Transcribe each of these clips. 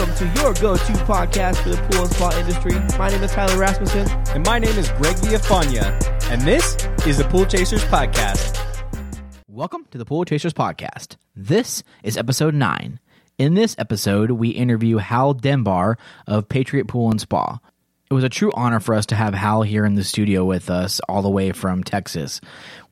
Welcome to your go-to podcast for the pool and spa industry. My name is Tyler Rasmussen. And my name is Greg Villafania, and this is the Pool Chasers Podcast. Welcome to the Pool Chasers Podcast. This is episode 9. In this episode, we interview Hal Denbar of Patriot Pool and Spa. It was a true honor for us to have Hal here in the studio with us, all the way from Texas.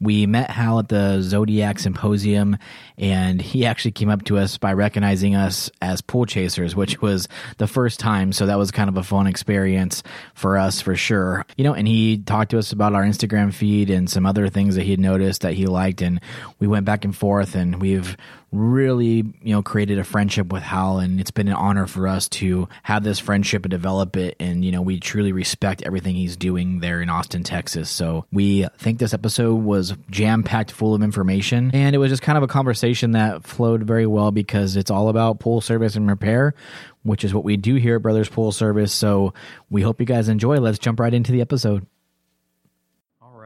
We met Hal at the Zodiac Symposium, and he actually came up to us by recognizing us as pool chasers, which was the first time. So that was kind of a fun experience for us for sure. You know, and he talked to us about our Instagram feed and some other things that he had noticed that he liked, and we went back and forth, and we've really you know created a friendship with Hal and it's been an honor for us to have this friendship and develop it. And you know we truly respect everything he's doing there in Austin Texas. So we think this episode was jam packed full of information. And it was just kind of a conversation that flowed very well because it's all about pool service and repair which is what we do here at Brothers Pool Service. So we hope you guys enjoy. Let's jump right into the episode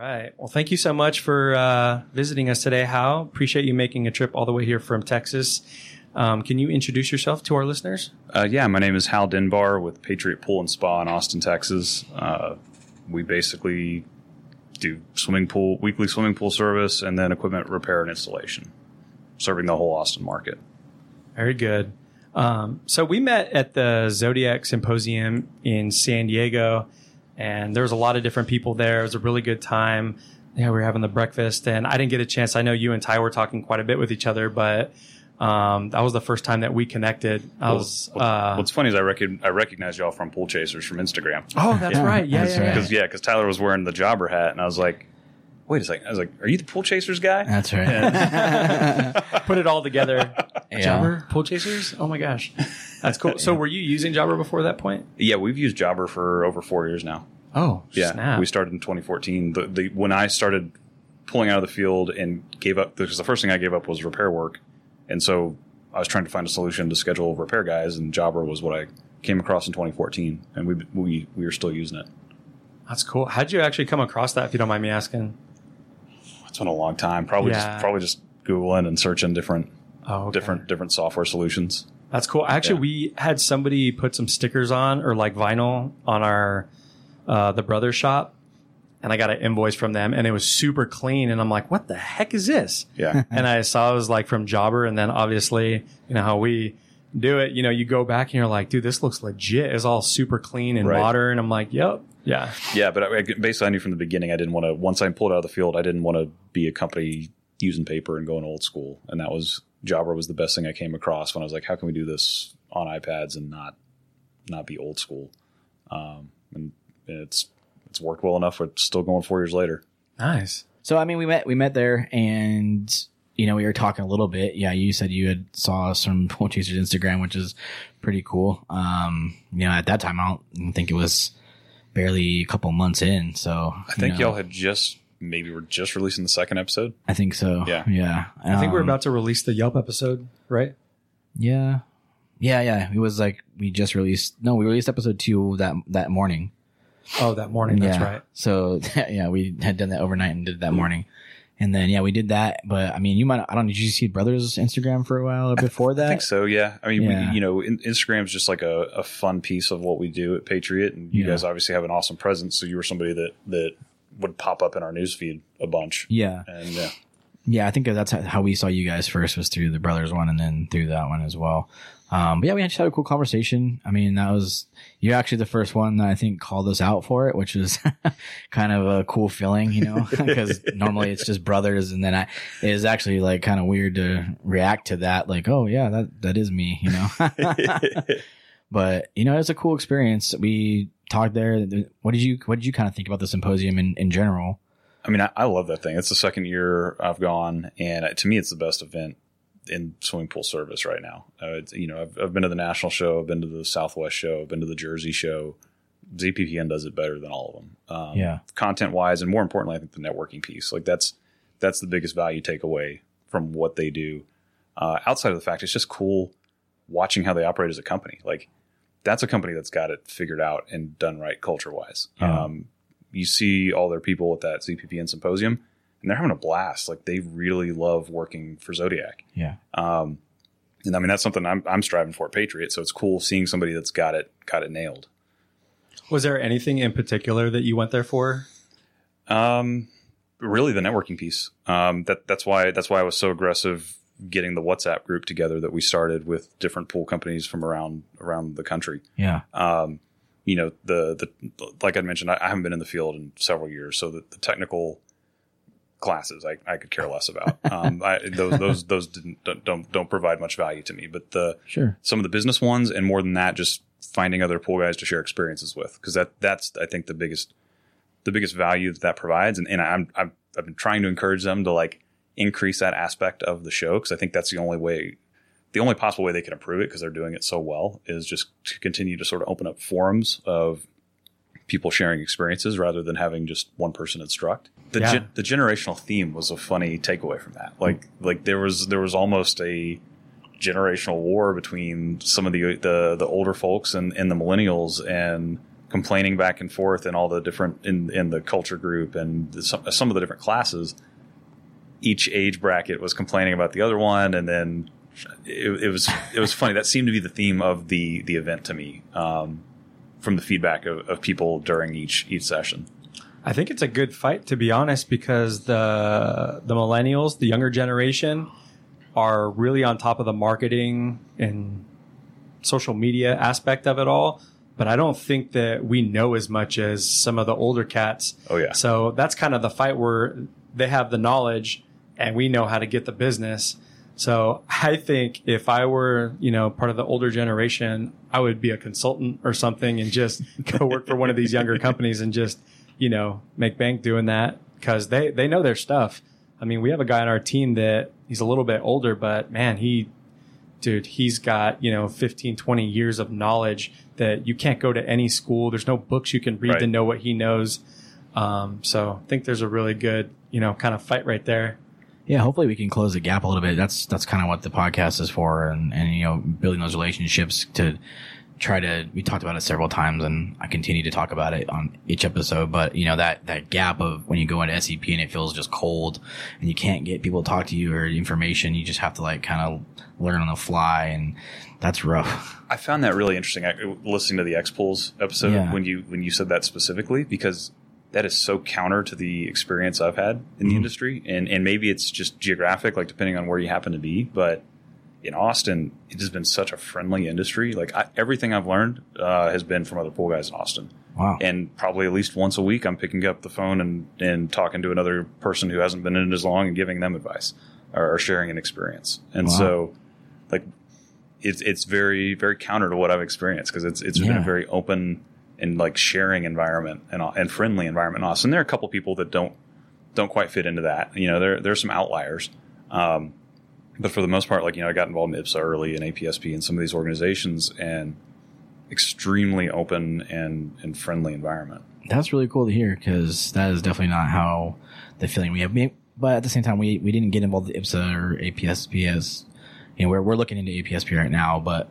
right. Well, thank you so much for uh, visiting us today, Hal. Appreciate you making a trip all the way here from Texas. Um, can you introduce yourself to our listeners? Uh, yeah, my name is Hal Denbar with Patriot Pool and Spa in Austin, Texas. Uh, we basically do swimming pool, weekly swimming pool service, and then equipment repair and installation, serving the whole Austin market. Very good. Um, so we met at the Zodiac Symposium in San Diego and there was a lot of different people there. It was a really good time. Yeah, we were having the breakfast, and I didn't get a chance. I know you and Ty were talking quite a bit with each other, but um, that was the first time that we connected. I well, was. Uh, what's funny is I, rec- I recognize y'all from Pool Chasers from Instagram. Oh, that's yeah. right. Yeah, that's yeah, Because yeah, because Tyler was wearing the jobber hat, and I was like, wait a second. I was like, are you the Pool Chasers guy? That's right. Put it all together. Yeah. Jobber, Pool Chasers. Oh my gosh, that's cool. So, were you using Jobber before that point? Yeah, we've used Jobber for over four years now. Oh, yeah. Snap. We started in 2014. The, the when I started pulling out of the field and gave up because the first thing I gave up was repair work, and so I was trying to find a solution to schedule repair guys, and Jobber was what I came across in 2014, and we we we are still using it. That's cool. How'd you actually come across that? If you don't mind me asking. It's been a long time. Probably yeah. just probably just googling and searching different oh, okay. different different software solutions. That's cool. Actually, yeah. we had somebody put some stickers on or like vinyl on our uh, the brother shop and I got an invoice from them and it was super clean. And I'm like, what the heck is this? Yeah. and I saw it was like from Jobber. And then obviously, you know, how we do it, you know, you go back and you're like, dude, this looks legit. It's all super clean and right. modern. I'm like, yep. Yeah. Yeah. But I, basically, I knew from the beginning, I didn't want to, once I pulled out of the field, I didn't want to be a company using paper and going old school. And that was, Jobber was the best thing I came across when I was like, how can we do this on iPads and not, not be old school? Um, and it's it's worked well enough. We're still going four years later. Nice. So I mean, we met we met there, and you know we were talking a little bit. Yeah, you said you had saw us from Pool Chasers Instagram, which is pretty cool. Um, you know, at that time, I don't think it was barely a couple months in. So I think you all had just maybe we're just releasing the second episode. I think so. Yeah, yeah. I think we're um, about to release the Yelp episode, right? Yeah, yeah, yeah. It was like we just released. No, we released episode two that that morning. Oh, that morning. That's yeah. right. So yeah, we had done that overnight and did that morning. And then yeah, we did that. But I mean, you might I don't. Did you see Brothers Instagram for a while before that? I think so. Yeah. I mean, yeah. We, you know, Instagram's just like a, a, fun piece of what we do at Patriot, and you yeah. guys obviously have an awesome presence. So you were somebody that that would pop up in our newsfeed a bunch. Yeah. And yeah. Yeah, I think that's how we saw you guys first was through the brothers one, and then through that one as well. Um, but yeah, we just had a cool conversation. I mean, that was, you're actually the first one that I think called us out for it, which was kind of a cool feeling, you know, because normally it's just brothers. And then I, it is actually like kind of weird to react to that. Like, oh yeah, that, that is me, you know, but you know, it's a cool experience. We talked there. What did you, what did you kind of think about the symposium in, in general? I mean, I, I love that thing. It's the second year I've gone and to me, it's the best event in swimming pool service right now. Uh, you know, I've, I've been to the national show, I've been to the Southwest show, I've been to the Jersey show. ZPPN does it better than all of them. Um, yeah, content wise, and more importantly, I think the networking piece. Like that's that's the biggest value takeaway from what they do. Uh, outside of the fact, it's just cool watching how they operate as a company. Like that's a company that's got it figured out and done right culture wise. Yeah. Um, you see all their people at that ZPPN symposium and they're having a blast. Like they really love working for Zodiac. Yeah. Um, And I mean, that's something I'm, I'm striving for at Patriot. So it's cool seeing somebody that's got it, got it nailed. Was there anything in particular that you went there for? Um, really the networking piece. Um, that that's why that's why I was so aggressive getting the WhatsApp group together that we started with different pool companies from around around the country. Yeah. Um, you know, the the like I mentioned, I, I haven't been in the field in several years, so the, the technical classes I, I could care less about. Um, I, those those those didn't don't don't provide much value to me. But the Sure. some of the business ones, and more than that, just finding other pool guys to share experiences with, because that that's I think the biggest the biggest value that that provides, and, and I'm, I'm I've been trying to encourage them to like increase that aspect of the show because I think that's the only way, the only possible way they can improve it because they're doing it so well is just to continue to sort of open up forums of people sharing experiences rather than having just one person instruct. The Yeah. gen- the generational theme was a funny takeaway from that. Like like there was there was almost a generational war between some of the the, the older folks and, and the millennials and complaining back and forth and all the different in in the culture group and the, some, some of the different classes each age bracket was complaining about the other one and then it, it was it was funny that seemed to be the theme of the the event to me um, from the feedback of, of people during each each session I think it's a good fight to be honest because the the millennials, the younger generation, are really on top of the marketing and social media aspect of it all. But I don't think that we know as much as some of the older cats. Oh, yeah. So that's kind of the fight where they have the knowledge and we know how to get the business. So I think if I were, you know, part of the older generation, I would be a consultant or something and just go work for one of these younger companies and just, you know, make bank doing that because they, they know their stuff. I mean, we have a guy on our team that he's a little bit older, but man, he, dude, he's got, you know, 15, 20 years of knowledge that you can't go to any school. There's no books you can read to know what he knows. Um, so I think there's a really good, you know, kind of fight right there. Yeah, hopefully we can close the gap a little bit. That's that's kind of what the podcast is for, and and you know building those relationships to try to. We talked about it several times, and I continue to talk about it on each episode. But you know that that gap of when you go into SCP and it feels just cold, and you can't get people to talk to you or information. You just have to like kind of learn on the fly, and that's rough. I found that really interesting I, listening to the X Pools episode Yeah. when you when you said that specifically because that is so counter to the experience I've had in the mm-hmm. industry and and maybe it's just geographic like depending on where you happen to be but in Austin it has been such a friendly industry like I, everything I've learned uh, has been from other pool guys in Austin Wow. and probably at least once a week I'm picking up the phone and and talking to another person who hasn't been in it as long and giving them advice or, or sharing an experience and Wow. so like it's it's very very counter to what I've experienced because it's it's been a very open and like sharing environment and and friendly environment in Austin. There are a couple people that don't don't quite fit into that. You know, there there are some outliers, um, but for the most part, like you know, I got involved in IPSSA early and APSP and some of these organizations and extremely open and and friendly environment. That's really cool to hear because that is definitely not how the feeling we have. But at the same time, we, we didn't get involved with IPSSA or APSPS. You know, we're, we're looking into APSP right now, but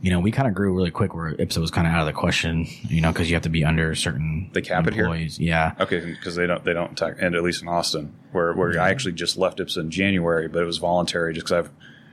you know, we kind of grew really quick where IPSSA was kind of out of the question, you know, because you have to be under certain They cap it here? employees. Yeah. Okay, because they don't they don't attack, and at least in Austin, where where I actually just left IPSSA in January, but it was voluntary just because I've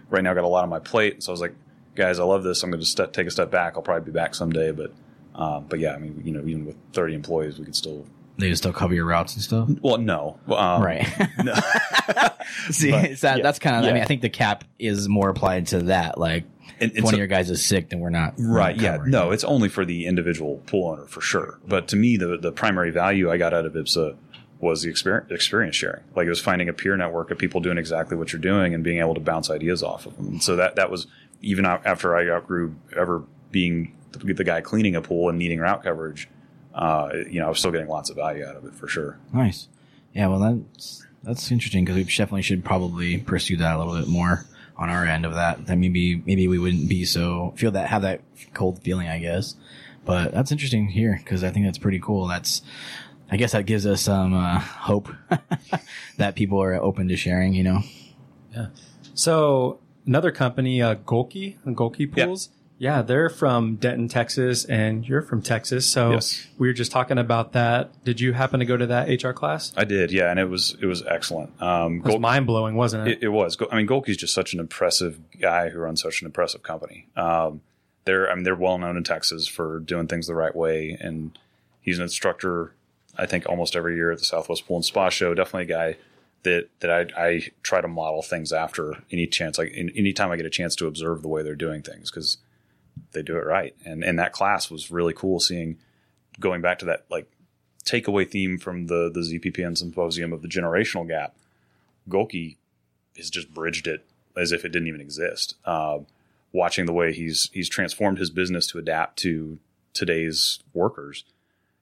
right now got a lot on my plate. So I was like, guys, I love this. I'm going to step, take a step back. I'll probably be back someday, but um, but yeah, I mean, you know, even with 30 employees, we could still. They just still cover your routes and stuff. Well, no, um, Right. No. See, But, that, yeah, that's kind of, I mean, I think the cap is more applied to that. Like, And- if and one so- of your guys is sick, then we're not. we're Right. not Yeah. No, it's only for the individual pool owner for sure. But to me, the the primary value I got out of IPSSA was the experience, experience sharing. Like it was finding a peer network of people doing exactly what you're doing and being able to bounce ideas off of them. And so that that was even out- after I outgrew ever being the, the guy cleaning a pool and needing route coverage. Uh, you know, I was still getting lots of value out of it for sure. Nice. Yeah, well, that's that's interesting because we definitely should probably pursue that a little bit more on our end of that. That maybe maybe we wouldn't be so feel that have that cold feeling, I guess. But that's interesting here because I think that's pretty cool. That's I guess that gives us some uh, hope that people are open to sharing. You know, Yeah. So another company, uh, Gohlke, Gohlke Yeah. Pools, Yeah, they're from Denton, Texas, and you're from Texas. So Yes. we were just talking about that. Did you happen to go to that HR class? I did, yeah, and it was it was excellent. Um, It was Gold- mind blowing, wasn't it? It, it was. I mean, Gohlke's just such an impressive guy who runs such an impressive company. Um, they're, I mean, they're well known in Texas for doing things the right way, and he's an instructor. I think almost every year at the Southwest Pool and Spa Show. Definitely a guy that that I, I try to model things after any chance. Like in, anytime I get a chance to observe the way they're doing things because they do it right. And and that class was really cool. Seeing going back to that like takeaway theme from the the ZPPN symposium of the generational gap. Gohlke has just bridged it as if it didn't even exist. Uh, watching the way he's he's transformed his business to adapt to today's workers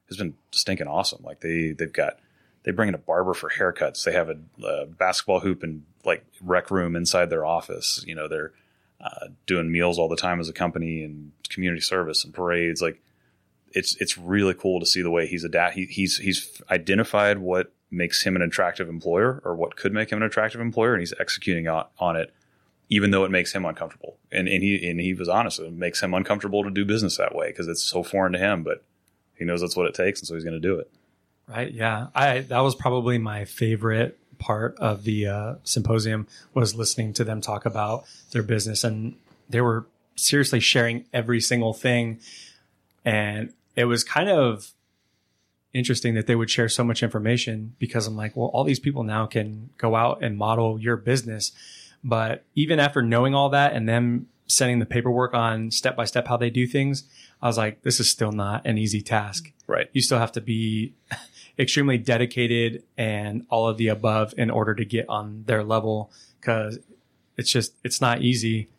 has been stinking awesome. Like they they've got they bring in a barber for haircuts. They have a, a basketball hoop and like rec room inside their office. You know they're uh, doing meals all the time as a company and community service and parades. Like it's it's really cool to see the way he's adapt. He, he's he's identified what makes him an attractive employer or what could make him an attractive employer, and he's executing on, on it, even though it makes him uncomfortable. And and he and he was honest. It makes him uncomfortable to do business that way because it's so foreign to him. But he knows that's what it takes, and so he's going to do it. Right. Yeah. I that was probably my favorite part of the uh, symposium was listening to them talk about their business, and they were seriously sharing every single thing, and it was kind of interesting that they would share so much information because I'm like, well, all these people now can go out and model your business, but even after knowing all that and them sending the paperwork on step by step how they do things, I was like, this is still not an easy task. Right. you still have to be extremely dedicated and all of the above in order to get on their level because it's just it's not easy.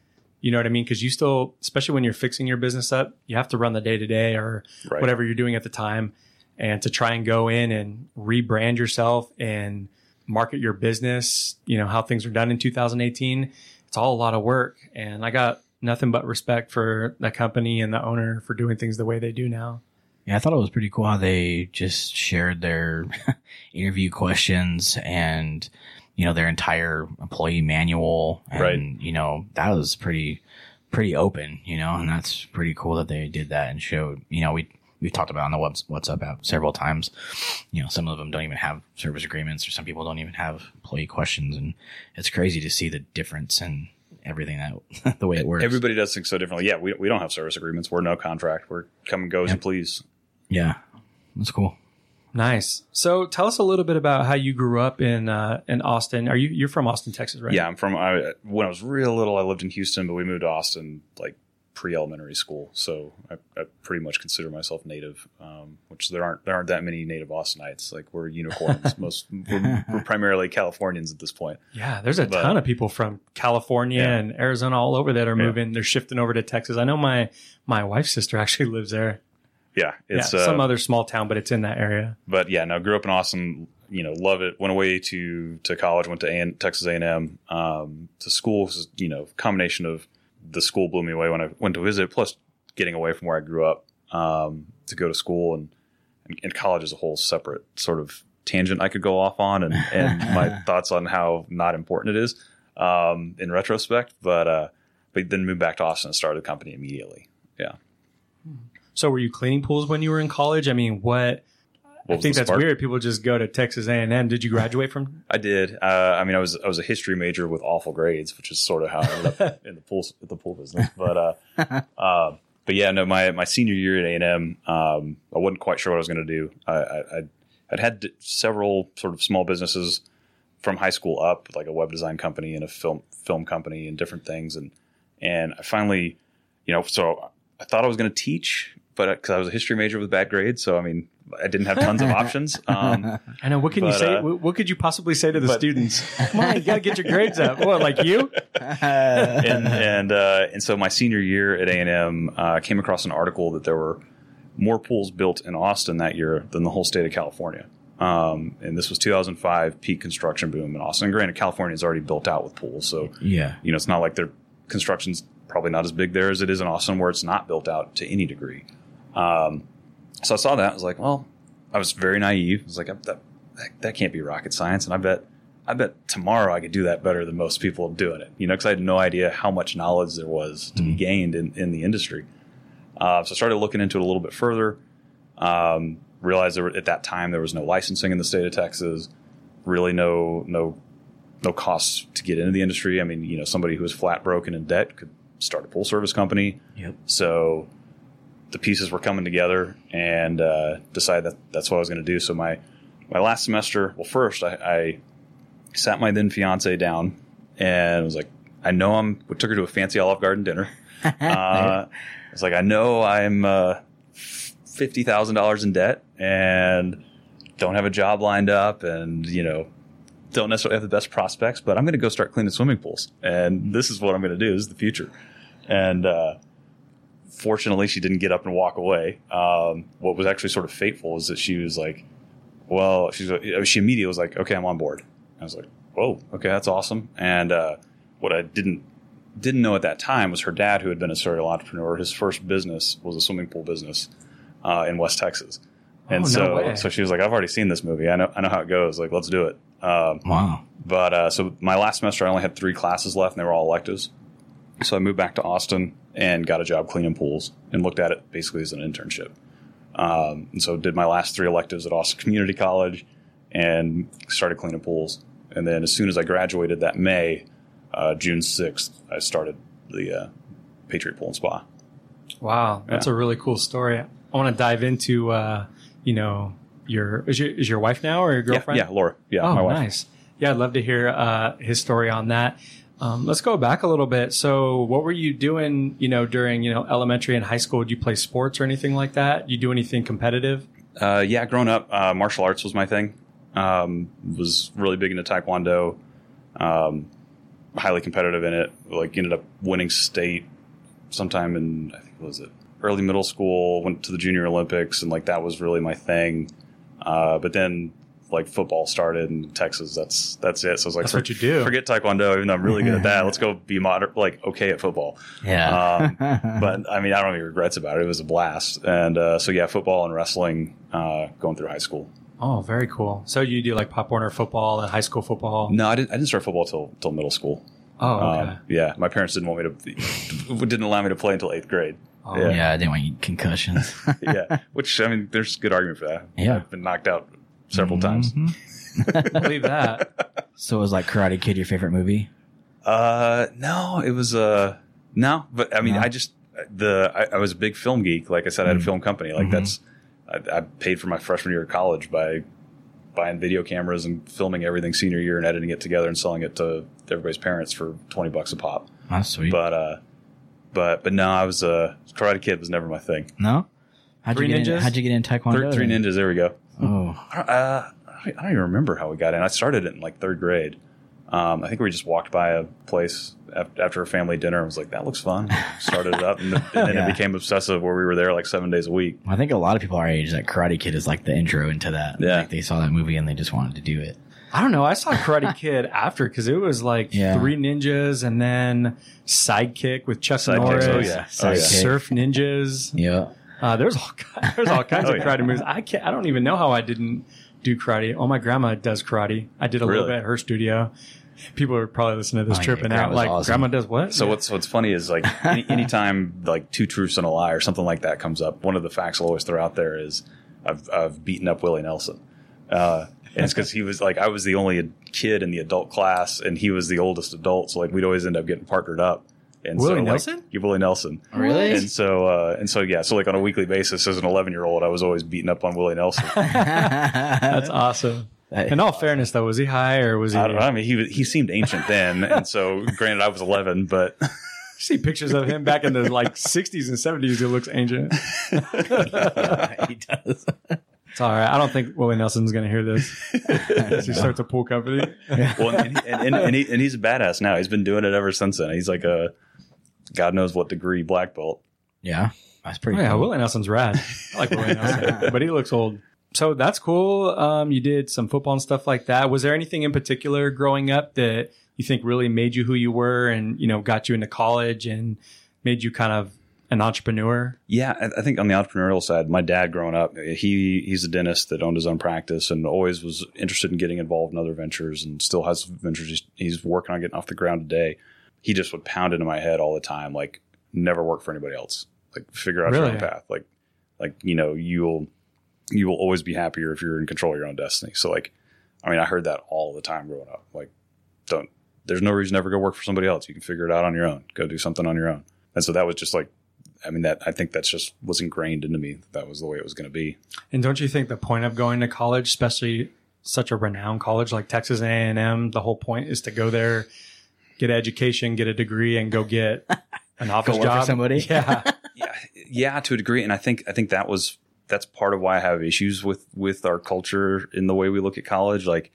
You know what i mean? Because you still especially when you're fixing your business up you have to run the day to day or Right. whatever you're doing at the time. And to try and go in and rebrand yourself and market your business you know how things are done in 2018 it's all a lot of work. And i got nothing but respect for the company and the owner for doing things the way they do now Yeah, I thought it was pretty cool how they just shared their interview questions and you know their entire employee manual and Right. you know that was pretty pretty open, you know, and that's pretty cool that they did that and showed, you know, we we've talked about on the what's WhatsApp app several times. You know, some of them don't even have service agreements or some people don't even have employee questions and it's crazy to see the difference in everything that the way it works. Everybody does things so differently. Yeah, we, we don't have service agreements. We're no contract. We're come and goes and please. Yeah. That's cool. Nice. So tell us a little bit about how you grew up in uh, in Austin. Are you you're from Austin, Texas, right? Yeah, I'm from. I, when I was real little, I lived in Houston, but we moved to Austin like pre-elementary school. So I, I pretty much consider myself native, um, which there aren't there aren't that many native Austinites. Like we're unicorns. Most we're, we're primarily Californians at this point. Yeah, there's a But- ton of people from California Yeah. and Arizona all over that are Yeah. moving. They're shifting over to Texas. I know my my wife's sister actually lives there. Yeah, it's yeah, uh, some other small town, but it's in that area. but yeah, no, grew up in Austin. You know, love it. Went away to to college. Went to A- Texas A and M um, to school. You know, combination of the school blew me away when I went to visit. Plus, getting away from where I grew up um, to go to school and, and and college is a whole separate sort of tangent I could go off on and and my thoughts on how not important it is um, in retrospect. But uh, but then moved back to Austin and started the company immediately. Yeah. So were you cleaning pools when you were in college? I mean, what? What I think that's spark? weird. People just go to Texas A and M. Did you graduate from? I did. Uh, I mean, I was I was a history major with awful grades, which is sort of how I ended up in the pool the pool business. But uh, uh, but yeah, no, my my senior year at A and M, um, I wasn't quite sure what I was going to do. I, I I'd, I'd had several sort of small businesses from high school up, like a web design company and a film film company and different things, and and I finally, you know, so I thought I was going to teach, but because I was a history major with bad grades, so I mean, I didn't have tons of options. Um, I know. What can you say? uh, what, what could you possibly say to the but- students? Come on, you got to get your grades up. What, like you? and and uh, and so my senior year at A and M, uh, came across an article that there were more pools built in Austin that year than the whole state of California. Um, and this was 2005 peak construction boom in Austin. And granted, California is already built out with pools, so Yeah. you know it's not like their construction's probably not as big there as it is in Austin, where it's not built out to any degree. Um, so I saw that, I was like, well, I was very naive. I was like, that that, that can't be rocket science, and I bet I bet tomorrow I could do that better than most people doing it. You know, because I had no idea how much knowledge there was to be gained in, in the industry. Uh, so I started looking into it a little bit further. Um, realized there were, at that time there was no licensing in the state of Texas. Really, no no no costs to get into the industry. I mean, you know, somebody who was flat broken in debt could start a full service company. Yep. So the pieces were coming together, and uh, decided that that's what I was going to do. So my my last semester, well, first I, I sat my then fiance down and was like, I know I'm. We took her to a fancy Olive Garden dinner. Uh, it's like I know I'm uh, fifty thousand dollars in debt and don't have a job lined up, and you know don't necessarily have the best prospects, but I'm going to go start cleaning swimming pools, and this is what I'm going to do. This is the future, and uh, fortunately, she didn't get up and walk away. Um, what was actually sort of fateful is that she was like, "Well," she's she immediately was like, "Okay, I'm on board." I was like, "Whoa, okay, that's awesome." And uh, what I didn't didn't know at that time was her dad, who had been a serial entrepreneur. His first business was a swimming pool business uh, in West Texas, and Oh, so way. so she was like, "I've already seen this movie. I know I know how it goes. Like, let's do it." Um, Wow. but uh, so my last semester, I only had three classes left, and they were all electives. So I moved back to Austin and got a job cleaning pools and looked at it basically as an internship. Um, and so did my last three electives at Austin Community College and started cleaning pools. And then as soon as I graduated that May, uh, June sixth, I started the uh, Patriot Pool and Spa. Wow, that's Yeah. a really cool story. I want to dive into, uh, you know, your is your is your wife now or your Yeah, girlfriend? yeah, Laura. Yeah, oh, my wife. nice. Yeah, I'd love to hear uh, his story on that. Um, let's go back a little bit. So, what were you doing? You know, during you know elementary and high school, did you play sports or anything like that? You do anything competitive? Uh, yeah, growing up, uh, martial arts was my thing. Um, was really big into Taekwondo. Um, highly competitive in it. Like ended up winning state sometime in I think was it early middle school. Went to the Junior Olympics and like that was really my thing. Uh, but then like football started in Texas. That's that's it. So I was like, That's what you do. Forget Taekwondo, even though I'm really good at that. Let's go be moder- like okay at football. Yeah. Um, but I mean, I don't have any regrets about it. It was a blast. And uh, so yeah, football and wrestling uh, going through high school. Oh, very cool. So you do like Pop Warner football and high school football? No, I didn't. I didn't start football till till middle school. Oh, okay. Um, yeah, my parents didn't want me to didn't allow me to play until eighth grade. Oh, yeah, yeah, I didn't want you concussions. yeah. Which I mean, there's good argument for that. Yeah. I've been knocked out several times. Mhm. I believe that. So it was like Karate Kid your favorite movie? Uh, no, it was uh no, but I mean, No? I just the I, I was a big film geek. Like I said, I had a Mm. film company. Like Mhm. that's I, I paid for my freshman year of college by buying video cameras and filming everything senior year and editing it together and selling it to everybody's parents for twenty bucks a pop. That's sweet. But uh, but but no, I was uh, Karate Kid was never my thing. no? How'd Three you get Ninjas? in, how'd you get in Taekwondo? Three, three ninjas. There we go. I don't- Uh, I don't even remember how we got in. I started it in like third grade. Um, I think we just walked by a place after a family dinner and was like, "That looks fun." Started it up, and, then- and then Yeah. it became obsessive where we were there like seven days a week. I think a lot of people our age, that Karate Kid is like the intro into that. Yeah. Like they saw that movie and they just wanted to do it. I don't know. I saw Karate Kid after because it was like Yeah. Three Ninjas and then Sidekick with Chuck Sidekicks, Norris. oh, yeah. Oh, yeah. Surf Ninjas. Yeah. Uh, there's all there's all kinds Oh, of yeah. karate moves. I can't. I don't even know how I didn't do karate. Oh, my grandma does karate. I did a little bit at her studio. People are probably listening to this Oh, yeah, tripping out. Like, awesome. grandma does what? So what's what's funny is like any, anytime like two truths and a lie or something like that comes up, one of the facts I'll always throw out there is I've I've beaten up Willie Nelson. Uh, and it's because he was like I was the only kid in the adult class, and he was the oldest adult. So like we'd always end up getting partnered up. And Willie so, like, Nelson? you Willie Nelson. Really? And so, uh, and so, yeah. So, like on a weekly basis, as an 11 year old, I was always beating up on Willie Nelson. That's awesome. In all fairness, though, was he high or was he? I don't know. I mean, he he seemed ancient then, and so granted, I was 11, but You see pictures of him back in the like 60s and 70s. He looks ancient. he does. It's all right. I don't think Willie Nelson's going to hear this. he starts a pool company. well, and, and, and, and, he, and he's a badass now. He's been doing it ever since then. He's like a God knows what degree black belt. Yeah. That's pretty Oh, yeah, cool. Willie Nelson's rad. I like Willie Nelson, but he looks old. So that's cool. Um, you did some football and stuff like that. Was there anything in particular growing up that you think really made you who you were, and you know, got you into college and made you kind of an entrepreneur? Yeah, I, I think on the entrepreneurial side, my dad growing up, he he's a dentist that owned his own practice and always was interested in getting involved in other ventures and still has ventures he's, he's working on getting off the ground today. He just would pound into my head all the time, like never work for anybody else. Like figure out your own path. Like like you know you'll you will always be happier if you're in control of your own destiny. So like, I mean, I heard that all the time growing up. Like, don't. There's no reason to ever go work for somebody else. You can figure it out on your own. Go do something on your own. And so that was just like, I mean, that I think that's just was ingrained into me. That was the way it was going to be. And don't you think the point of going to college, especially such a renowned college like Texas A&M, the whole point is to go there, get an education, get a degree, and go get an office work for job. somebody? Yeah, yeah, yeah, to a degree. And I think I think that was that's part of why I have issues with with our culture in the way we look at college. Like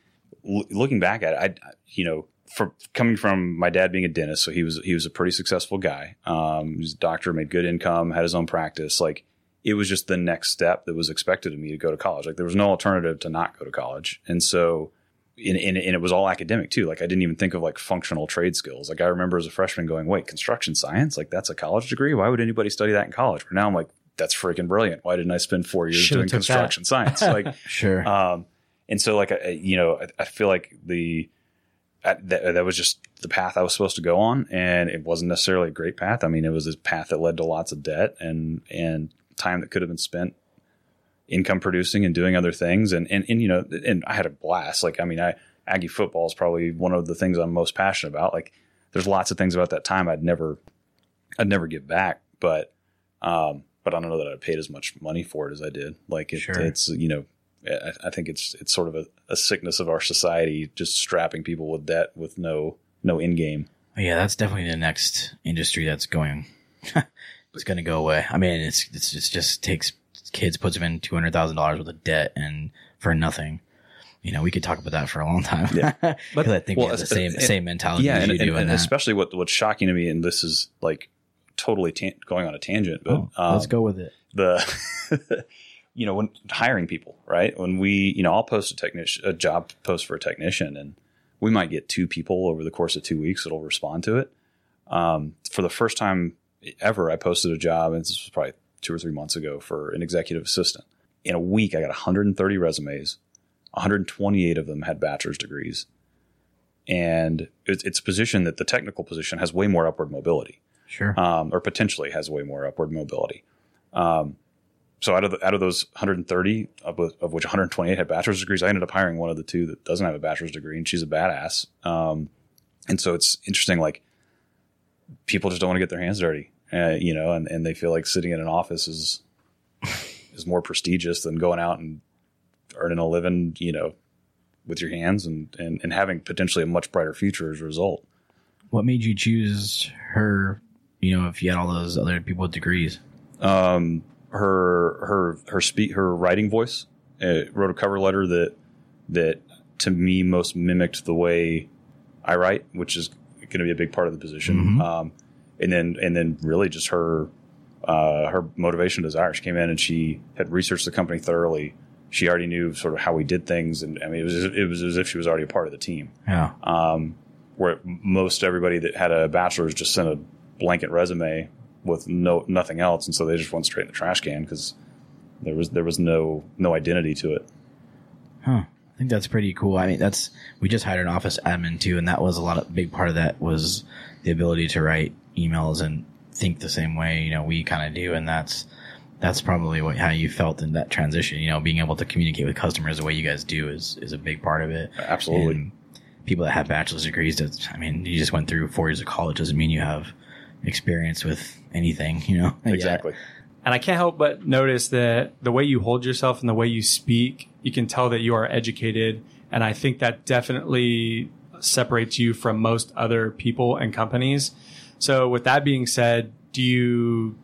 l- looking back at it, I you know, for coming from my dad being a dentist, so he was he was a pretty successful guy. Um, he was a doctor, made good income, had his own practice. Like it was just the next step that was expected of me to go to college. Like there was no alternative to not go to college, and so. And, and, and it was all academic too. Like I didn't even think of like functional trade skills. Like I remember as a freshman going, "Wait, construction science? Like that's a college degree? Why would anybody study that in college?" But now I'm like, "That's freaking brilliant! Why didn't I spend four years Should've doing took that. construction science?" Like, Sure. um, and so like I- you know, I, I feel like the I, that, that was just the path I was supposed to go on, and it wasn't necessarily a great path. I mean, it was a path that led to lots of debt and and time that could have been spent income producing and doing other things. And and and you know, and I had a blast. Like I mean, I Aggie football is probably one of the things I'm most passionate about. Like there's lots of things about that time I'd never I'd never give back, but um, but I don't know that I paid as much money for it as I did. Like it, Sure. it's you know, I, I think it's it's sort of a, a sickness of our society, just strapping people with debt with no no end game. yeah, that's definitely the next industry that's going. it's going to go away. I mean, it's it's it's just takes kids puts them in two hundred thousand dollars worth of debt and for nothing. You know, we could talk about that for a long time. Yeah. because I think we have the same and- same mentality yeah, as and, you and, do and especially what what's shocking to me, and this is like totally tan- going on a tangent, but Oh, um, let's go with it. the you know when hiring people right when we you know i'll post a technician a job post for a technician and we might get two people over the course of two weeks that'll respond to it um, for the first time ever i posted a job and this was probably two or three months ago for an executive assistant in a week i got 130 resumes 128 of them had bachelor's degrees and it's, it's a position that the technical position has way more upward mobility Sure. um, or potentially has way more upward mobility. Um, so out of the, out of those 130, of, of which 128 had bachelor's degrees, I ended up hiring one of the two that doesn't have a bachelor's degree, and she's a badass. Um, and so it's interesting, like people just don't want to get their hands dirty, uh, you know, and, and they feel like sitting in an office is is more prestigious than going out and earning a living, you know, with your hands and, and, and having potentially a much brighter future as a result. what made you choose her? You know, if you had all those other people with degrees. um, her her her speak her writing voice. Uh, wrote a cover letter that that to me most mimicked the way I write, which is going to be a big part of the position. Mhm. Um, and then and then really just her uh, her motivation desire. She came in and she had researched the company thoroughly. She already knew sort of how we did things, and I mean it was it was as if she was already a part of the team Yeah. um, where most everybody that had a bachelor's just sent a blanket resume with no nothing else, and so they just went straight in the trash can because there was there was no no identity to it. Huh. I think that's pretty cool. I mean, that's we just hired an office admin too, and that was a lot of big part of that was the ability to write emails and think the same way you know we kind of do, and that's that's probably what how you felt in that transition. You know, being able to communicate with customers the way you guys do is is a big part of it. Absolutely. And people that have bachelor's degrees, that I mean, you just went through four years of college doesn't mean you have experience with anything. You know. Exactly. And I can't help but notice that the way you hold yourself and the way you speak, you can tell that you are educated. And I think that definitely separates you from most other people and companies. So with that being said, do you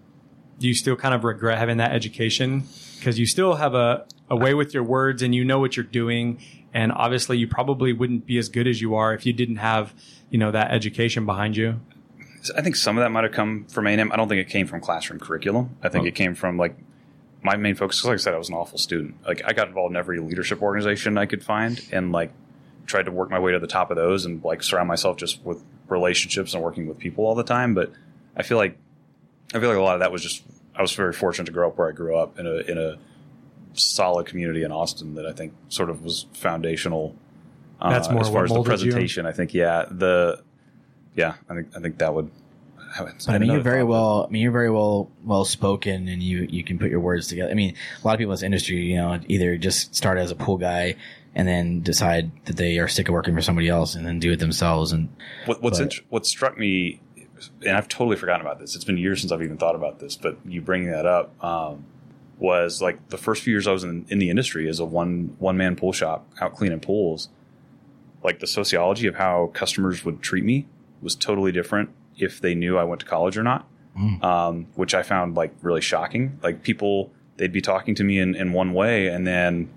do you still kind of regret having that education? Because you still have a, a way with your words and you know what you're doing. And obviously you probably wouldn't be as good as you are if you didn't have, you know, that education behind you. I think some of that might have come from A&M. I don't think it came from classroom curriculum. I think Oh. it came from like my main focus. 'cause Like I said, I was an awful student. Like I got involved in every leadership organization I could find, and like tried to work my way to the top of those, and like surround myself just with relationships and working with people all the time. But I feel like I feel like a lot of that was just I was very fortunate to grow up where I grew up in a in a solid community in Austin that I think sort of was foundational. uh, That's more as far as the molded you? presentation. I think yeah the yeah I think I think that would. But I mean, you're very well. I mean, you're very well well spoken, and you you can put your words together. I mean, a lot of people in this industry, you know, either just start as a pool guy and then decide that they are sick of working for somebody else, and then do it themselves. And What, what's But- int- what struck me, and I've totally forgotten about this. It's been years since I've even thought about this, but you bringing that up um, was like the first few years I was in, in the industry as a one one man pool shop out cleaning pools. Like the sociology of how customers would treat me was totally different if they knew I went to college or not, Mm. um, which I found like really shocking. Like people, they'd be talking to me in, in one way, and then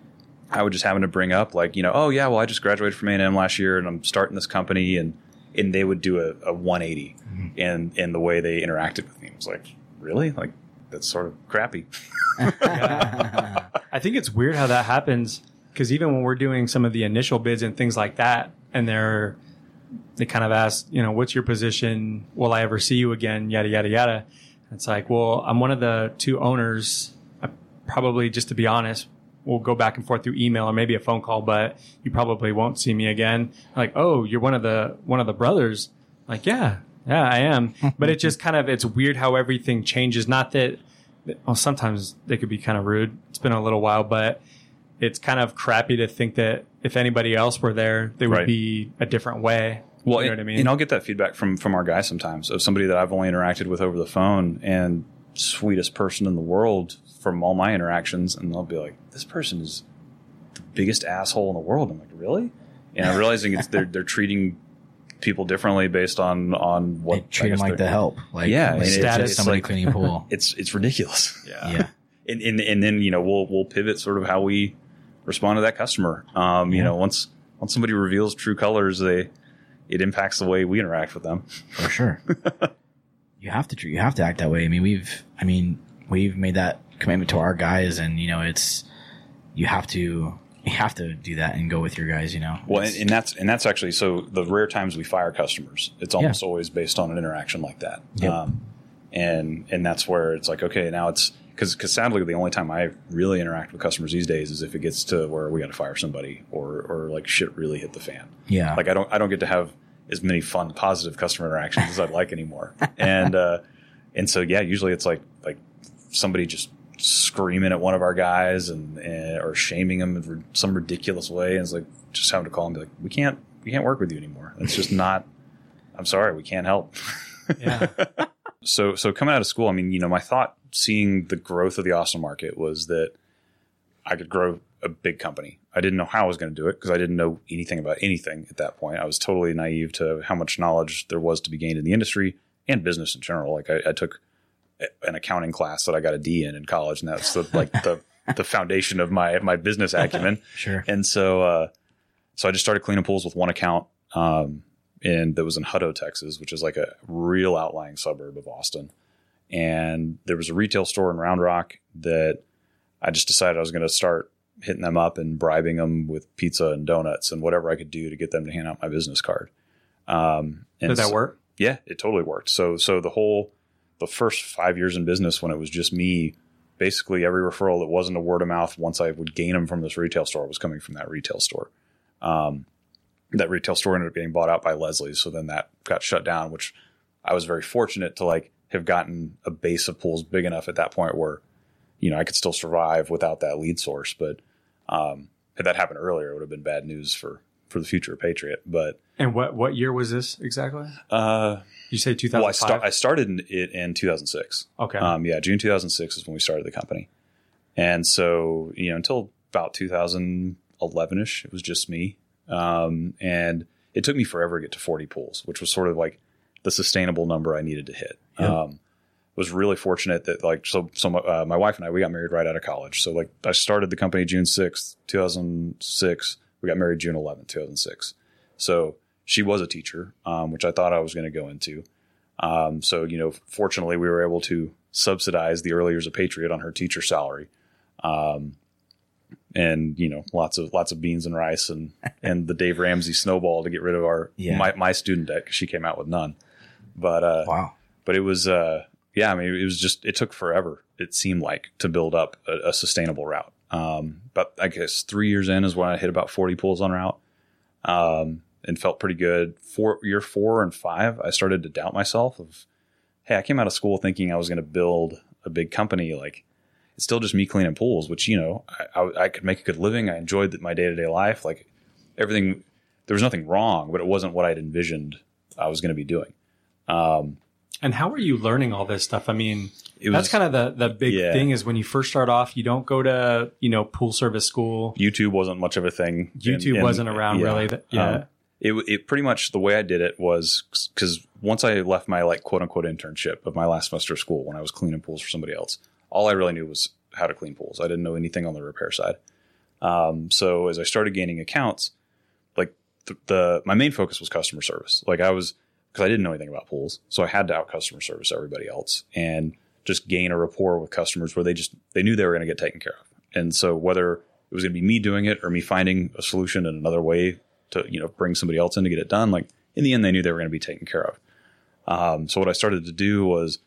I would just happen to bring up like, you know, oh yeah, well I just graduated from A and M last year, and I'm starting this company, and and they would do a, a 180 in in the way they interacted with me. It was like, really, like that's sort of crappy. I think it's weird how that happens because even when we're doing some of the initial bids and things like that, and they're they kind of ask, you know, what's your position? Will I ever see you again? Yada yada yada. It's like, well, I'm one of the two owners. I probably, just to be honest, we'll go back and forth through email or maybe a phone call, but you probably won't see me again. Like, oh, you're one of the one of the brothers. Like, yeah, yeah, I am. but it just kind of it's weird how everything changes. Not that well, sometimes they could be kind of rude. It's been a little while, but it's kind of crappy to think that if anybody else were there, they would Right. be a different way. Well, you know and, what I mean? and I'll get that feedback from from our guys sometimes of somebody that I've only interacted with over the phone and sweetest person in the world from all my interactions, and they'll be like, "This person is the biggest asshole in the world." I'm like, "Really?" And I'm realizing it's they're they're treating people differently based on on what they treat I them like the help. Like, Yeah, like and it's it's- just it's somebody like- cleaning a pool. It's it's ridiculous. yeah. yeah. and, and and then you know we'll we'll pivot sort of how we respond to that customer. Um, You Yeah. know, once once somebody reveals true colors, they it impacts the way we interact with them. for sure. you have to you have to act that way. I mean, we've I mean we've made that commitment to our guys, and you know it's you have to you have to do that and go with your guys. You know, Well, and, and that's and that's actually so the rare times we fire customers, it's almost always based on an interaction like that. Yep. Um, and and that's where it's like okay, now it's because because sadly the only time I really interact with customers these days is if it gets to where we got to fire somebody or or like shit really hit the fan. yeah, Like I don't I don't get to have as many fun positive customer interactions as I'd like anymore. And uh, and so yeah, usually it's like like somebody just screaming at one of our guys and, and or shaming them in some ridiculous way, and it's like just having to call and be like, we can't we can't work with you anymore. It's just not. I'm sorry, we can't help. Yeah. so so coming out of school, I mean, you know, my thought seeing the growth of the Austin market was that I could grow a big company. I didn't know how I was going to do it because I didn't know anything about anything at that point. I was totally naive to how much knowledge there was to be gained in the industry and business in general. Like I, I took an accounting class that I got a D in in college, and that's the, like the the foundation of my my business acumen. sure. And so, uh, so I just started cleaning pools with one account, um, and that was in Hutto, Texas, which is like a real outlying suburb of Austin. And there was a retail store in Round Rock that I just decided I was going to start hitting them up and bribing them with pizza and donuts and whatever I could do to get them to hand out my business card. Um, and Did that so- work? yeah, it totally worked. So so the whole the first five years in business when it was just me, basically every referral that wasn't a word of mouth, once I would gain them from this retail store, was coming from that retail store. Um, that retail store ended up getting bought out by Leslie's, so then that got shut down. Which I was very fortunate to like have gotten a base of pools big enough at that point where you know I could still survive without that lead source. But um, had that happened earlier, it would have been bad news for for the future of Patriot. But And what what year was this exactly? uh, You say well, I, 2005. sta- I started in, it in 2006. okay. Um, yeah, June 2006 is when we started the company. And so, you know, until about 2011 ish, it was just me. Um, and it took me forever to get to 40 pools, which was sort of like the sustainable number I needed to hit. Yep. Um, was really fortunate that like, so, so my, uh, my wife and I, we got married right out of college. So like I started the company June 6th, 2006. We got married June 11th, 2006. So she was a teacher, um, which I thought I was going to go into. Um, so, you know, fortunately, we were able to subsidize the early years of Patriot on her teacher salary. Um, and you know, lots of lots of beans and rice and and the Dave Ramsey snowball to get rid of our Yeah. my, my student debt because she came out with none. But uh, Wow. But it was uh, yeah, I mean, it was just it took forever. It seemed like to build up a, a sustainable route. Um, but I guess three years in is when I hit about forty pools on route, um, and felt pretty good. Four year four and five, I started to doubt myself. Of hey, I came out of school thinking I was going to build a big company. Like it's still just me cleaning pools, which you know I, I, I could make a good living. I enjoyed my day to day life. Like everything, there was nothing wrong, but it wasn't what I'd envisioned I was going to be doing. Um, And how are you learning all this stuff? I mean, it that's kind of the the big Yeah. thing is when you first start off, you don't go to you know pool service school. YouTube wasn't much of a thing. YouTube wasn't around yeah. really. That, yeah. Um, it, it pretty much the way I did it was because once I left my like quote unquote internship of my last semester of school when I was cleaning pools for somebody else, all I really knew was how to clean pools. I didn't know anything on the repair side. Um, so as I started gaining accounts, like the, the my main focus was customer service. Like I was because I didn't know anything about pools, so I had to out customer service everybody else and just gain a rapport with customers where they just they knew they were going to get taken care of. And so whether it was going to be me doing it or me finding a solution in another way to you know bring somebody else in to get it done, like in the end they knew they were going to be taken care of. Um, so what I started to do was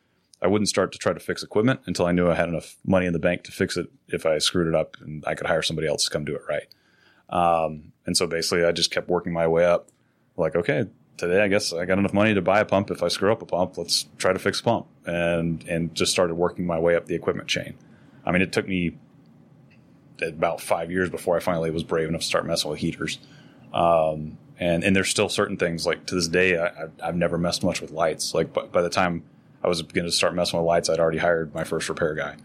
I wouldn't start to try to fix equipment until I knew I had enough money in the bank to fix it if I screwed it up and I could hire somebody else to come do it right. Um, and so basically I just kept working my way up. Like, okay, today I guess I got enough money to buy a pump. If I screw up a pump, let's try to fix a pump and, and just started working my way up the equipment chain. I mean, it took me about five years before I finally was brave enough to start messing with heaters. Um, and, and there's still certain things like to this day, I, I've never messed much with lights. Like by, by the time I was going to start messing with lights, I'd already hired my first repair guy.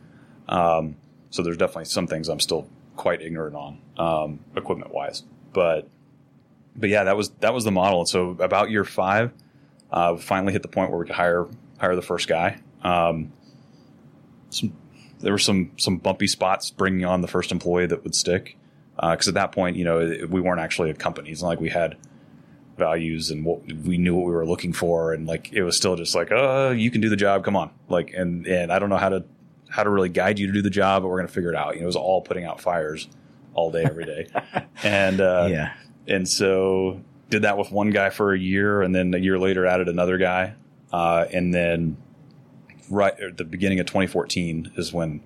Um, so there's definitely some things I'm still quite ignorant on, um, equipment wise, but, but yeah, that was, that was the model. And so about year five, uh, we finally hit the point where we could hire, hire the first guy. Um, some, there were some, some bumpy spots bringing on the first employee that would stick. Uh 'cause cause at that point, you know, it- we weren't actually a company. It's not like we had values and what we knew what we were looking for. And like, it was still just like, uh, you can do the job. Come on. Like, and, and I don't know how to, how to really guide you to do the job, but we're going to figure it out. You know, it was all putting out fires all day, every day. and, uh, yeah. And so did that with one guy for a year, and then a year later added another guy, uh, and then right at the beginning of 2014 is when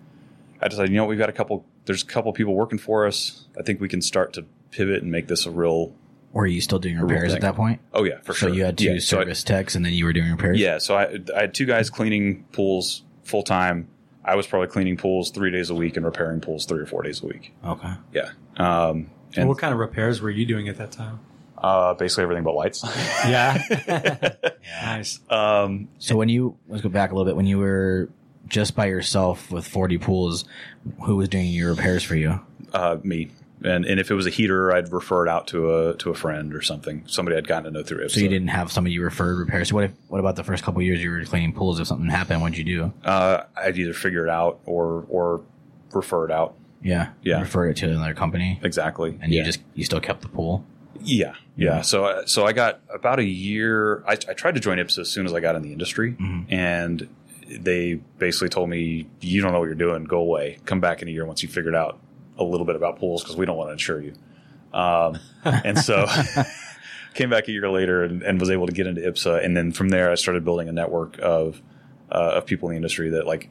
I decided, you know, what, we've got a couple. There's a couple people working for us. I think we can start to pivot and make this a real. Or are you still doing repairs at that point? Oh yeah, for so sure. you had two Yeah, so I- service techs, and then you were doing repairs. yeah, so I, I had two guys cleaning pools full time. I was probably cleaning pools three days a week and repairing pools three or four days a week. Okay. Yeah, um, And and what kind of repairs were you doing at that time? uh, basically everything but lights. Yeah. nice. um, So when you let's go back a little bit. When you were just by yourself with forty pools, who was doing your repairs for you? uh, me. And and if it was a heater, I'd refer it out to a to a friend or something. Somebody I'd gotten to know through. It. So you didn't have somebody you referred repairs. So what if what about the first couple years you were cleaning pools? If something happened, what'd you do? Uh, I'd either figure it out or or refer it out. Yeah, Yeah. refer it to another company, Exactly. and yeah. you just you still kept the pool. yeah yeah. So I- so I got about a year. I, I tried to join IPSSA as soon as I got in the industry, Mhm. and they basically told me, "You don't know what you're doing. Go away. Come back in a year once you figured out a little bit about pools because we don't want to insure you." Um, and so came back a year later and, and was able to get into IPSSA, and then from there I started building a network of uh, of people in the industry that like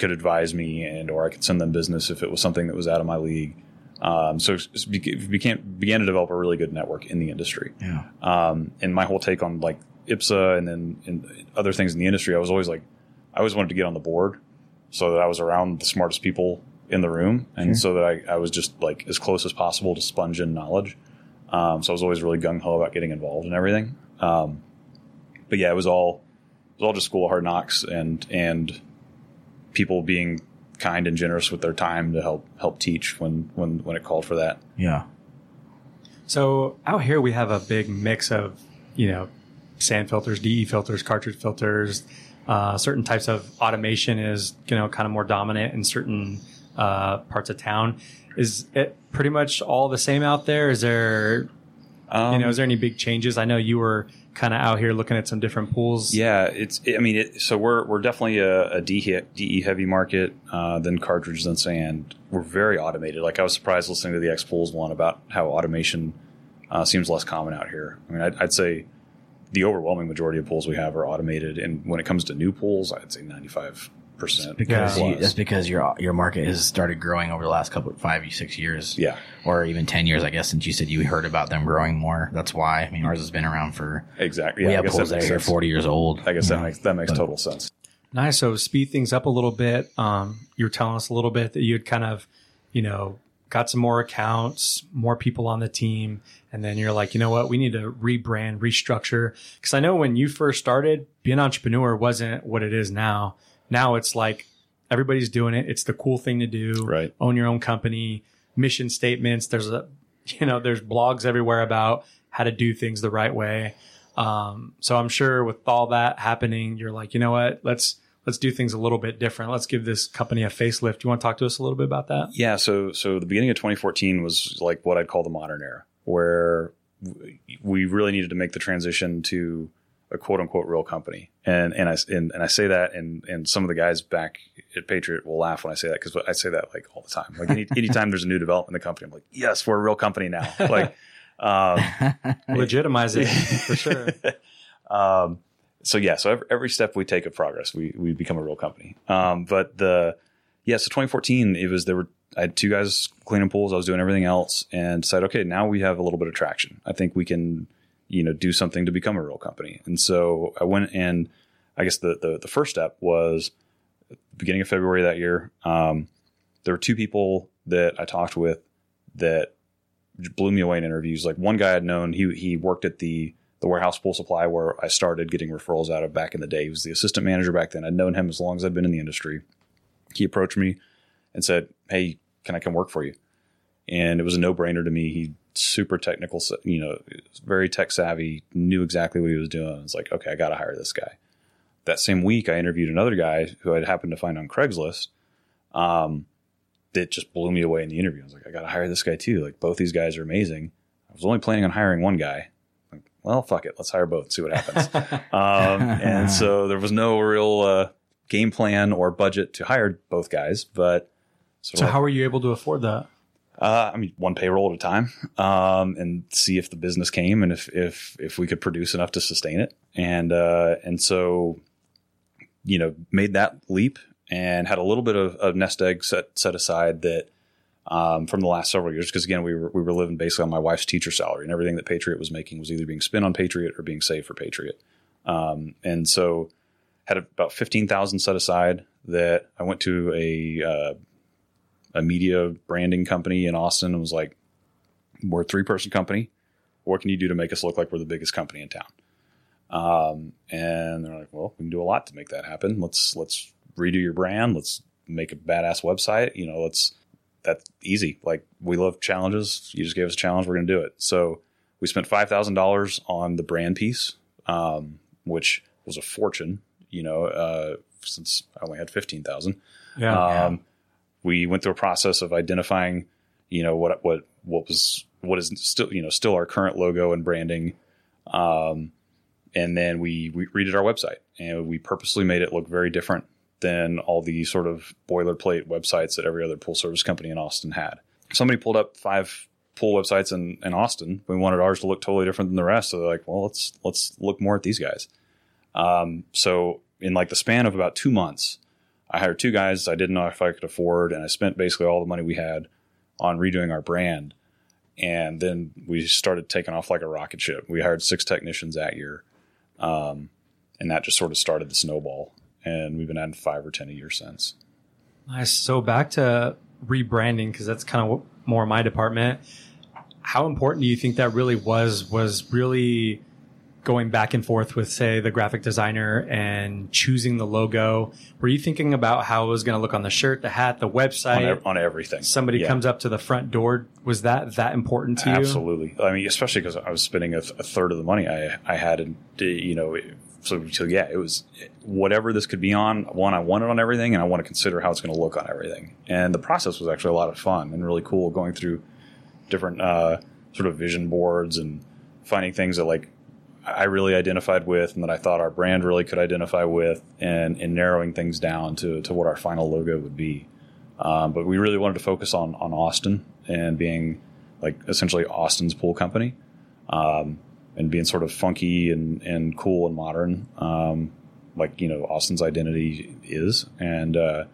could advise me and or I could send them business if it was something that was out of my league. Um, so began began to develop a really good network in the industry. Yeah, Um, and my whole take on like IPSSA and then and other things in the industry, I was always like, I always wanted to get on the board so that I was around the smartest people in the room, and so that I, I was just like as close as possible to sponge in knowledge. Um, so I was always really gung ho about getting involved in everything. Um, but yeah, it was all it was all just school hard knocks and and people being kind and generous with their time to help help teach when when when it called for that. yeah. So out here we have a big mix of, you know, sand filters, DE filters, cartridge filters. Uh, certain types of automation is, you know, kind of more dominant in certain uh, parts of town. Is it pretty much all the same out there? Is there, Um, you know, is there any big changes? I know you were kind of out here looking at some different pools. Yeah, it's. I mean, it, so we're we're definitely a, a DE, DE heavy market, uh, then cartridge, sand. We're very automated. Like I was surprised listening to the X Pools one about how automation uh, seems less common out here. I mean, I'd, I'd say the overwhelming majority of pools we have are automated. And when it comes to new pools, I'd say 95% because Yeah. you, that's because your your market has started growing over the last couple five six years. Yeah. or even ten years, I guess. Since you said you heard about them growing more, that's why. I mean, ours has been around for. Exactly. we Yeah, I have guess pools that that are makes here sense. forty years old. I guess that know. makes that makes But- total sense. Nice. So speed things up a little bit. Um, you were telling us a little bit that you had kind of, you know, got some more accounts, more people on the team, and then you're like, you know what, we need to rebrand, restructure. Because I know when you first started, being an entrepreneur wasn't what it is now. Now it's like everybody's doing it. It's the cool thing to do. Right. Own your own company, mission statements. There's a, you know, there's blogs everywhere about how to do things the right way. Um, so I'm sure with all that happening, you're like, you know what, let's let's do things a little bit different. Let's give this company a facelift. You want to talk to us a little bit about that? Yeah, so so the beginning of 2014 was like what I'd call the modern era, where we really needed to make the transition to a quote unquote real company. And and I and, and I say that, and and some of the guys back at Patriot will laugh when I say that because I say that like all the time. Like any anytime there's a new development in the company, I'm like, yes, we're a real company now. Like. Um, Legitimize it for sure. um, so yeah, so every, every step we take of progress, we we become a real company. Um, but the yeah, so 2014, it was there were I had two guys cleaning pools. I was doing everything else, and decided, okay, now we have a little bit of traction. I think we can, you know, do something to become a real company. And so I went and I guess the the, the first step was beginning of February that year. Um, there were two people that I talked with that blew me away in interviews. Like one guy I'd known, he he worked at the the warehouse pool supply where I started getting referrals out of back in the day. He was the assistant manager back then. I'd known him as long as I'd been in the industry. He approached me and said, "Hey, can I come work for you?" And it was a no brainer to me. He super technical, you know, very tech savvy, knew exactly what he was doing. I was like, okay, I got to hire this guy. That same week, I interviewed another guy who I'd happened to find on Craigslist. Um, that just blew me away in the interview. I was like, I got to hire this guy too. Like both these guys are amazing. I was only planning on hiring one guy. Like, well, fuck it, let's hire both and see what happens. um, and so there was no real uh, game plan or budget to hire both guys, but So how were you able to afford that? Uh, I mean, one payroll at a time, um, and see if the business came and if if if we could produce enough to sustain it. And uh, and so, you know, made that leap and had a little bit of, of nest egg set set aside that um, from the last several years. Because again, we were we were living basically on my wife's teacher salary, and everything that Patriot was making was either being spent on Patriot or being saved for Patriot. Um, and so, had about fifteen thousand set aside that I went to a uh, a media branding company in Austin and was like, we're a three person company. What can you do to make us look like we're the biggest company in town? Um, and they're like, well, we can do a lot to make that happen. Let's, let's redo your brand. Let's make a badass website. You know, let's, that's easy. Like we love challenges. You just gave us a challenge. We're going to do it. So we spent $5,000 on the brand piece, um, which was a fortune, you know, uh, since I only had 15,000 Yeah. um, we went through a process of identifying, you know, what what what was what is still you know still our current logo and branding, um, and then we we redid our website and we purposely made it look very different than all the sort of boilerplate websites that every other pool service company in Austin had. Somebody pulled up five pool websites in, in Austin. We wanted ours to look totally different than the rest. So they're like, well, let's let's look more at these guys. Um, so in like the span of about two months, I hired two guys I didn't know if I could afford, and I spent basically all the money we had on redoing our brand. And then we started taking off like a rocket ship. We hired six technicians that year, um, and that just sort of started the snowball. And we've been adding five or ten a year since. Nice. So back to rebranding because that's kind of more my department. How important do you think that really was? Was really going back and forth with, say, the graphic designer and choosing the logo. Were you thinking about how it was going to look on the shirt, the hat, the website? ev- on everything. Somebody Yeah. comes up to the front door. Was that that important to you? Absolutely. I mean, especially because I was spending a, th- a third of the money I, I had, and you know, so, so yeah, it was whatever this could be on. One, I want it on everything, and I want to consider how it's going to look on everything. And the process was actually a lot of fun and really cool, going through different uh, sort of vision boards and finding things that like I really identified with, and that I thought our brand really could identify with, and and narrowing things down to to what our final logo would be. Um, but we really wanted to focus on on Austin and being like essentially Austin's pool company. Um, and being sort of funky and and cool and modern, um, like you know Austin's identity is, and uh,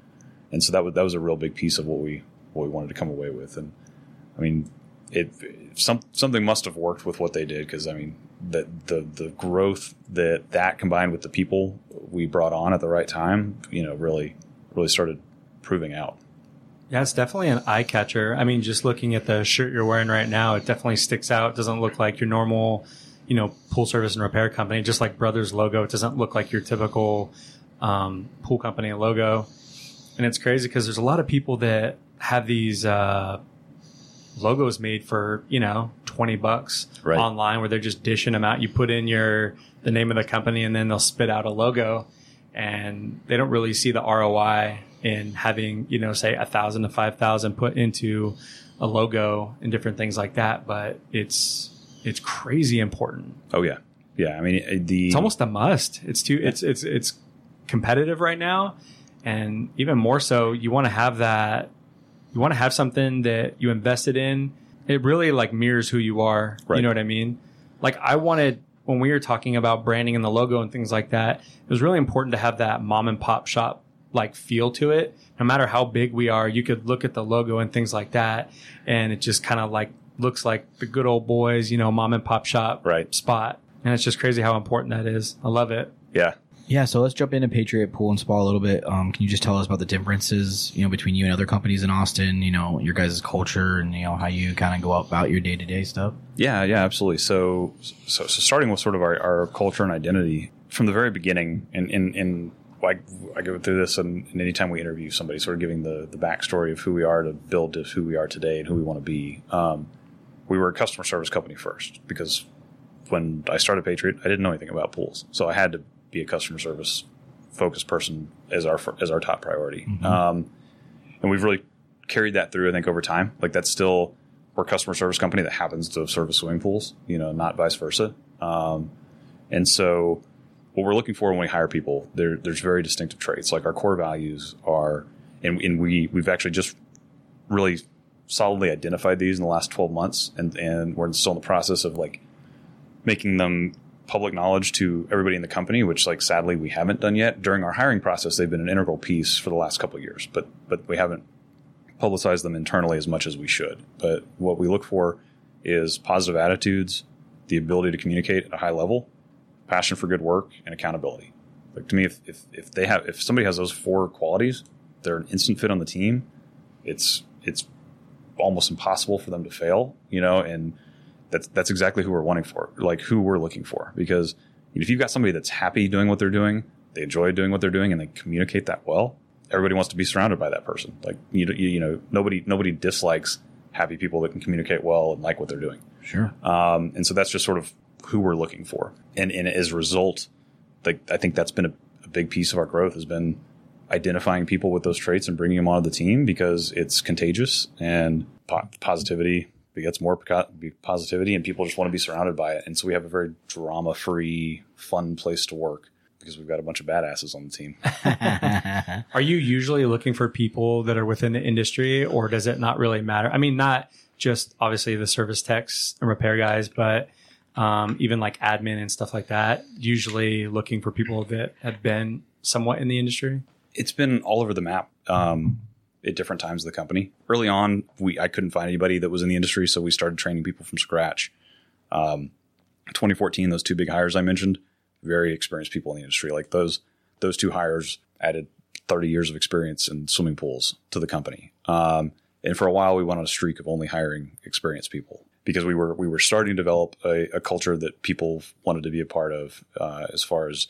and so that was that was a real big piece of what we what we wanted to come away with, and I mean it some something must have worked with what they did because I mean that the the growth that that combined with the people we brought on at the right time, you know, really really started proving out. Yeah, it's definitely an eye catcher. I mean, just looking at the shirt you're wearing right now, it definitely sticks out. It doesn't look like your normal, you know, pool service and repair company. Just like Brothers logo, it doesn't look like your typical um, pool company logo. And it's crazy because there's a lot of people that have these uh, logos made for you know 20 bucks Right. online where they're just dishing them out you put in your the name of the company and then they'll spit out a logo and they don't really see the roi in having you know say a thousand to five thousand put into a logo and different things like that but it's it's crazy important Oh yeah, yeah. I mean uh, the it's almost a must. It's too it's it's it's competitive right now, and even more so, you want to have that. You want to have something that you invested in. It really like mirrors who you are. Right. You know what I mean? Like I wanted when we were talking about branding and the logo and things like that. It was really important to have that mom and pop shop like feel to it. No matter how big we are, you could look at the logo and things like that, and it just kind of like looks like the good old boys, you know, mom and pop shop Right. spot. And it's just crazy how important that is. I love it. yeah. Yeah, so let's jump into Patriot Pool and Spa a little bit. Um, can you just tell us about the differences, you know, between you and other companies in Austin? You know, your guys' culture and you know how you kind of go about your day to day stuff. Yeah, yeah, absolutely. So, so, so starting with sort of our, our culture and identity from the very beginning, and and, and I, I go through this, and, and anytime we interview somebody, sort of giving the the backstory of who we are to build to who we are today and who we want to be. Um, we were a customer service company first because when I started Patriot, I didn't know anything about pools, so I had to be a customer service focused person as our as our top priority. Um, and we've really carried that through. I think over time, like that's still we're a customer service company that happens to service swimming pools, you know, not vice versa. Um, and so, what we're looking for when we hire people, there, there's very distinctive traits. Like our core values are, and, and we we've actually just really solidly identified these in the last 12 months, and and we're still in the process of like making them public knowledge to everybody in the company, which like sadly we haven't done yet. During our hiring process, they've been an integral piece for the last couple of years, but but we haven't publicized them internally as much as we should. But what we look for is positive attitudes, the ability to communicate at a high level, passion for good work, and accountability. Like to me, if, if, if they have if somebody has those four qualities, they're an instant fit on the team. It's it's almost impossible for them to fail, you know, and that's that's exactly who we're wanting for, like who we're looking for. Because if you've got somebody that's happy doing what they're doing, they enjoy doing what they're doing, and they communicate that well, everybody wants to be surrounded by that person. Like you, you, you know, nobody nobody dislikes happy people that can communicate well and like what they're doing. Sure. Um, and so that's just sort of who we're looking for. And, and as a result, like I think that's been a, a big piece of our growth has been identifying people with those traits and bringing them onto the team because it's contagious and po- positivity begets more positivity and people just want to be surrounded by it. And so we have a very drama free, fun place to work because we've got a bunch of badasses on the team. Are you usually looking for people that are within the industry or does it not really matter? I mean, not just obviously the service techs and repair guys, but um, even like admin and stuff like that. Usually looking for people that have been somewhat in the industry. it's been all over the map um, at different times of the company. Early on, we I couldn't find anybody that was in the industry, so we started training people from scratch. Um, 2014, those two big hires I mentioned, very experienced people in the industry. Like those those two hires added 30 years of experience in swimming pools to the company. Um, and for a while, we went on a streak of only hiring experienced people because we were we were starting to develop a, a culture that people wanted to be a part of, uh, as far as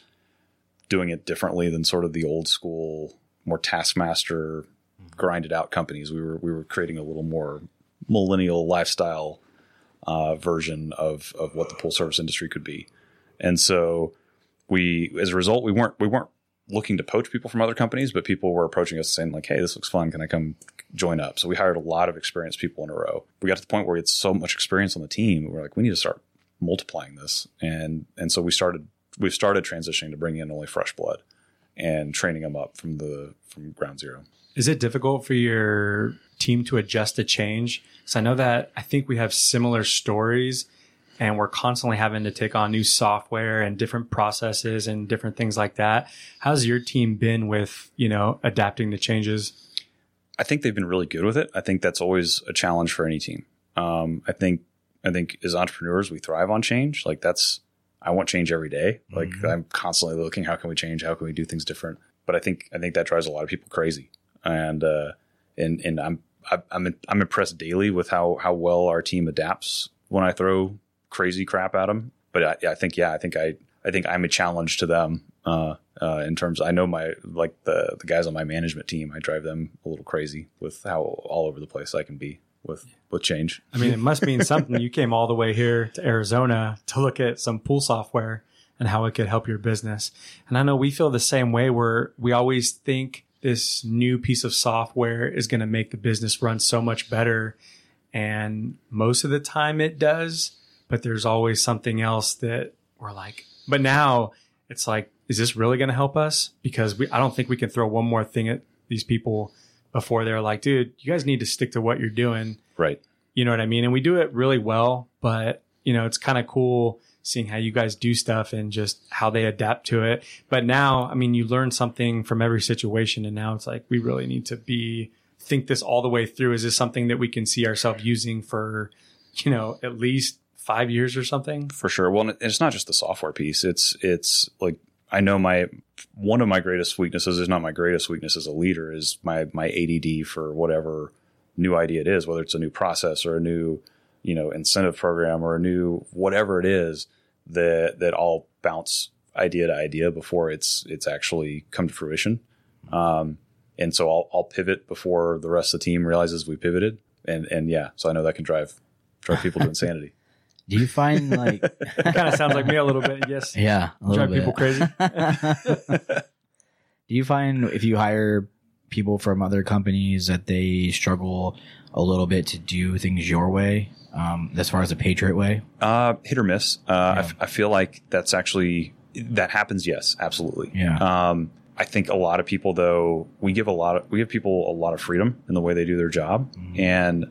doing it differently than sort of the old school, more taskmaster, grinded out companies. We were we were creating a little more millennial lifestyle uh, version of of what the pool service industry could be, and so we, as a result, we weren't we weren't looking to poach people from other companies, but people were approaching us saying like, "Hey, this looks fun. Can I come join up?" So we hired a lot of experienced people in a row. We got to the point where we had so much experience on the team. We were like, we need to start multiplying this, and and so we started we've started transitioning to bringing in only fresh blood and training them up from the from ground zero. Is it difficult for your team to adjust to change? Because I know that I think we have similar stories and we're constantly having to take on new software and different processes and different things like that. How's your team been with, you know, adapting to changes? I think they've been really good with it. I think that's always a challenge for any team. Um, I think I think as entrepreneurs we thrive on change. Like that's I want change every day. Like Mhm. I'm constantly looking how can we change? How can we do things different? But I think I think that drives a lot of people crazy. And uh, and and I'm I'm I'm impressed daily with how how well our team adapts when I throw crazy crap at them. But I, I think yeah, I think I I think I'm a challenge to them. Uh, uh, in terms, I know my like the the guys on my management team, I drive them a little crazy with how all over the place I can be with with change. I mean, it must mean something. You came all the way here to Arizona to look at some pool software and how it could help your business. And I know we feel the same way where we always think this new piece of software is going to make the business run so much better. And most of the time it does, but there's always something else that we're like, but now it's like, is this really going to help us? Because we, I don't think we can throw one more thing at these people before they're like, dude, you guys need to stick to what you're doing. Right. You know what I mean? And we do it really well, but you know, it's kind of cool seeing how you guys do stuff and just how they adapt to it. But now, I mean, you learn something from every situation and now it's like we really need to be think this all the way through. Is this something that we can see ourselves using for, you know, at least 5 years or something? For sure. Well, it's not just the software piece. It's it's like I know my one of my greatest weaknesses is not my greatest weakness as a leader is my my ADD for whatever new idea it is, whether it's a new process or a new you know incentive program or a new whatever it is that that I'll bounce idea to idea before it's it's actually come to fruition. Um, and so I'll I'll pivot before the rest of the team realizes we pivoted. And and yeah, so I know that can drive drive people to insanity. Do you find like it kind of sounds like me a little bit. Yes. yeah, a little Drive bit. people crazy. Do you find if you hire people from other companies that they struggle a little bit to do things your way, um, as far as the Patriot way? Uh, hit or miss. Uh, I Yeah. f- I, feel like that's actually that happens. Yes, absolutely. Yeah. Um, I think a lot of people, though, we give a lot of we give people a lot of freedom in the way they do their job, Mhm. and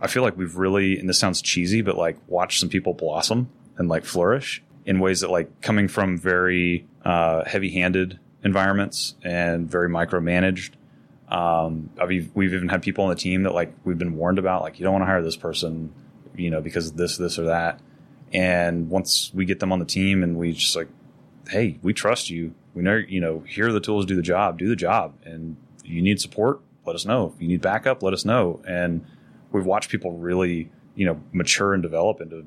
I feel like we've really, and this sounds cheesy, but like watch some people blossom and like flourish in ways that like coming from very uh, heavy-handed environments and very micromanaged. Um, I've, we've even had people on the team that like we've been warned about, like you don't want to hire this person, you know, because of this, this, or that. And once we get them on the team, and we just like, hey, we trust you. We know, you know, here are the tools do the job. Do the job. And you need support, let us know. If you need backup, let us know. And we've watched people really, you know, mature and develop into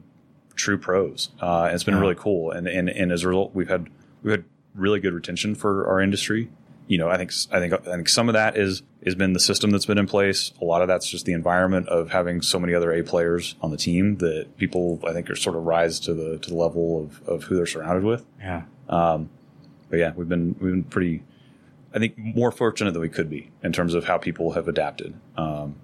true pros. Uh, and it's been Yeah. really cool. And, and and as a result, we've had we've had really good retention for our industry. You know, I think I think I think some of that is has been the system that's been in place. A lot of that's just the environment of having so many other A players on the team that people I think are sort of rise to the to the level of, of who they're surrounded with. Yeah. Um, but yeah, we've been we've been pretty, I think, more fortunate than we could be in terms of how people have adapted. Um,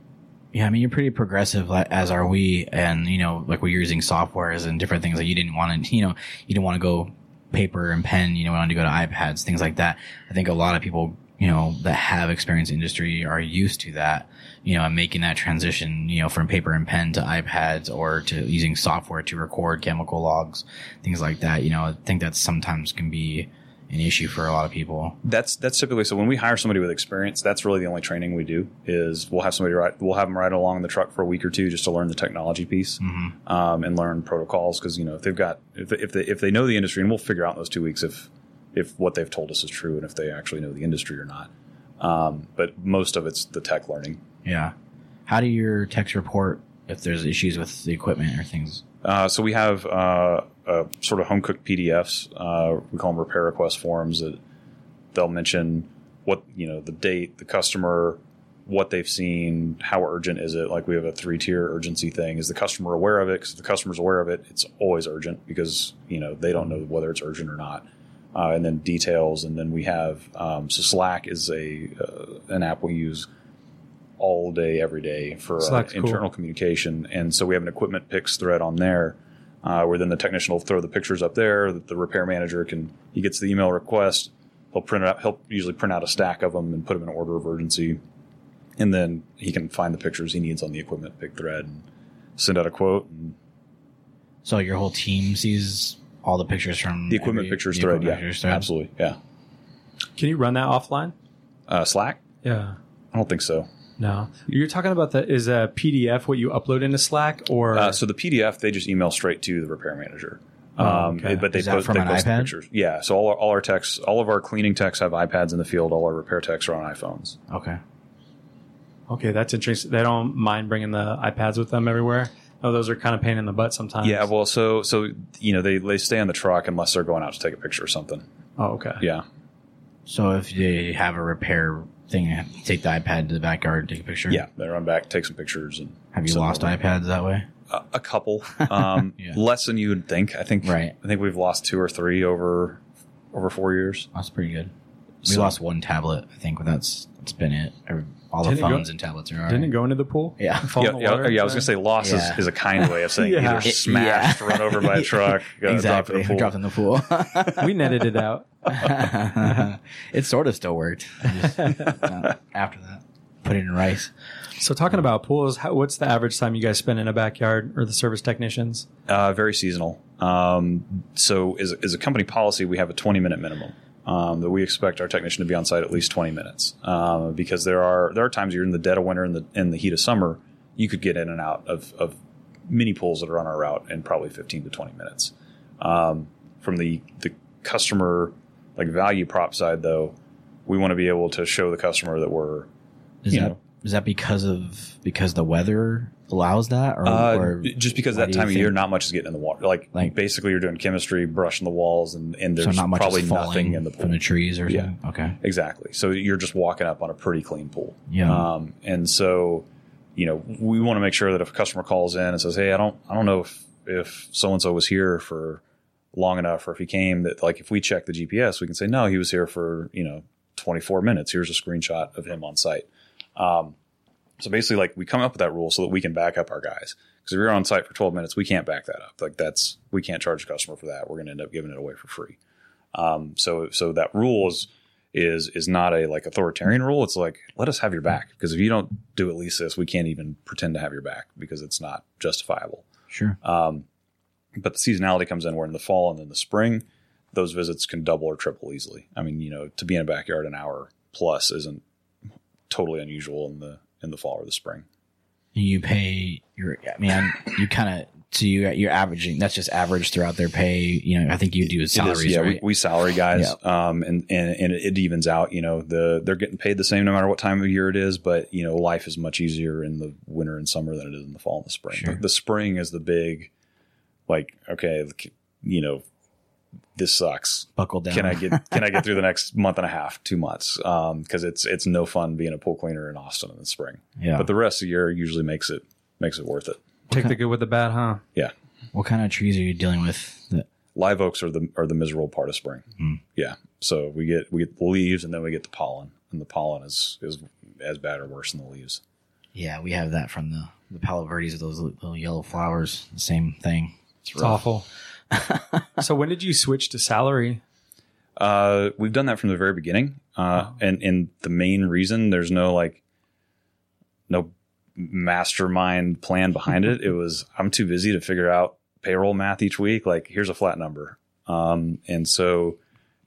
Yeah, I mean, you're pretty progressive, as are we, and you know, like we're using softwares and different things that you didn't want to, you know, you didn't want to go paper and pen, you know, wanted to go to iPads, things like that. I think a lot of people, you know, that have experience in industry are used to that, you know, and making that transition, you know, from paper and pen to iPads or to using software to record chemical logs, things like that. You know, I think that sometimes can be an issue for a lot of people. that's that's typically so when we hire somebody with experience, that's really the only training we do is we'll have somebody ride we'll have them ride along the truck for a week or two just to learn the technology piece Mm-hmm. um, and learn protocols because you know if they've got if they, if they if they know the industry and we'll figure out in those two weeks if if what they've told us is true and if they actually know the industry or not. Um, but most of it's the tech learning. Yeah. How do your techs report if there's issues with the equipment or things? Uh, so we have uh, uh, sort of home cooked PDFs. Uh, we call them repair request forms that they'll mention what you know the date, the customer, what they've seen, how urgent is it. Like we have a three tier urgency thing. Is the customer aware of it? Because if the customer's aware of it, it's always urgent because you know they don't know whether it's urgent or not. Uh, and then details, and then we have um, so Slack is a uh, an app we use all day, every day for uh, Slack's cool. internal communication. And so we have an equipment pics thread on there uh, where then the technician will throw the pictures up there. That the repair manager can, he gets the email request. He'll print it out. He'll usually print out a stack of them and put them in order of urgency. And then he can find the pictures he needs on the equipment pic thread and send out a quote. And So your whole team sees all the pictures from The equipment every- pictures the thread, equipment yeah, pictures thread? absolutely, yeah. Can you run that offline? Uh, Slack? Yeah. I don't think so. No. You're talking about the is a PDF what you upload into Slack or Uh, so the PDF they just email straight to the repair manager. Oh, Um, okay. But they Is that post, from they an post the pictures. Yeah. So all our, all our techs, all of our cleaning techs have iPads in the field. All our repair techs are on iPhones. Okay. Okay, that's interesting. They don't mind bringing the iPads with them everywhere. Oh, those are kind of pain in the butt sometimes. Yeah. Well, so so you know they they stay on the truck unless they're going out to take a picture or something. Oh, okay. Yeah. So if they have a repair thing, you take the iPad to the backyard, take a picture. Yeah. They run back, take some pictures, and Have you lost over. iPads that way? A, a couple, um, Yeah. less than you would think. I think. Right. I think we've lost two or three over over four years. That's pretty good. We So- lost one tablet, I think, but that's that's been it. Every- All the Didn't it go- phones and tablets are all Didn't right. it go into the pool? Yeah. Fall Yeah, in the yeah, water? yeah, I was gonna say loss Yeah. is, is a kind way of saying Yeah. either It- smashed, yeah. run over by a truck, uh, exactly. dropped in the pool. Dropped in the pool. we netted it out. it sort of still worked. Just, uh, after that, put it in rice. So talking about pools, how, what's the average time you guys spend in a backyard or the service technicians? Uh, very seasonal. Um, so, as, as a company policy, we have a 20 minute minimum um, that we expect our technician to be on site at least 20 minutes um, because there are there are times you're in the dead of winter and the in the heat of summer, you could get in and out of, of mini pools that are on our route in probably 15 to 20 minutes. Um, from the the customer like value prop side, though, we want to be able to show the customer that we're Is You that know. is that because of because the weather allows that, or, Uh, or just because that time of year, not much is getting in the water. Like, Like- basically, you're doing chemistry, brushing the walls, and, and so there's not much probably nothing in the pool. from the trees or Yeah. something? Okay. Exactly. So you're just walking up on a pretty clean pool. Yeah. Um, and so, you know, we want to make sure that if a customer calls in and says, "Hey, I don't, I don't know if if so and so was here for long enough, or if he came," that like if we check the GPS, we can say, "No, he was here for you know 24 minutes. Here's a screenshot of him on site." Um, so basically, like we come up with that rule so that we can back up our guys. Because if you're on site for 12 minutes, we can't back that up. Like that's we can't charge a customer for that. We're going to end up giving it away for free. Um, so so that rule is is is not a like authoritarian rule. It's like let us have your back because if you don't do at least this, we can't even pretend to have your back because it's not justifiable. Sure. Um, but the seasonality comes in where in the fall and then the spring, those visits can double or triple easily. I mean, you know, to be in a backyard an hour plus isn't totally unusual in the in the fall or the spring. You pay your. I mean, you kind of. So you you're averaging. That's just average throughout their pay. You know, I think you do It is, salaries, yeah, right? we, we salary guys, um, and, and and it evens out. You know, the they're getting paid the same no matter what time of year it is, but you know, life is much easier in the winter and summer than it is in the fall and the spring. Sure. The, the spring is the big, like, okay, you know, this sucks. Buckle down. Can I get can I get through the next month and a half, two months? Because it's it's no fun being a pool cleaner in Austin in the spring. Yeah. But the rest of the year usually makes it makes it worth it. Take the good with the bad, huh? Yeah. what kind of trees are you dealing with? That, live oaks are the are the miserable part of spring. Hmm. Yeah, so we get we get the leaves and then we get the pollen, and the pollen is is as bad or worse than the leaves. yeah, we have that from the the Palo Verdes, those little yellow flowers. Same thing. It's awful. so when did you switch to salary? Uh, we've done that from the very beginning, uh, and and the main reason there's no like no mastermind plan behind it. It was I'm too busy to figure out payroll math each week. Like here's a flat number, um, and so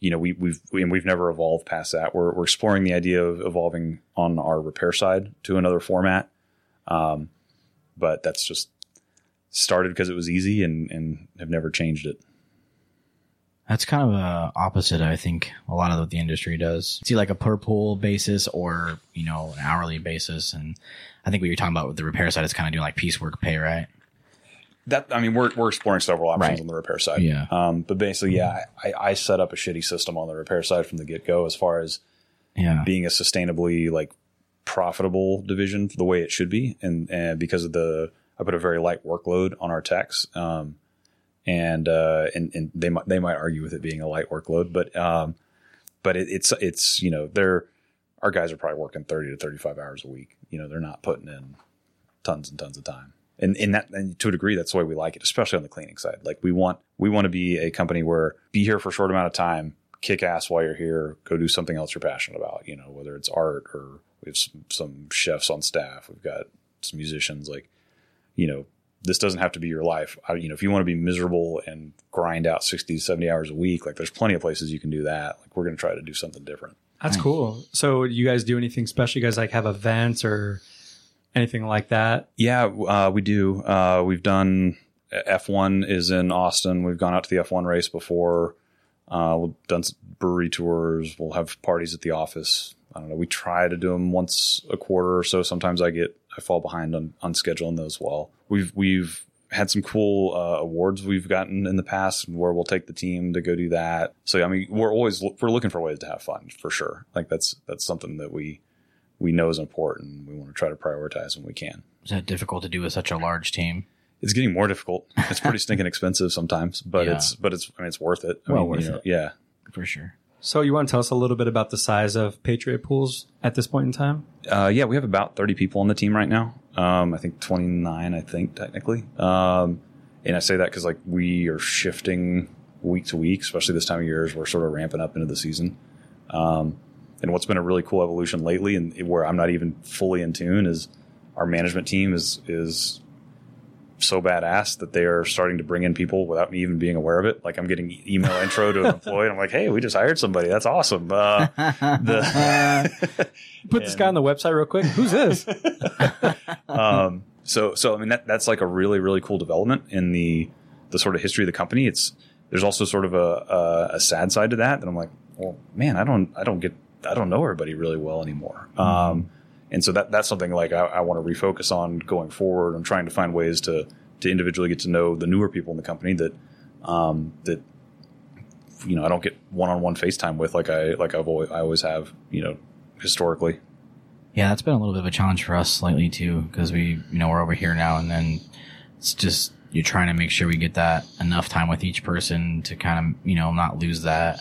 you know we we've we, and we've never evolved past that. We're we're exploring the idea of evolving on our repair side to another format, um, but that's just started because it was easy and and have never changed it. That's kind of a opposite. I think a lot of what the industry does. See, like a per pool basis or you know an hourly basis, and I think what you're talking about with the repair side is kind of doing like piecework pay, right? That I mean, we're we're exploring several options Right. on the repair side. Yeah. Um, but basically, yeah, I, I set up a shitty system on the repair side from the get go as far as Yeah. being a sustainably like profitable division the way it should be, and and because of the I put a very light workload on our techs, um, and uh, and and they might they might argue with it being a light workload, but um, but it, it's it's you know they're our guys are probably working thirty to thirty five hours a week. You know they're not putting in tons and tons of time. And in that, and to a degree, that's the way we like it, especially on the cleaning side. Like we want, we want to be a company where be here for a short amount of time, kick ass while you're here, go do something else you're passionate about. You know, whether it's art or we have some, some chefs on staff, we've got some musicians. Like, you know, this doesn't have to be your life. I, you know, if you want to be miserable and grind out 60, 70 hours a week, like there's plenty of places you can do that. Like we're going to try to do something different. That's cool. So, you guys do anything special? You guys like have events or anything like that? Yeah, uh, we do. Uh, we've done F1 is in Austin. We've gone out to the F1 race before. Uh, we've done some brewery tours. We'll have parties at the office. I don't know. We try to do them once a quarter or so. Sometimes I get I fall behind on on scheduling those well. We've we've had some cool uh, awards we've gotten in the past where we'll take the team to go do that. So I mean, we're always we're looking for ways to have fun for sure. Like that's that's something that we we know is important. We want to try to prioritize when we can. Is that difficult to do with such a large team? It's getting more difficult. It's pretty stinking expensive sometimes, but Yeah. it's but it's I mean it's worth it. I Well mean, worth you know, it. Yeah. For sure. So, you want to tell us a little bit about the size of Patriot Pools at this point in time? Uh, yeah, we have about 30 people on the team right now. Um, I think 29, I think, technically. Um, and I say that because, like, we are shifting week to week, especially this time of year as we're sort of ramping up into the season. Um, and what's been a really cool evolution lately, and where I'm not even fully in tune, is our management team is is so badass that they are starting to bring in people without me even being aware of it. Like I'm getting email intro to an employee, and I'm like, "Hey, we just hired somebody. That's awesome." Uh, the Put this guy on the website real quick. Who's this? um, so so I mean that that's like a really really cool development in the the sort of history of the company. It's there's also sort of a a, a sad side to that that I'm like, well, man, I don't I don't get I don't know everybody really well anymore. Um, and so that that's something like I, I want to refocus on going forward. I'm trying to find ways to to individually get to know the newer people in the company that um, that you know I don't get one on one FaceTime with like I like I've always I always have you know historically. Yeah, that's been a little bit of a challenge for us lately too, because we, you know, we're over here now, and then it's just you're trying to make sure we get that enough time with each person to kind of, you know, not lose that,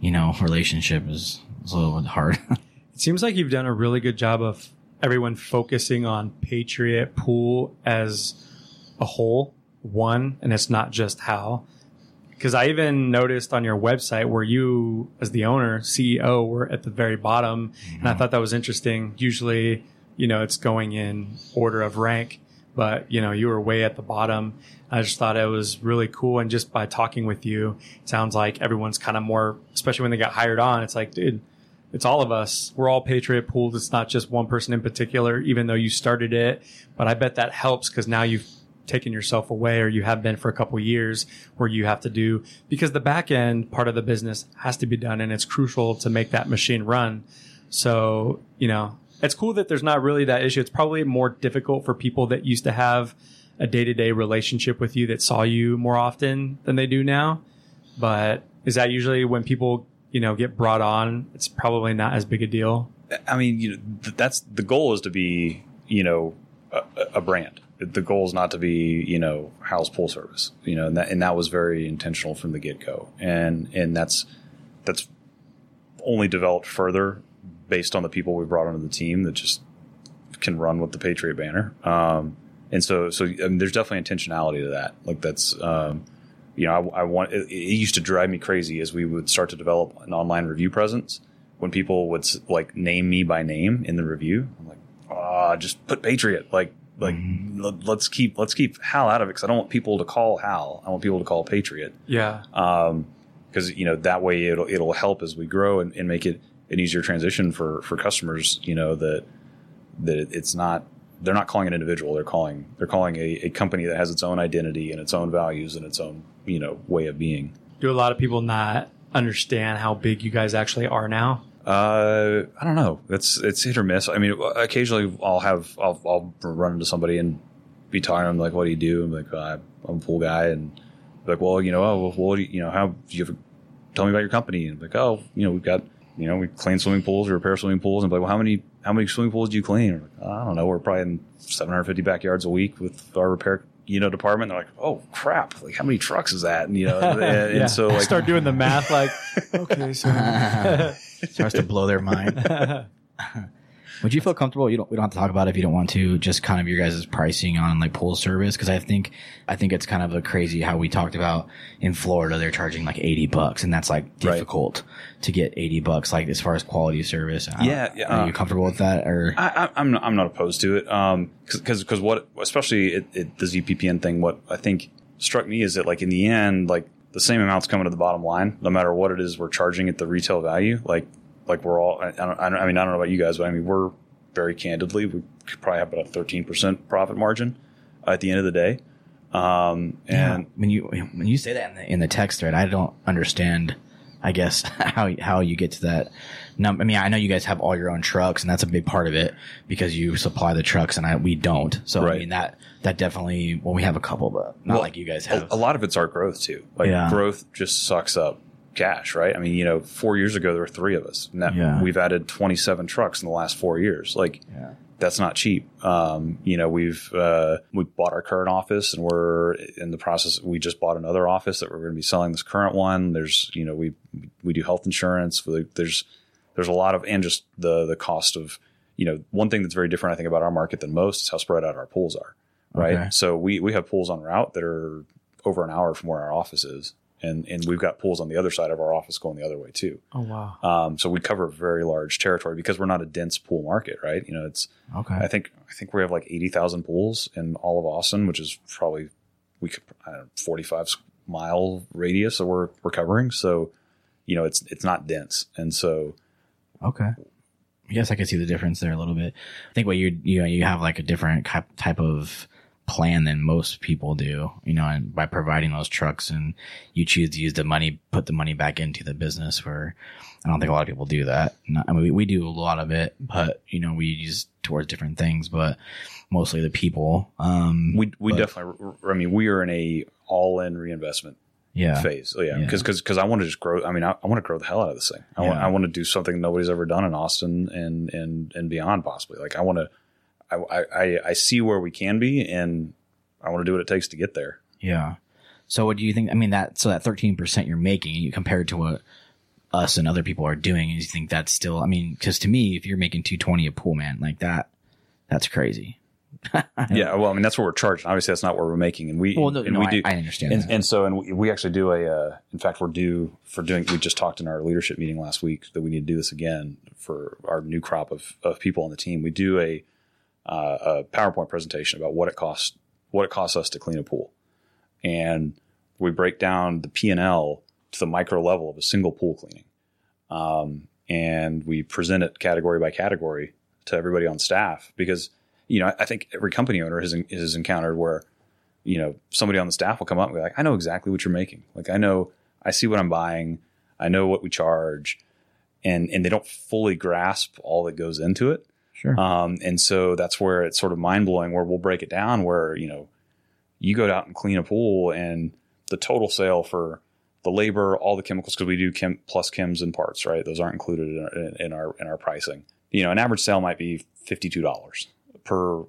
you know, relationship is, is a little bit hard. It seems like you've done a really good job of everyone focusing on Patriot Pool as a whole, one, and it's not just how. Because I even noticed on your website where you, as the owner, CEO, were at the very bottom, and I mm-hmm. thought that was interesting. Usually, you know, it's going in order of rank, but you know, you were way at the bottom. I just thought it was really cool, and just by talking with you, it sounds like everyone's kind of more, especially when they got hired on. It's like, dude, it's all of us. We're all Patriot pools. It's not just one person in particular, even though you started it. But I bet that helps because now you've taken yourself away or you have been for a couple years where you have to do because the back end part of the business has to be done and it's crucial to make that machine run. So, you know, it's cool that there's not really that issue. It's probably more difficult for people that used to have a day to day relationship with you that saw you more often than they do now. But is that usually when people, you know, get brought on? It's probably not as big a deal. I mean, you know, th- that's the goal is to be, you know, a, a brand. The goal is not to be, you know, Hal's Pool Service, you know, and that, and that was very intentional from the get go, and and that's that's only developed further based on the people we brought onto the team that just can run with the Patriot banner. Um, and so, so I mean, there's definitely intentionality to that. Like that's, um, you know, I, I want. It, it used to drive me crazy as we would start to develop an online review presence when people would like name me by name in the review. I'm like, ah, just put Patriot. Like, like let, let's keep let's keep Hal out of it because I don't want people to call Hal. I want people to call Patriot Yeah. Um, because you know that way it'll it'll help as we grow and, and make it an easier transition for for customers. You know that that it's not they're not calling an individual. They're calling they're calling a, a company that has its own identity and its own values and its own you know way of being. Do a lot of people not understand how big you guys actually are now? Uh, I don't know. It's it's hit or miss. I mean, occasionally I'll have I'll, I'll run into somebody and be talking to them like, "What do you do?" I'm like, "Uh, "I'm a pool guy," and like, "Well, you know, oh, well, what do you, you know, how do you ever tell me about your company?" And I'm like, "Oh, you know, we've got you know, we clean swimming pools, we repair swimming pools." And I'm like, "Well, how many how many swimming pools do you clean?" I'm like, I don't know. We're probably in 750 backyards a week with our repair you know department. They're like, "Oh crap! Like, how many trucks is that?" And you know, and, and Yeah. so like, start doing the math like, okay, so Starts to blow their mind. Would you feel comfortable? You don't. We don't have to talk about it if you don't want to. Just kind of your guys' pricing on like pool service because I think I think it's kind of a crazy how we talked about in Florida they're charging like eighty bucks and that's like Right. difficult to get eighty bucks like as far as quality of service. Yeah, yeah, Are uh, you comfortable with that or? I, I, I'm not, I'm not opposed to it. Um, because because what especially it, it, the ZPPN thing. What I think struck me is that like in the end, like the same amounts coming to the bottom line, no matter what it is we're charging at the retail value. Like like we're all. I, don't, I don't. I mean, I don't know about you guys, but I mean, we're very candidly, we could probably have about a 13 percent profit margin at the end of the day. Um, and when you when you say that in the, in the text thread, I don't understand. I guess how how you get to that number. I mean, I know you guys have all your own trucks, and that's a big part of it because you supply the trucks, and I we don't. So I mean that that definitely. Well, we have a couple, but not Well, like you guys a, have. a lot of it's our growth too. Like Yeah. growth just sucks up cash, right? I mean, you know, four years ago there were three of us. Now Yeah. we've added 27 trucks in the last four years. Like Yeah. that's not cheap. Um, you know, we've uh, we bought our current office and we're in the process. We just bought another office that we're going to be selling this current one. There's you know we we do health insurance. There's there's a lot of and just the the cost of you know one thing that's very different I think about our market than most is how spread out our pools are. Right. Okay. So we we have pools on route that are over an hour from where our office is. And, and we've got pools on the other side of our office going the other way too. Oh wow. Um, so we cover a very large territory because we're not a dense pool market, right? You know, it's Okay. I think I think we have like eighty thousand pools in all of Austin, which is probably we could I don't know, forty five mile radius that we're we're covering. So, you know, it's it's not dense, and so Okay. I guess I could see the difference there a little bit. I think what you you know you have like a different type of plan than most people do, you know, and by providing those trucks and you choose to use the money, put the money back into the business where I don't think a lot of people do that. Not, I mean, we, we do a lot of it, but you know, we use towards different things, but mostly the people. Um, we we But- definitely. I mean, we are in a all in reinvestment yeah, phase. Oh, yeah, Yeah. because because I want to just grow. I mean, I, I want to grow the hell out of this thing. I want I want to do something nobody's ever done in Austin and and and beyond possibly. Like I want to. I, I I see where we can be, and I want to do what it takes to get there. Yeah. So what do you think? I mean, that, so that 13% you're making, you compared to what us and other people are doing, and you think that's still, I mean, cause to me, if you're making 220 a pool man like that, that's crazy. Yeah, well, I mean that's what we're charging. Obviously, that's not what we're making, and we Well, no, and no, we I- do. I understand And, that. and so, and we, we actually do a. Uh, in fact, we're due for doing. We just talked in our leadership meeting last week that we need to do this again for our new crop of of people on the team. We do a uh, a PowerPoint presentation about what it costs what it costs us to clean a pool, and we break down the P and L to the micro level of a single pool cleaning, um, and we present it category by category to everybody on staff because you know I think every company owner has has encountered where you know somebody on the staff will come up and be like, I know exactly what you're making. Like I know I see what I'm buying, I know what we charge, and and they don't fully grasp all that goes into it. Sure. Um, and so that's where it's sort of mind blowing where we'll break it down where, you know, you go out and clean a pool and the total sale for the labor, all the chemicals, because we do chem plus chems and parts, right? Those aren't included in our, in our, in our pricing. You know, an average sale might be $52 per,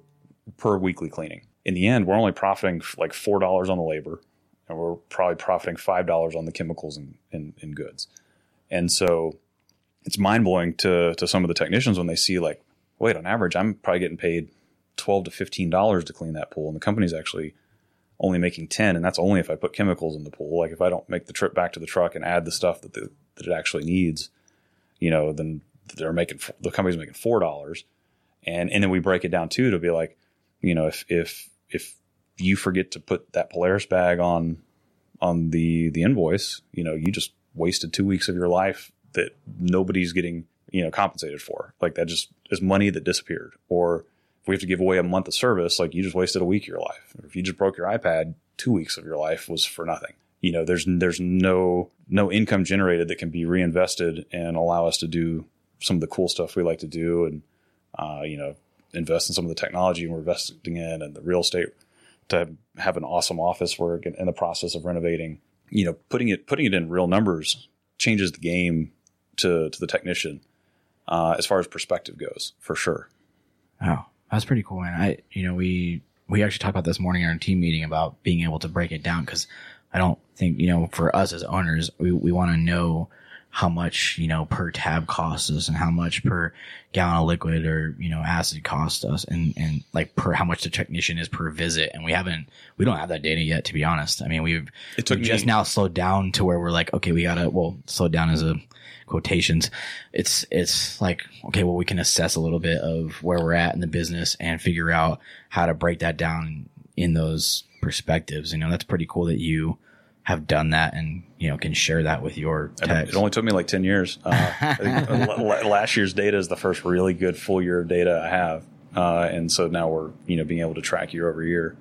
per weekly cleaning. In the end, we're only profiting like $4 on the labor and we're probably profiting $5 on the chemicals and, and, and goods. And so it's mind blowing to, to some of the technicians when they see like, wait, on average, I'm probably getting paid twelve to fifteen dollars to clean that pool, and the company's actually only making ten, and that's only if I put chemicals in the pool. Like if I don't make the trip back to the truck and add the stuff that the, that it actually needs, you know, then they're making the company's making four dollars, and and then we break it down too to be like, you know, if if if you forget to put that Polaris bag on on the the invoice, you know, you just wasted two weeks of your life that nobody's getting you know compensated for. Like that just is money that disappeared. Or if we have to give away a month of service, like you just wasted a week of your life. Or if you just broke your iPad, two weeks of your life was for nothing. You know, there's there's no no income generated that can be reinvested and allow us to do some of the cool stuff we like to do, and uh, you know, invest in some of the technology we're investing in and the real estate to have an awesome office we're in the process of renovating. You know, putting it putting it in real numbers changes the game to to the technician uh, as far as perspective goes, for sure. Oh, that's pretty cool, man. I, you know, we, we actually talked about this morning in our team meeting about being able to break it down because I don't think, you know, for us as owners, we, we want to know how much, you know, per tab costs us and how much per gallon of liquid or, you know, acid costs us and, and like per how much the technician is per visit. And we haven't, we don't have that data yet, to be honest. I mean, we've, It took we've just now slowed down to where we're like, okay, we gotta, well, slow down as a quotations. It's, it's like, okay, well, we can assess a little bit of where we're at in the business and figure out how to break that down in those perspectives. You know, that's pretty cool that you have done that and, you know, can share that with your techs. It only took me like 10 years. Uh, I think la- la- last year's data is the first really good full year of data I have. Uh, and so now we're, you know, being able to track year over year.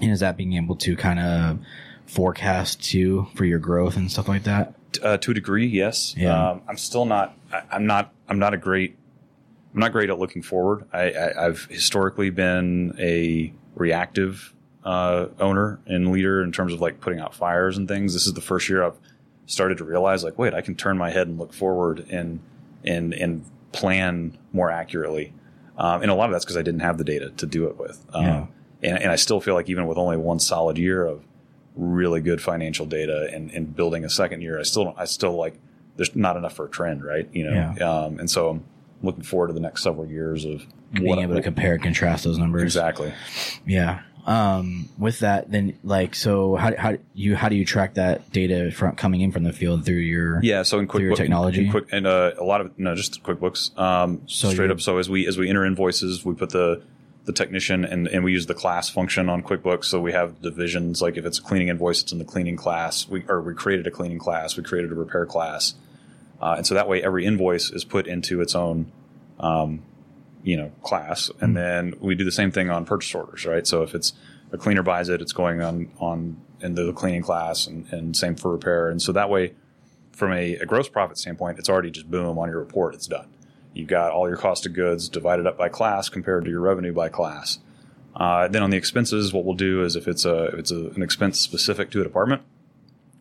And is that being able to kind of forecast too for your growth and stuff like that? Uh, to a degree, yes. Yeah. Um, I'm still not, I, I'm not, I'm not a great, I'm not great at looking forward. I, I, I've historically been a reactive uh, owner and leader in terms of like putting out fires and things. This is the first year I've started to realize like, wait, I can turn my head and look forward and and and plan more accurately. Um, and a lot of that's because I didn't have the data to do it with. Um, Yeah. and, and I still feel like even with only one solid year of really good financial data and, and building a second year, I still don't, I still like there's not enough for a trend, right? You know, Yeah. um, and so I'm looking forward to the next several years of Being able to compare and contrast those numbers. exactly. Yeah. Um, with that, then like, so how, how you, how do you track that data from coming in from the field through your, Yeah, so in QuickBooks, technology? in Quick, and uh, a lot of no, just QuickBooks. Um, So straight up. So as we as we enter invoices, we put the the technician and and we use the class function on QuickBooks. So we have divisions. Like if it's a cleaning invoice, it's in the cleaning class. We or we created a cleaning class. We created a repair class, uh, and so that way every invoice is put into its own. Um, you know, class, and then we do the same thing on purchase orders, right? So if it's a cleaner buys it, it's going on on into the cleaning class, and, and same for repair, and so that way, from a, a gross profit standpoint, it's already just boom on your report. It's done. You've got all your cost of goods divided up by class compared to your revenue by class. Uh, then on the expenses, what we'll do is if it's a if it's a, an expense specific to a department,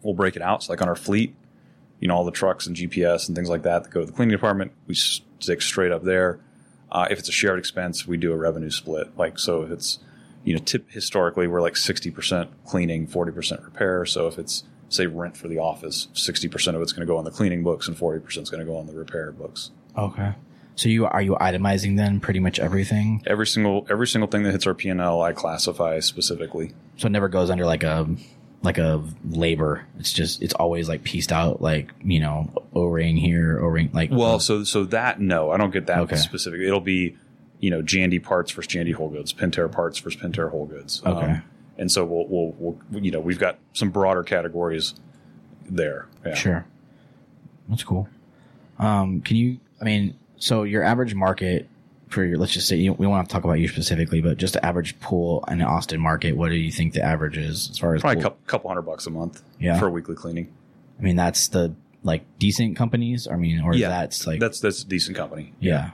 we'll break it out. So like on our fleet, you know, all the trucks and GPS and things like that that go to the cleaning department, we stick straight up there. Uh, if it's a shared expense, we do a revenue split. Like so, if it's you know, tip historically we're like sixty percent cleaning, forty percent repair. So if it's say rent for the office, sixty percent of it's going to go on the cleaning books and forty percent is going to go on the repair books. okay. So you, are you itemizing then pretty much everything? Every single every single thing that hits our P and L, I classify specifically. So it never goes under like a, like a labor. It's just, it's always like pieced out, like, you know, O-ring here, O-ring, like, Well, so so that no, I don't get that Okay. specific. It'll be you know Jandy parts versus Jandy whole goods, Pentair parts versus Pentair whole goods. Um, Okay. and so we'll, we'll we'll you know we've got some broader categories there. Yeah. Sure. That's cool. Um, can you, I mean, so your average market for your, let's just say, you, we don't want to talk about you specifically, but just the average pool in the Austin market, what do you think the average is as far as Probably a couple, couple hundred bucks a month Yeah. for weekly cleaning. I mean, that's the like decent companies. I mean, or Yeah, that's like, That's that's a decent company. yeah.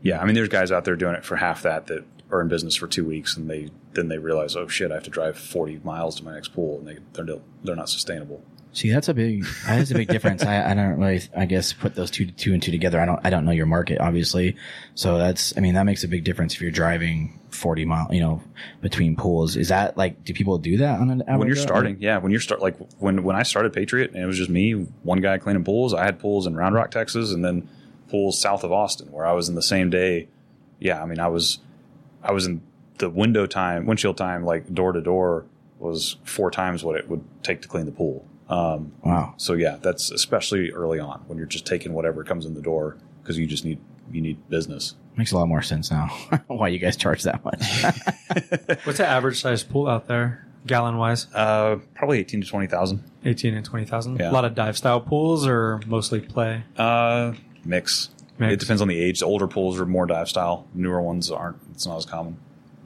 Yeah, I mean, there's guys out there doing it for half that that are in business for two weeks, and they then they realize, oh shit, I have to drive 40 miles to my next pool, and they they're they're not sustainable. See, that's a big, that is a big difference. I, I don't really, I guess, put those two, two and two together. I don't, I don't know your market, obviously. So that's, I mean, that makes a big difference if you're driving 40 mile, you know, between pools. Is that like, do people do that on an average? when you're starting, yeah, when you're start like when when I started Patriot, and it was just me, one guy cleaning pools. I had pools in Round Rock, Texas, and then pools south of Austin, where I was in the same day. Yeah, I mean, I was I was in the window time, windshield time, like door to door was four times what it would take to clean the pool. Um, Wow. so yeah, that's especially early on when you're just taking whatever comes in the door because you just need you need business. Makes a lot more sense now. Why you guys charge that much? What's the average size pool out there, gallon wise? Uh, probably eighteen to twenty thousand. 18 and 20,000. Yeah. A lot of dive style pools or mostly play? Uh, mix. Mix. It depends on the age. The older pools are more dive style. Newer ones aren't. It's not as common.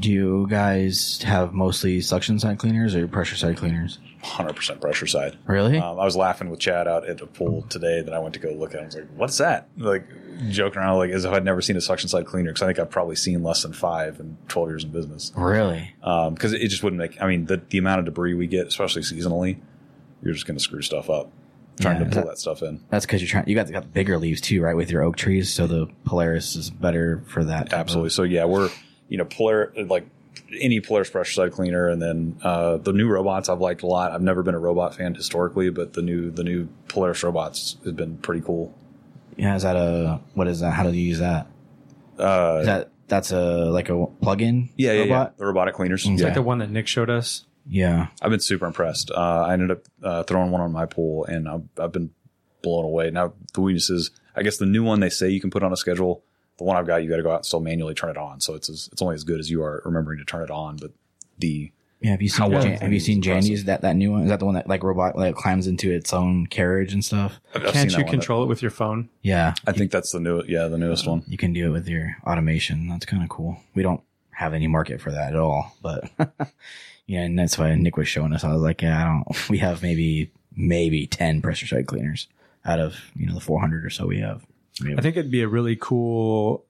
Do you guys have mostly suction side cleaners or pressure side cleaners? Hundred percent pressure side. Really? Um, I was laughing with Chad out at a pool today that I went to go look at. I was like, "What's that?" Like joking around, like as if I'd never seen a suction side cleaner. Because I think I've probably seen less than five in twelve years in business. really? Because it just wouldn't make. I mean, the the amount of debris we get, especially seasonally, you're just going to screw stuff up trying Yeah, to pull that- that stuff in. That's because you're trying, you got, got bigger leaves too, right? With your oak trees. So the Polaris is better for that. type of- Absolutely. So yeah, we're you know Polar like any Polaris pressure side cleaner, and then uh, the new robots I've liked a lot. I've never been a robot fan historically, but the new the new Polaris robots has been pretty cool. Yeah, is that a what is that? How do you use that? Uh, Is that that's a like a plug-in yeah, yeah, yeah, the robotic cleaners. It's Yeah. like the one that Nick showed us. Yeah. I've been super impressed. Uh, I ended up uh, throwing one on my pool, and I've, I've been blown away. Now the weakness is, I guess the new one they say you can put on a schedule. The one I've got, you got to go out and still manually turn it on. So it's as, it's only as good as you are remembering to turn it on. But the Yeah, have you seen How well Jan- have you seen impressive. Jandy's that that new one? Is that the one that like robot like climbs into its own carriage and stuff? I've, I've Can't seen you that control it with your phone? Yeah. I think that's the new, yeah, the newest one. You can do it with your automation. That's kind of cool. We don't have any market for that at all, but yeah, and that's why Nick was showing us. I was like, yeah, I don't. We have maybe maybe ten pressure side cleaners out of you know the 400 or so we have. Have I think it'd be a really cool.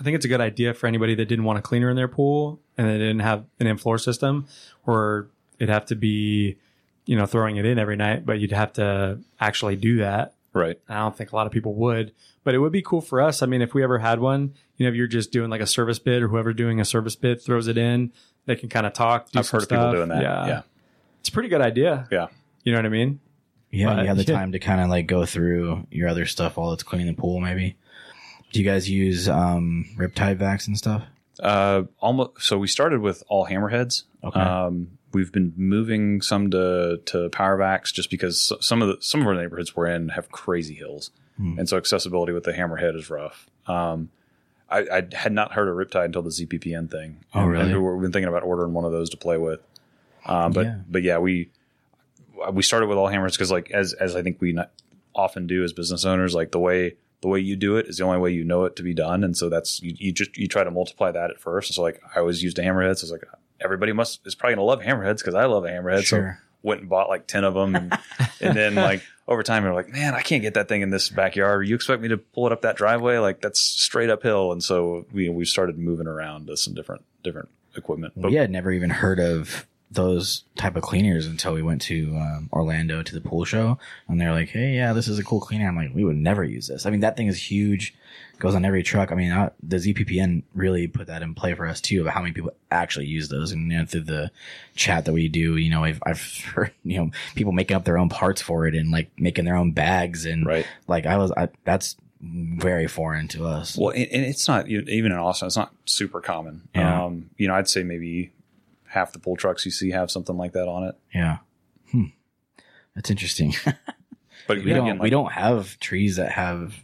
I think it's a good idea for anybody that didn't want a cleaner in their pool and they didn't have an in-floor system, or it'd have to be, you know, throwing it in every night, but you'd have to actually do that. Right. I don't think a lot of people would, but it would be cool for us. I mean, if we ever had one, you know, if you're just doing like a service bid or whoever doing a service bid throws it in, they can kind of talk. I've heard of people doing that. Yeah. Yeah. it's a pretty good idea. Yeah. You know what I mean? Yeah, you have the time to kind of like go through your other stuff while it's cleaning the pool. Maybe. Do you guys use um, Riptide vacs and stuff? Uh, almost. So we started with all hammerheads. Okay. Um, we've been moving some to to power vacs just because some of the some of our neighborhoods we're in have crazy hills, Hmm. and so accessibility with the hammerhead is rough. Um, I, I had not heard of Riptide until the ZPPN thing. Oh, really? and we've been thinking about ordering one of those to play with. Um, but Yeah. but yeah, we we started with all hammers because like as as I think we often do as business owners, like the way the way you do it is the only way you know it to be done, and so that's you, you just you try to multiply that at first. And So like I always used a hammerhead, so it's like everybody must is probably gonna love hammerheads because I love a hammerhead. Sure. So went and bought like ten of them, and, and then like over time you're like, man, I can't get that thing in this backyard. You expect me to pull it up that driveway? Like that's straight uphill, and so we we started moving around to some different different equipment. But we had never even heard of those type of cleaners until we went to um, Orlando to the pool show, and they're like, "Hey, yeah, this is a cool cleaner." I'm like, "We would never use this." I mean, that thing is huge, goes on every truck. I mean, I, the ZPPN really put that in play for us too, about how many people actually use those. And you know, through the chat that we do, you know, I've, I've heard you know people making up their own parts for it and like making their own bags and Right. like I was, I, that's very foreign to us. Well, and, and it's not even in Austin. It's not super common. Yeah. Um, you know, I'd say maybe half the pull trucks you see have something like that on it. yeah. Hmm. That's interesting. But we don't we don't have trees that have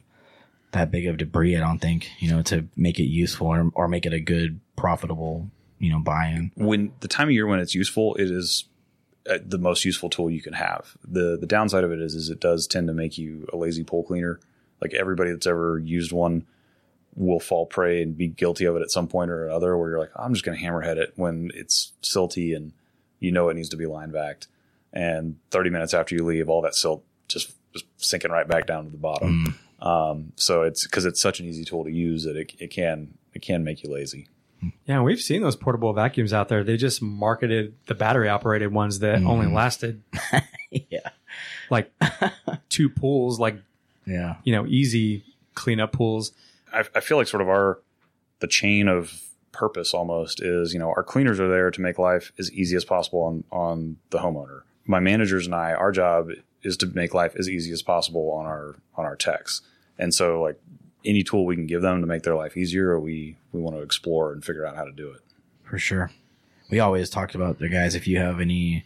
that big of debris i don't think you know to make it useful or, or make it a good profitable you know buy-in when the time of year when it's useful, it is uh, the most useful tool you can have. the The downside of it is, is it does tend to make you a lazy pole cleaner. Like everybody that's ever used one will fall prey and be guilty of it at some point or another. Where you're like, I'm just going to hammerhead it when it's silty and you know it needs to be line vacked. And 30 minutes after you leave, all that silt just just sinking right back down to the bottom. Mm. Um, so it's because it's such an easy tool to use that it, it can it can make you lazy. Hmm. Yeah, we've seen those portable vacuums out there. They just marketed the battery operated ones that mm-hmm. only lasted yeah like two pools, like, yeah you know, easy cleanup pools. I, I feel like sort of our the chain of purpose almost is you know our cleaners are there to make life as easy as possible on on the homeowner. My managers and I, our job is to make life as easy as possible on our on our techs. And so like any tool we can give them to make their life easier, we we want to explore and figure out how to do it. for sure we always talked about the guys if you have any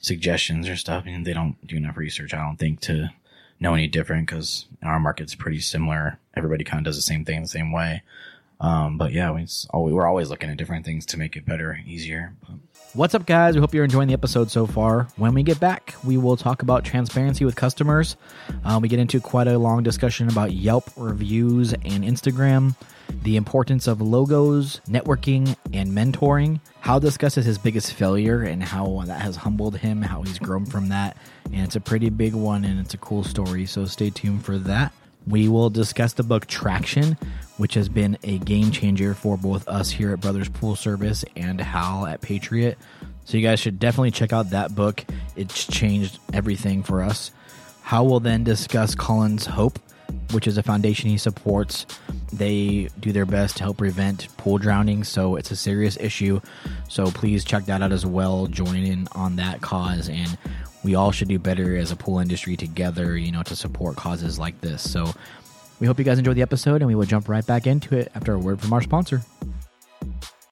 suggestions or stuff and they don't do enough research i don't think to know any different because our market's pretty similar. Everybody kind of does the same thing the same way um, but yeah we, we're always looking at different things to make it better easier but What's up, guys? We hope you're enjoying the episode so far. When we get back, we will talk about transparency with customers. Uh, we get into quite a long discussion about Yelp reviews and Instagram, the importance of logos, networking, and mentoring. Hal discusses his biggest failure and how that has humbled him, how he's grown from that. And it's a pretty big one and it's a cool story, so stay tuned for that. We will discuss the book Traction, which has been a game changer for both us here at Brothers Pool Service and Hal at Patriot. So you guys should definitely check out that book. It's changed everything for us. Hal will then discuss Colin's Hope which is a foundation he supports. They do their best to help prevent pool drowning, so it's a serious issue. So please check that out as well. Join in on that cause, and we all should do better as a pool industry together, you know, to support causes like this. So we hope you guys enjoyed the episode, and we will jump right back into it after a word from our sponsor.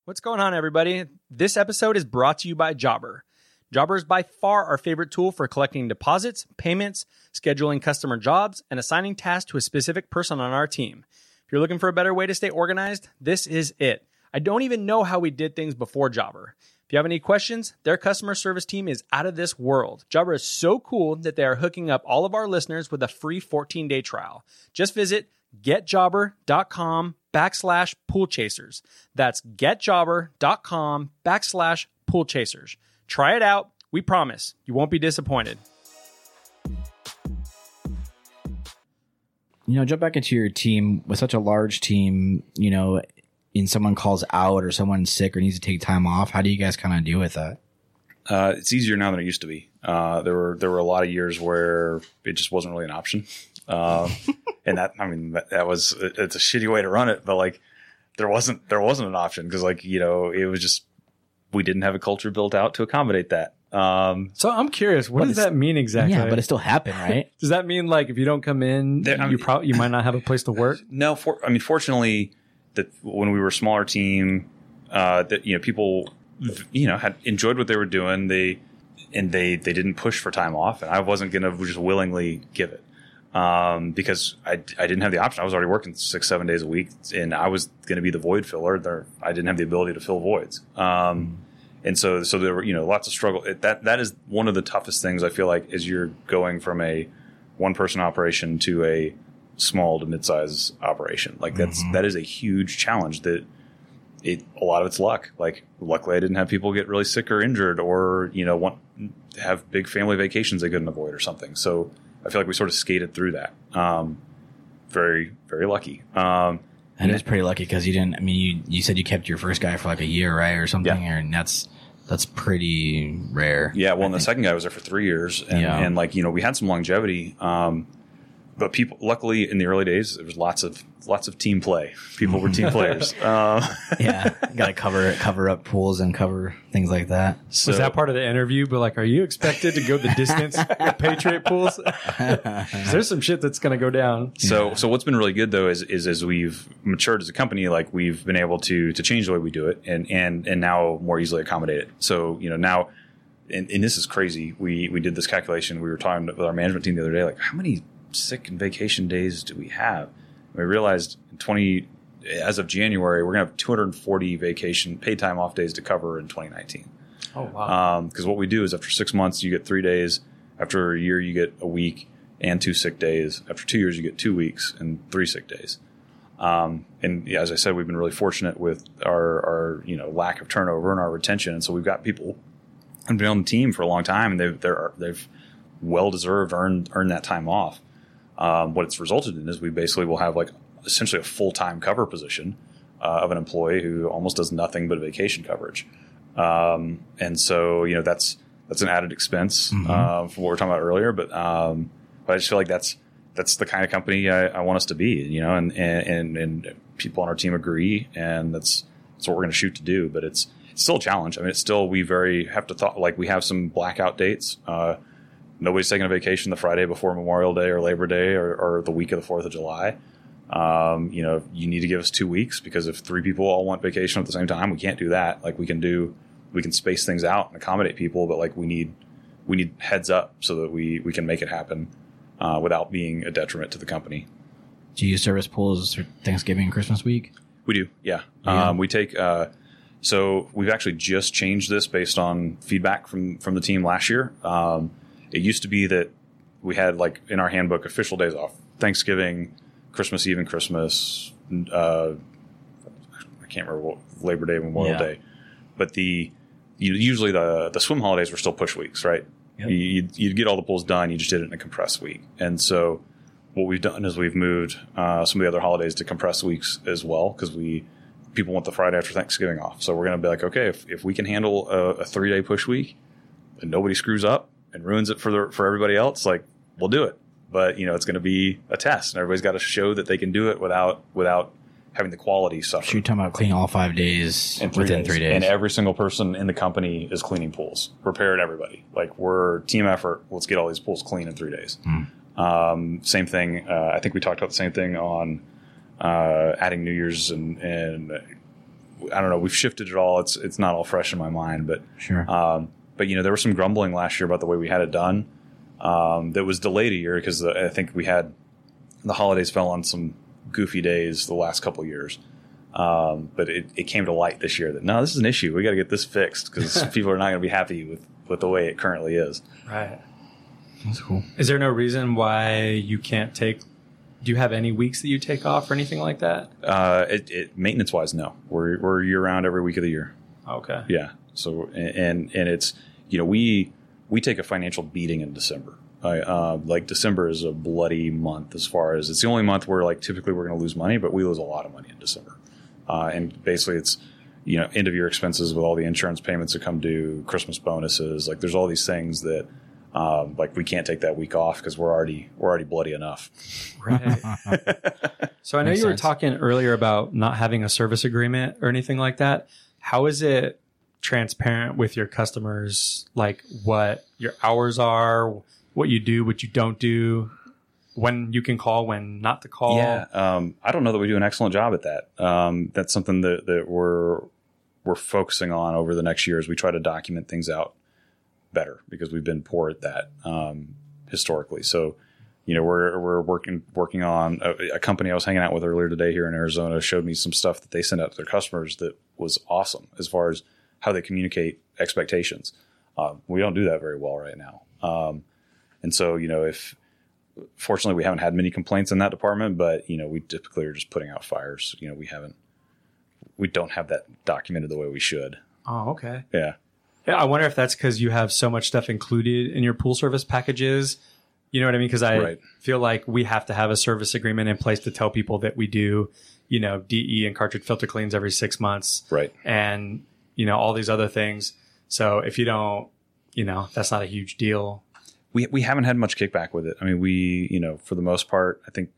What's going on, everybody? This episode is brought to you by Jobber. Jobber is by far our favorite tool for collecting deposits, payments, scheduling customer jobs, and assigning tasks to a specific person on our team. If you're looking for a better way to stay organized, this is it. I don't even know how we did things before Jobber. If you have any questions, their customer service team is out of this world. Jobber is so cool that they are hooking up all of our listeners with a free 14 day trial. Just visit getjobber.com backslash pool chasers. That's getjobber.com backslash pool chasers. Try it out. We promise you won't be disappointed. You know, jump back into your team with such a large team, you know, and someone calls out or someone's sick or needs to take time off. How do you guys kind of deal with that? Uh, it's easier now than it used to be. Uh, there were there were a lot of years where it just wasn't really an option, uh, and that I mean that, that was it's a shitty way to run it, but like there wasn't there wasn't an option because like you know it was just we didn't have a culture built out to accommodate that. Um, So I'm curious, what does that mean exactly? Yeah, but it still happened, right? does that mean like if you don't come in, There- I you mean- probably you might not have a place to work? no, for, I mean, fortunately, that when we were a smaller team, uh, that you know people, you know, had enjoyed what they were doing. They and they they didn't push for time off, and I wasn't going to just willingly give it um, because I I didn't have the option. I was already working six seven days a week, and I was going to be the void filler. There, I didn't have the ability to fill voids. Um, and so so there were you know lots of struggle. It, that that is one of the toughest things I feel like as you're going from a one person operation to a small to mid-size operation. Like that's that is a huge challenge that it a lot of it's luck. Like luckily I didn't have people get really sick or injured or, you know, want have big family vacations they couldn't avoid or something. So I feel like we sort of skated through that. Um, very, very lucky. Um, And it's pretty lucky because you didn't. I mean, you, you said you kept your first guy for like a year, right, or something, Yeah. and that's that's pretty rare. Yeah, well, I and the second guy was there for three years, and, Yeah. and like you know, we had some longevity. Um, but people, luckily, in the early days, there was lots of lots of team play. People were team players. Uh, yeah, got to cover cover up pools and cover things like that. so Was that part of the interview? But like, are you expected to go the distance at Patriot pools? 'Cause There's some shit that's going to go down. So, so what's been really good though is, is as we've matured as a company, like we've been able to to change the way we do it, and and and now more easily accommodate it. So, you know, now, and, and this is crazy. We we did this calculation. We were talking with our management team the other day, like how many sick and vacation days do we have? And we realized in twenty as of January, we're gonna have 240 vacation paid time off days to cover in 2019 Oh wow. because what we do is after six months you get three days. After a year you get a week and two sick days. After two years you get two weeks and three sick days. Um, and yeah, as i said we've been really fortunate with our, our you know lack of turnover and our retention. And so we've got people who've been on the team for a long time and they've they're, they've well deserved earned earned that time off um, what it's resulted in is we basically will have like essentially a full-time cover position uh, of an employee who almost does nothing but vacation coverage um, and so you know that's that's an added expense uh, for what we are talking about earlier. But um, but I just feel like that's that's the kind of company I, I want us to be. You know, and and and, and people on our team agree, and that's that's what we're going to shoot to do. But it's it's still a challenge. I mean, it's still we very have to thought like we have some blackout dates. Uh, nobody's taking a vacation the Friday before Memorial Day or Labor Day or, or the week of the Fourth of July. Um, you know, you need to give us two weeks because if three people all want vacation at the same time, we can't do that. Like we can do, we can space things out and accommodate people, but like we need, we need heads up so that we we can make it happen uh, without being a detriment to the company. Do you service pools for Thanksgiving and Christmas week? We do, yeah. Yeah. Um, we take. Uh, so we've actually just changed this based on feedback from from the team last year. Um, it used to be that we had like in our handbook official days off: Thanksgiving, Christmas Eve, and Christmas. Uh, I can't remember what Labor Day, Memorial Yeah. Day, but the you, usually the the swim holidays were still push weeks, right? Yep. You, you'd, you'd get all the pools done. You just did it in a compressed week, and so what we've done is we've moved uh, some of the other holidays to compressed weeks as well because we people want the Friday after Thanksgiving off. So we're going to be like, okay, if, if we can handle a, a three day push week and nobody screws up and ruins it for the for everybody else, like we'll do it. but you know it's going to be a test, and everybody's got to show that they can do it without without having the quality suffer. So you're talking about cleaning all five days in three within days. three days. And every single person in the company is cleaning pools. Prepared everybody. Like we're team effort. Let's get all these pools clean in three days. Um, same thing. Uh, I think we talked about the same thing on uh, adding New Year's and and I don't know. We've shifted it all. It's it's not all fresh in my mind, but sure. um, but you know there was some grumbling last year about the way we had it done. Um, that was delayed a year because I think we had the holidays fell on some goofy days the last couple of years. Um, but it, it came to light this year that no, this is an issue. We got to get this fixed because people are not going to be happy with, with the way it currently is. Right. That's cool. Is there no reason why you can't take? Do you have any weeks that you take off or anything like that? Uh, it, it maintenance wise, no, we're we're year round every week of the year. Okay. Yeah. So and and it's you know we we take a financial beating in December. I, uh, like December is a bloody month as far as it's the only month where like typically we're going to lose money, but we lose a lot of money in December. Uh, and basically it's you know end of year expenses with all the insurance payments that come due, Christmas bonuses. Like there's all these things that um, like we can't take that week off because we're already we're already bloody enough. Right. so I know Makes you were sense. talking earlier about not having a service agreement or anything like that. How is it transparent with your customers? Like what your hours are, what you do, what you don't do, when you can call, when not to call. Yeah, um, I don't know that we do an excellent job at that. Um, that's something that, that we're we're focusing on over the next year as we try to document things out better because we've been poor at that um, historically. So, you know, we're we're working working on a, a company I was hanging out with earlier today here in Arizona showed me some stuff that they sent out to their customers that was awesome as far as how they communicate expectations. Um, we don't do that very well right now, um, and so you know if fortunately we haven't had many complaints in that department but you know we typically are just putting out fires you know we haven't we don't have that documented the way we should Oh, okay. yeah Yeah, I wonder if that's because you have so much stuff included in your pool service packages. You know what I mean? Because I Right. feel like we have to have a service agreement in place to tell people that we do, you know, DE and cartridge filter cleans every six months right and, you know, all these other things. So if you don't, you know, that's not a huge deal. we we haven't had much kickback with it i mean we you know for the most part i think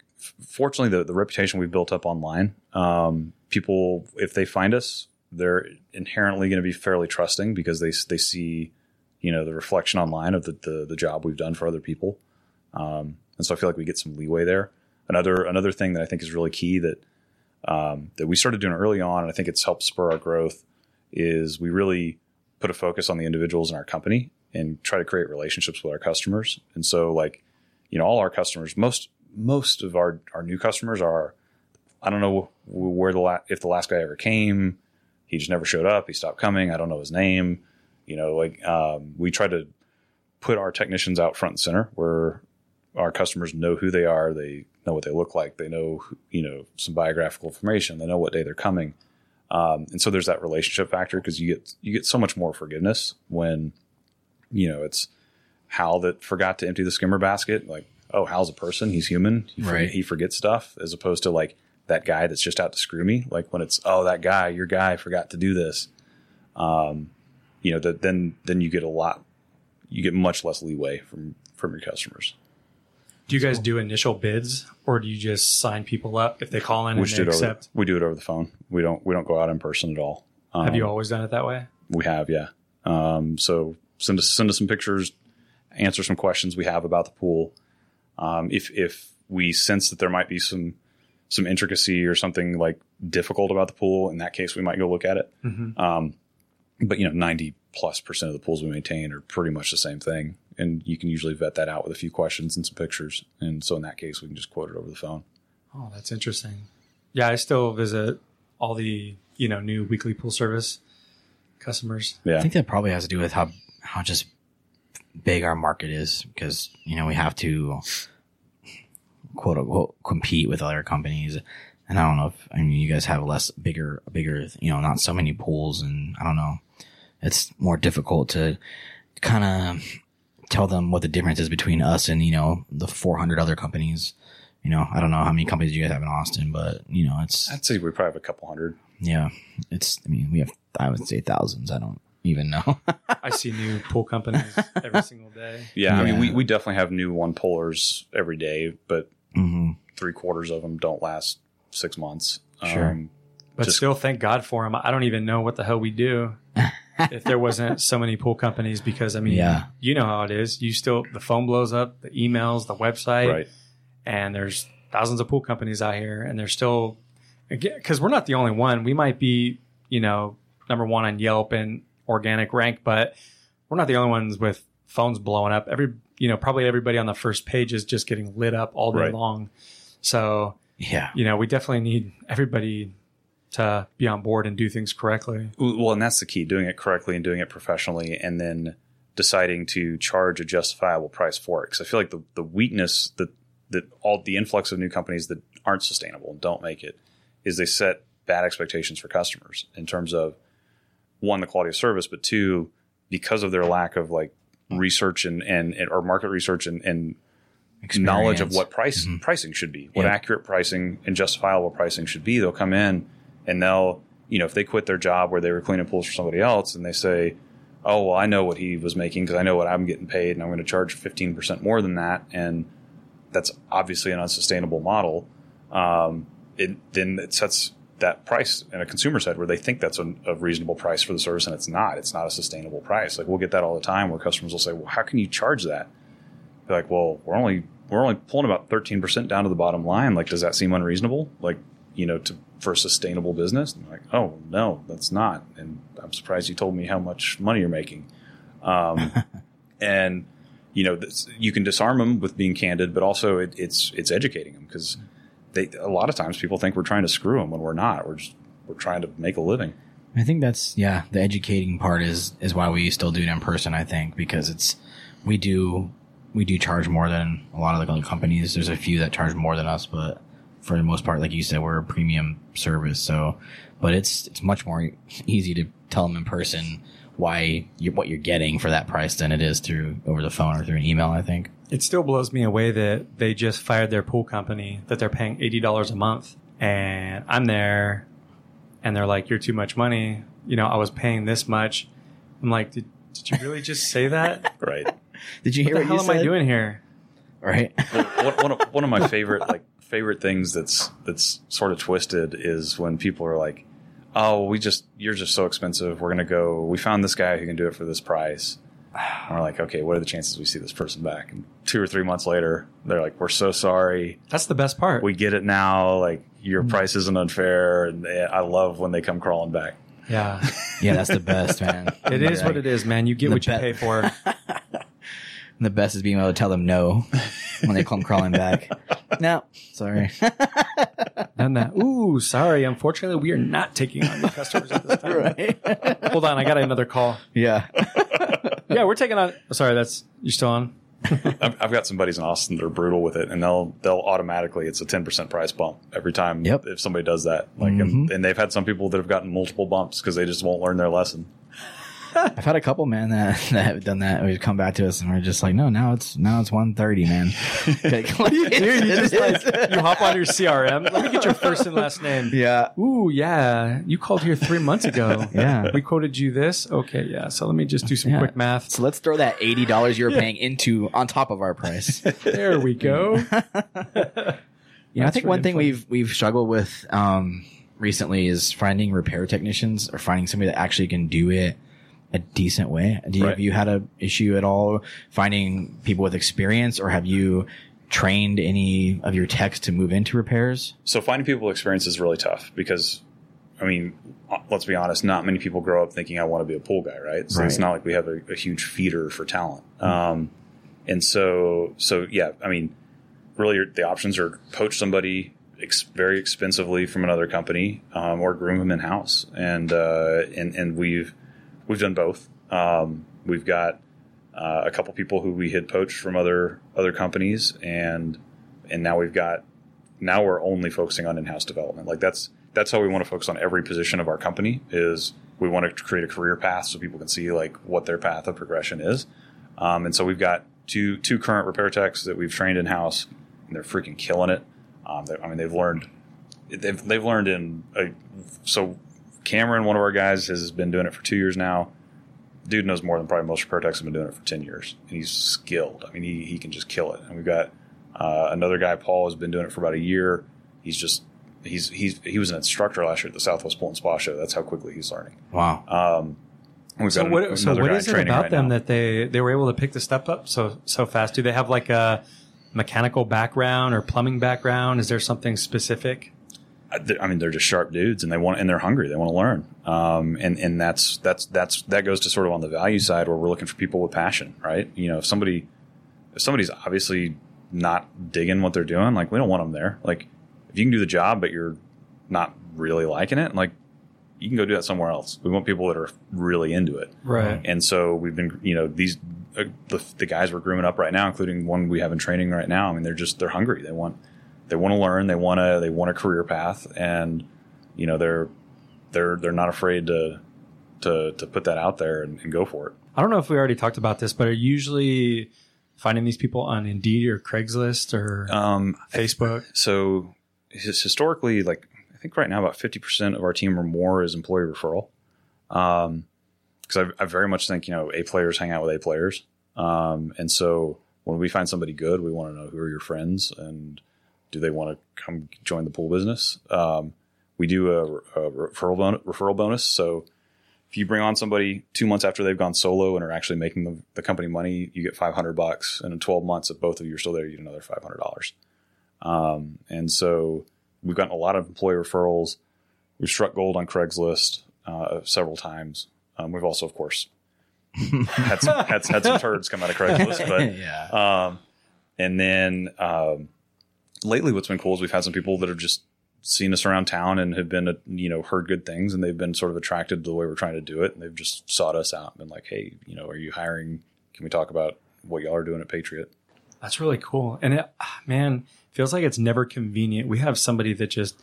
fortunately the, the reputation we've built up online um, people if they find us they're inherently going to be fairly trusting because they they see you know the reflection online of the the, the job we've done for other people um, and so i feel like we get some leeway there another another thing that i think is really key that um, that we started doing early on and i think it's helped spur our growth is we really put a focus on the individuals in our company and try to create relationships with our customers. And so like, you know, all our customers, most most of our our new customers are I don't know where the la- if the last guy ever came, he just never showed up, he stopped coming, I don't know his name. You know, like um, we try to put our technicians out front and center where our customers know who they are, they know what they look like, they know you know some biographical information, they know what day they're coming. Um, and so there's that relationship factor because you get you get so much more forgiveness when you know it's Hal that forgot to empty the skimmer basket. Like, oh, Hal's a person; he's human. He, Right. he forgets stuff, as opposed to like that guy that's just out to screw me. Like when it's oh, that guy, your guy forgot to do this. Um, you know, that then then you get a lot, you get much less leeway from from your customers. Do you guys do initial bids or do you just sign people up if they call in We and they do it over, accept? we do it over the phone. We don't we don't go out in person at all. Um, Have you always done it that way? We have, yeah. Um, so send us send us some pictures, answer some questions we have about the pool. Um, if if we sense that there might be some some intricacy or something like difficult about the pool, in that case, we might go look at it. Mhm. Um, but you know, ninety plus percent of the pools we maintain are pretty much the same thing, and you can usually vet that out with a few questions and some pictures. And so in that case, we can just quote it over the phone. Oh, that's interesting. Yeah, I still visit all the, you know, new weekly pool service customers. Yeah, I think that probably has to do with how how just big our market is because you know we have to quote unquote compete with other companies. And I don't know if I mean you guys have less bigger bigger you know not so many pools and I don't know it's more difficult to kind of tell them what the difference is between us and you know the 400 other companies. You know I don't know how many companies you guys have in Austin, but you know it's I'd say we probably have a couple hundred. yeah it's I mean we have I would say thousands. I don't even know. I see new pool companies every single day. Yeah, I mean, we, we definitely have new one pullers every day, but hmm three quarters of them don't last six months. Sure. Um, But Just- still, thank God for them. I don't even know what the hell we do if there wasn't so many pool companies. Because I mean, Yeah. you know how it is. You still the phone blows up, the emails, the website, right. and there's thousands of pool companies out here, and they're still because we're not the only one. We might be, you know, number one on Yelp and organic rank, but we're not the only ones with phones blowing up. Every you know, probably everybody on the first page is just getting lit up all day Right. long. So Yeah. you know, we definitely need everybody to be on board and do things correctly. Well, and that's the key: doing it correctly and doing it professionally, and then deciding to charge a justifiable price for it. Because I feel like the the weakness that that all the influx of new companies that aren't sustainable and don't make it is they set bad expectations for customers in terms of one the quality of service, but two because of their lack of like research and and, and or market research and, and knowledge of what price mm-hmm. pricing should be, what Yeah. accurate pricing and justifiable pricing should be. They'll come in and they'll, you know, if they quit their job where they were cleaning pools for somebody else and they say, "Oh, well, I know what he was making because I know what I'm getting paid, and I'm going to charge 15 percent more than that," and that's obviously an unsustainable model. Um, it then it sets that price in a consumer's head where they think that's a, a reasonable price for the service, and it's not. It's not a sustainable price. Like we'll get that all the time where customers will say, "Well, how can you charge that?" They're like, well, we're only we're only pulling about thirteen percent down to the bottom line. Like, does that seem unreasonable? Like, you know, to for a sustainable business? And I'm like, oh no, that's not. And I'm surprised you told me how much money you're making. Um, and you know, this, you can disarm them with being candid, but also it, it's it's educating them because they a lot of times people think we're trying to screw them when we're not. We're just we're trying to make a living. I think that's yeah. The educating part is is why we still do it in person. I think because it's we do we do charge more than a lot of the companies. There's a few that charge more than us, but for the most part, like you said, we're a premium service. So, but it's it's much more easy to tell them in person why you're, what you're getting for that price than it is through over the phone or through an email. I think. It still blows me away that they just fired their pool company, that they're paying $80 a month. And I'm there and they're like, you're too much money. You know, I was paying this much. I'm like, did, did you really just say that? Right. Did you hear what hear the what, hell you am said? I doing here? Right. Well, one, one, of, one of my favorite like favorite things that's that's sort of twisted is when people are like, "Oh, we just you're just so expensive. We're gonna go. We found this guy who can do it for this price." And we're like, "Okay, what are the chances we see this person back?" And two or three months later, they're like, "We're so sorry. That's the best part. We get it now. Like your mm. price isn't unfair." And they, I love when they come crawling back. yeah. Yeah, that's the best, man. It is what it is, man. You get what you bet- pay for. The best is being able to tell them no when they come crawling back. No, sorry. Done that. Ooh, sorry. Unfortunately, we are not taking on new customers at this time. right. Hold on. I got another call. Yeah. Yeah, we're taking on. Oh, sorry, that's you're still on? I've, I've got some buddies in Austin that are brutal with it, and they'll they'll automatically it's a ten percent price bump every time Yep. if somebody does that. Like, and, mm-hmm. and they've had some people that have gotten multiple bumps because they just won't learn their lesson. I've had a couple man that, that have done that. We've come back to us and we're just like, no, now it's now it's one thirty, man. do you Dude, you just like you hop on your CRM. Let me get your first and last name. yeah. Ooh, yeah. You called here three months ago. Yeah. We quoted you this. Okay, yeah. So let me just do some Yeah. quick math. So let's throw that eighty dollars you're paying into on top of our price. There we go. Know, I think one thing funny. we've we've struggled with um, recently is finding repair technicians or finding somebody that actually can do it a decent way. Do you, Right. Have you had a issue at all finding people with experience, or have you trained any of your techs to move into repairs? So finding people with experience is really tough because, I mean, uh, let's be honest, not many people grow up thinking I want to be a pool guy, right? So it's not like we have a, a huge feeder for talent. Um, and so, so yeah, I mean, really the options are poach somebody ex- very expensively from another company um, or groom them in house, and uh, and and we've we've done both. Um, we've got uh, a couple people who we had poached from other other companies, and and now we've got now we're only focusing on in-house development. Like that's that's how we want to focus on every position of our company. Is we want to create a career path so people can see like what their path of progression is. Um, and so we've got two two current repair techs that we've trained in house, and they're freaking killing it. Um, I mean, they've learned they've they've learned in a, so Cameron, one of our guys, has been doing it for two years now. dude knows more than probably most repair techs have been doing it for 10 years. And he's skilled. I mean, he, he can just kill it. And we've got uh, another guy, Paul, has been doing it for about a year. He's just, he's, he's, he was an instructor last year at the Southwest Pool and Spa Show. That's how quickly he's learning. Wow. Um, So got what, so another what guy is it about right them now. that they, they were able to pick the step up so so fast? Do they have like a mechanical background or plumbing background? Is there something specific? I mean, they're just sharp dudes, and they want and they're hungry. They want to learn, um, and and that's that's that's that goes to sort of on the value side where we're looking for people with passion, right? You know, if somebody if somebody's obviously not digging what they're doing, like we don't want them there. Like if you can do the job, but you're not really liking it, like you can go do that somewhere else. We want people that are really into it. Right. And so we've been, you know, these uh, the, the guys we're grooming up right now, including one we have in training right now. I mean, they're just they're hungry. They want they want to learn. They want to they want a career path, and you know they're they're they're not afraid to to to put that out there and, and go for it. I don't know if we already talked about this, but are usually finding these people on Indeed or Craigslist or Um, Facebook? so historically, like I think right now about fifty percent of our team or more is employee referral. Um, because I, I very much think you know A players hang out with A players, um, and so when we find somebody good, we want to know who are your friends and do they want to come join the pool business. Um, we do a, a referral bonus, referral bonus, so if you bring on somebody two months after they've gone solo and are actually making the, the company money, you get 500 bucks. And in 12 months, if both of you are still there, you get another $500. Um, and so we've gotten a lot of employee referrals. We've struck gold on Craigslist uh, several times. Um, we've also, of course, had some, had, had some turds come out of Craigslist. But yeah. um, and then um, lately, what's been cool is we've had some people that have just seen us around town and have been, you know, heard good things, and they've been sort of attracted to the way we're trying to do it, and they've just sought us out and been like, "Hey, you know, are you hiring? Can we talk about what y'all are doing at Patriot?" That's really cool. And it, ah, man, feels like it's never convenient. We have somebody that just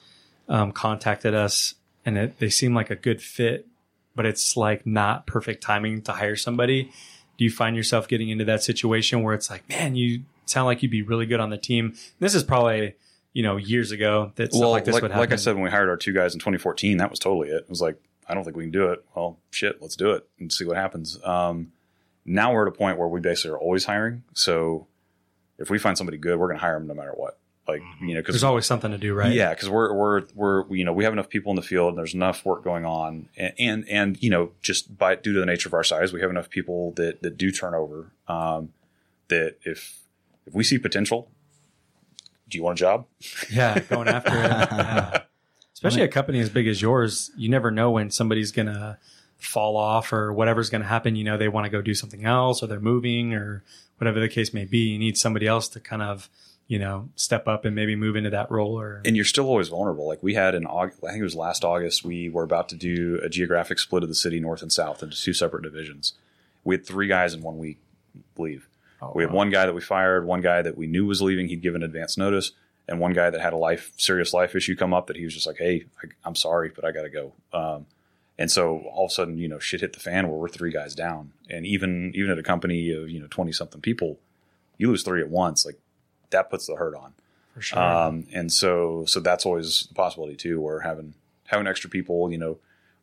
um, contacted us and it, they seem like a good fit, but it's like not perfect timing to hire somebody. Do you find yourself getting into that situation where it's like, man, you sound like you'd be really good on the team? This is probably, you know, years ago that stuff well, like this like, would happen. like I said, when we hired our two guys in 2014, that was totally it. It was like, I don't think we can do it. Well, shit, let's do it and see what happens. Um, now we're at a point where we basically are always hiring. So if we find somebody good, we're going to hire them no matter what. Like, you know, because There's always something to do, right? Yeah, because we're we're we're you know we have enough people in the field. and There's enough work going on, and, and and you know just by due to the nature of our size, we have enough people that that do turnover. Um, that if if we see potential, do you want a job? Yeah, going after it. Yeah. Especially a company as big as yours, you never know when somebody's going to fall off or whatever's going to happen. You know, they want to go do something else or they're moving or whatever the case may be. You need somebody else to kind of, you know, step up and maybe move into that role or. and you're still always vulnerable. Like we had in August, I think it was last August, we were about to do a geographic split of the city, north and south, into two separate divisions. We had three guys in one week leave. Oh, we have wow. one guy that we fired, one guy that we knew was leaving. He'd given advance notice, and one guy that had a life serious life issue come up that he was just like, "Hey, I, I'm sorry, but I got to go." Um, and so all of a sudden, you know, shit hit the fan where we're three guys down, and even even at a company of you know twenty something people, you lose three at once, like that puts the hurt on. for sure. Um, and so, so that's always a possibility too. Where having having extra people, you know,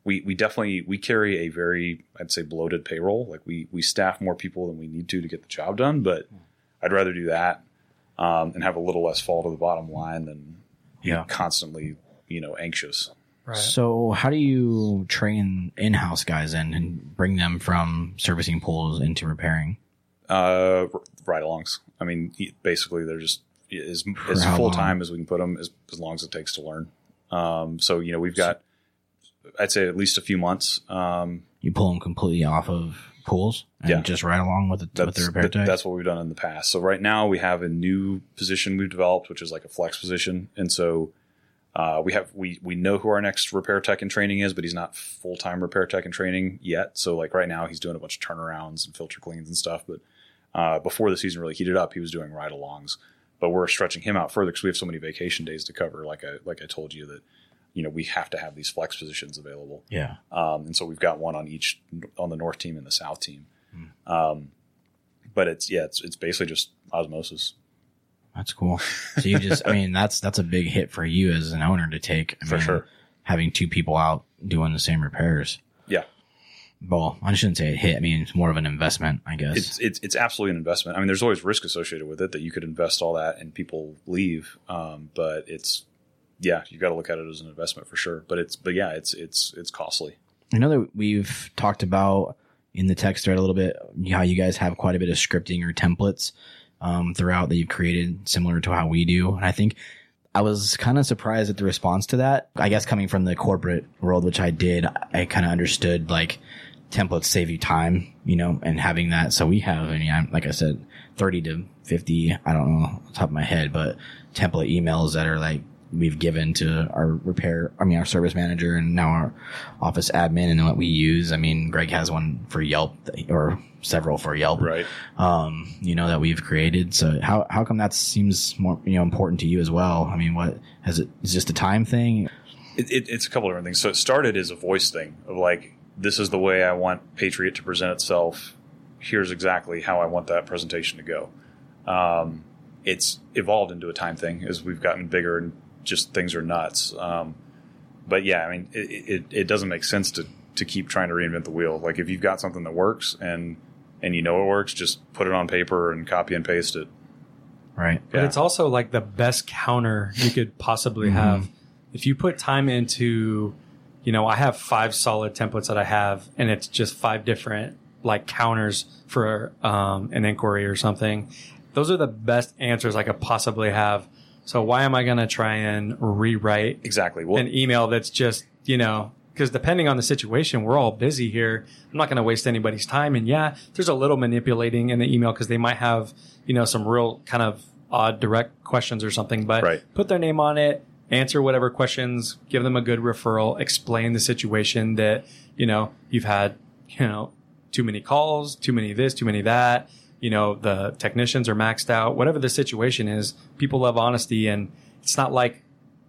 we we definitely we carry a very I'd say bloated payroll. Like we we staff more people than we need to to get the job done. But I'd rather do that um, and have a little less fall to the bottom line than Yeah. constantly you know anxious. right. So, how do you train in-house guys in and bring them from servicing pools into repairing? Uh, ride-alongs. I mean, basically they're just as as full time as we can put them as as long as it takes to learn. Um, so you know we've got I'd say at least a few months. Um, You pull them completely off of pools and Yeah. just ride along with, it, with that's the repair that- tech. that's what we've done in the past. So right now we have a new position we've developed, which is like a flex position, and so uh, we have we we know who our next repair tech in training is, but he's not full time repair tech in training yet. So like right now he's doing a bunch of turnarounds and filter cleans and stuff. But uh, before the season really heated up, he was doing ride alongs. But we're stretching him out further because we have so many vacation days to cover. Like I like I told you that you know we have to have these flex positions available. yeah. Um, and so we've got one on each on the north team and the south team. Hmm. Um, but it's yeah, it's it's basically just osmosis. That's cool. So you just, I mean, that's that's a big hit for you as an owner to take. I For mean, sure. Having two people out doing the same repairs. Yeah, well, I shouldn't say a hit. I mean, it's more of an investment, I guess. It's, it's it's absolutely an investment. I mean, there's always risk associated with it that you could invest all that and people leave. Um, but it's yeah, you got to look at it as an investment for sure. But it's but yeah, it's it's it's costly. I know that we've talked about in the text thread a little bit how you guys have quite a bit of scripting or templates um, throughout that you've created, similar to how we do. And I think I was kind of surprised at the response to that. I guess coming from the corporate world, which I did, I kind of understood like templates save you time, you know, and having that. So we have, I mean, I'm, like I said, 30 to 50, I don't know, top of my head, but template emails that are like we've given to our repair, I mean, our service manager and now our office admin and what we use. I mean, Greg has one for Yelp or several for Yelp, Right. um, you know, that we've created. So how, how come that seems more, you know, important to you as well? I mean, what has it, is just a time thing? It, it, it's a couple of different things. So it started as a voice thing of like, this is the way I want Patriot to present itself. Here's exactly how I want that presentation to go. Um, it's evolved into a time thing as we've gotten bigger and just things are nuts. Um, but yeah, I mean, it, it, it doesn't make sense to, to keep trying to reinvent the wheel. Like if you've got something that works and, and you know it works, just put it on paper and copy and paste it. Right. But Yeah. it's also like the best counter you could possibly have. If you put time into, you know, I have five solid templates that I have, and it's just five different like counters for um, an inquiry or something. Those are the best answers I could possibly have. So why am I going to try and rewrite Exactly. Well, an email that's just, you know, because depending on the situation, we're all busy here. I'm not going to waste anybody's time. And yeah, there's a little manipulating in the email because they might have, you know, some real kind of odd direct questions or something, but Right. put their name on it, answer whatever questions, give them a good referral, explain the situation that, you know, you've had, you know, too many calls, too many this, too many that. You know, the technicians are maxed out. Whatever the situation is, people love honesty, and it's not like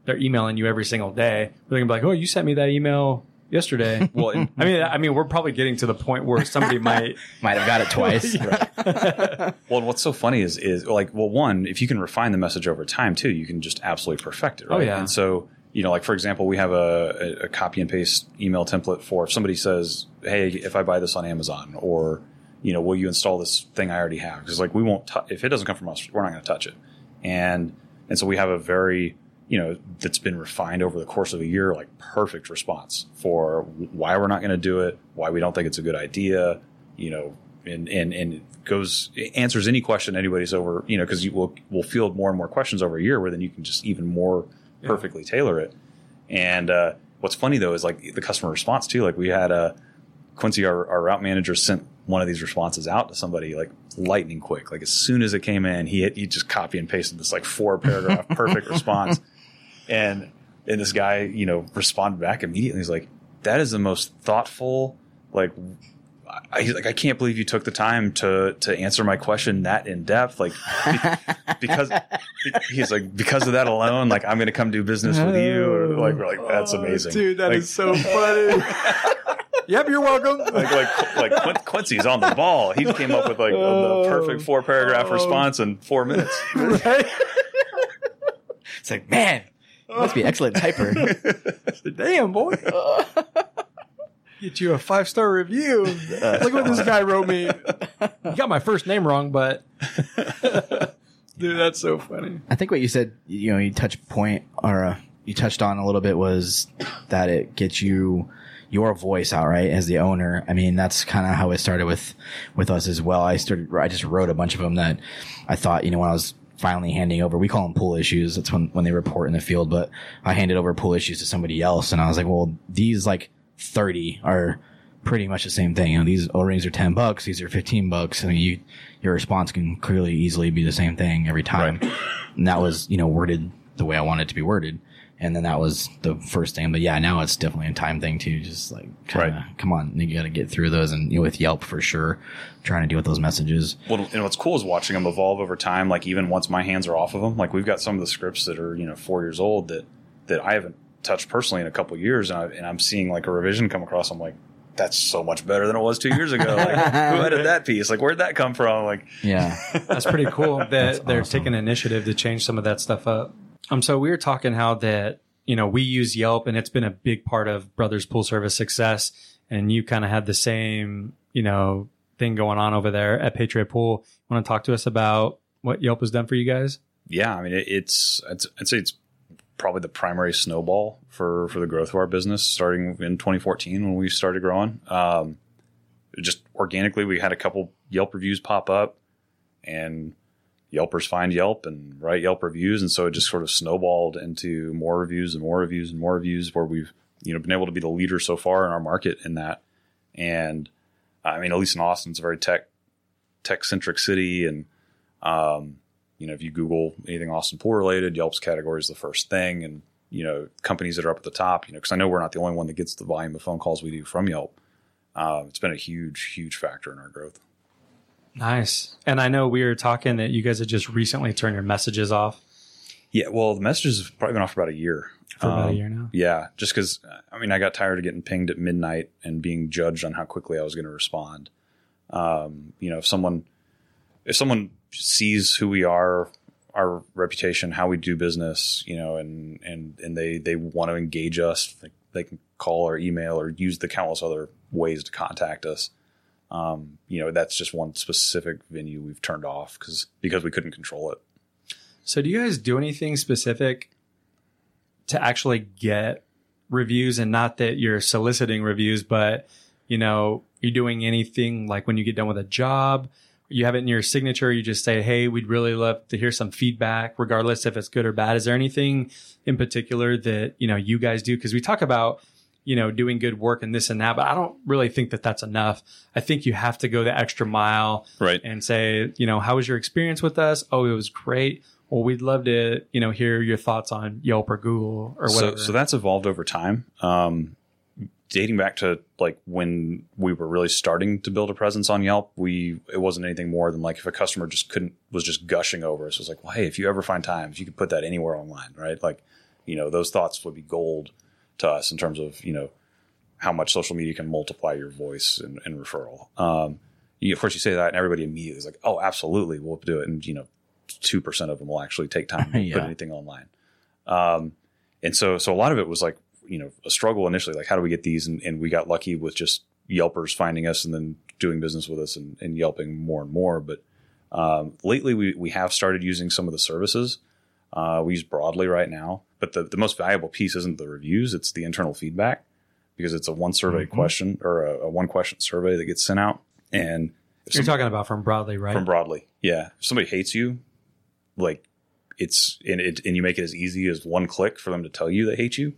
they're emailing you every single day. They're gonna be like, "Oh, you sent me that email yesterday." well, and- I mean, I mean, we're probably getting to the point where somebody might. Might have got it twice. Well, and what's so funny is is like, well, one, if you can refine the message over time too, you can just absolutely perfect it. Oh, right? Oh, yeah. And so, you know, like for example, we have a, a, a copy and paste email template for if somebody says, "Hey, if I buy this on Amazon," or you know, will you install this thing I already have? Because like we won't tou- if it doesn't come from us, we're not going to touch it. And and so we have a very you know that's been refined over the course of a year, like perfect response for why we're not going to do it, why we don't think it's a good idea, you know, and and and goes answers any question anybody's over, you know, because you will will field more and more questions over a year, where then you can just even more perfectly tailor it. And uh, what's funny though is like the customer response too. Like we had a Quincy, our, our route manager, sent one of these responses out to somebody like lightning quick. Like as soon as it came in, he he just copy and pasted this like four paragraph perfect response, and and this guy you know responded back immediately. He's like, "That is the most thoughtful like." I, he's like, I can't believe you took the time to to answer my question that in depth. Like, because he's like, because of that alone, like, I'm going to come do business with you. Or like, we're like, that's amazing, dude. That like, is so funny. yep, you're welcome. like like like Quin- Quincy's on the ball. He came up with like the perfect four paragraph response in four minutes. right? It's like, man, must be an excellent typer. Damn, boy. Get you a five star review. Look what this guy wrote me. You got my first name wrong, but dude, that's so funny. I think what you said, you know, you touched point or uh, you touched on a little bit was that it gets you your voice out, right? As the owner. I mean, that's kind of how it started with, with us as well. I started, I just wrote a bunch of them that I thought, you know, when I was finally handing over, we call them pool issues. That's when, when they report in the field, but I handed over pool issues to somebody else and I was like, well, these like 30 are pretty much the same thing. You know, these O-rings are 10 bucks. These are 15 bucks. I mean, you, your response can clearly easily be the same thing every time. And that was, you know, worded the way I wanted it to be worded. And then that was the first thing. But yeah, now it's definitely a time thing too. Just like, kinda, Right. come on, you got to get through those. And you know, with Yelp for sure, trying to deal with those messages. Well, and what's cool is watching them evolve over time. Like even once my hands are off of them, like we've got some of the scripts that are you know four years old that that I haven't touched personally in a couple of years, and, I, and I'm seeing like a revision come across. I'm like, that's so much better than it was two years ago. Like, who edited that piece? Like, where'd that come from? Like, Yeah. That's pretty cool that they're awesome. taking initiative to change some of that stuff up. Um, so we were talking how that, you know, we use Yelp and it's been a big part of Brothers Pool Service success. and you kind of had the same, you know, thing going on over there at Patriot Pool. Want to talk to us about what Yelp has done for you guys? Yeah, I mean, it, it's I'd, I'd say it's probably the primary snowball for for the growth of our business, starting in 2014 when we started growing. Um, just organically, we had a couple Yelp reviews pop up, and Yelpers find Yelp and write Yelp reviews, and so it just sort of snowballed into more reviews and more reviews and more reviews, where we've you know been able to be the leader so far in our market in that. And I mean, at least in Austin, it's a very tech tech centric city, and um, you know, if you Google anything Austin pool related, Yelp's category is the first thing, and you know, companies that are up at the top, you know, because I know we're not the only one that gets the volume of phone calls we do from Yelp. Um, it's been a huge, huge factor in our growth. Nice. And I know we were talking that you guys had just recently turned your messages off Yeah, well, the messages have probably been off for about a year. for about a Um, year now. Yeah, just because I mean, I got tired of getting pinged at midnight and being judged on how quickly I was going to respond. Um, you know, if someone if someone sees who we are, our reputation, how we do business, you know, and and and they they want to engage us, like they can call or email or use the countless other ways to contact us. Um, you know, that's just one specific venue we've turned off because because we couldn't control it. So, do you guys do anything specific to actually get reviews? And not that you're soliciting reviews, but you know, you're doing anything like when you get done with a job, you have it in your signature. You just say, "Hey, we'd really love to hear some feedback, regardless if it's good or bad." Is there anything in particular that you know you guys do? Because we talk about you know doing good work and this and that, but I don't really think that that's enough. I think you have to go the extra mile Right. and say, you know, how was your experience with us? Oh, it was great. Well, we'd love to, you know, hear your thoughts on Yelp or Google or so, whatever. so that's evolved over time. Um, dating back to like when we were really starting to build a presence on Yelp, we it wasn't anything more than like if a customer just couldn't was just gushing over us, it was like, well, hey, if you ever find time, if you could put that anywhere online, right? Like, you know, those thoughts would be gold to us in terms of you know how much social media can multiply your voice and, and referral. Um, you, of course, you say that, and everybody immediately is like, "Oh, absolutely, we'll do it." And you know, two percent of them will actually take time to put anything online. Um, and so, so a lot of it was like, you know, a struggle initially. Like, how do we get these? And, and we got lucky with just Yelpers finding us and then doing business with us and, and Yelping more and more. But um, lately, we we have started using some of the services. Uh, we use broadly right now, but the, the most valuable piece isn't the reviews; it's the internal feedback because it's a one survey Mhm. question or a, a one question survey that gets sent out. And if You're some- talking about from broadly, right? from broadly. Yeah. If somebody hates you, like it's and it and you make it as easy as one click for them to tell you they hate you,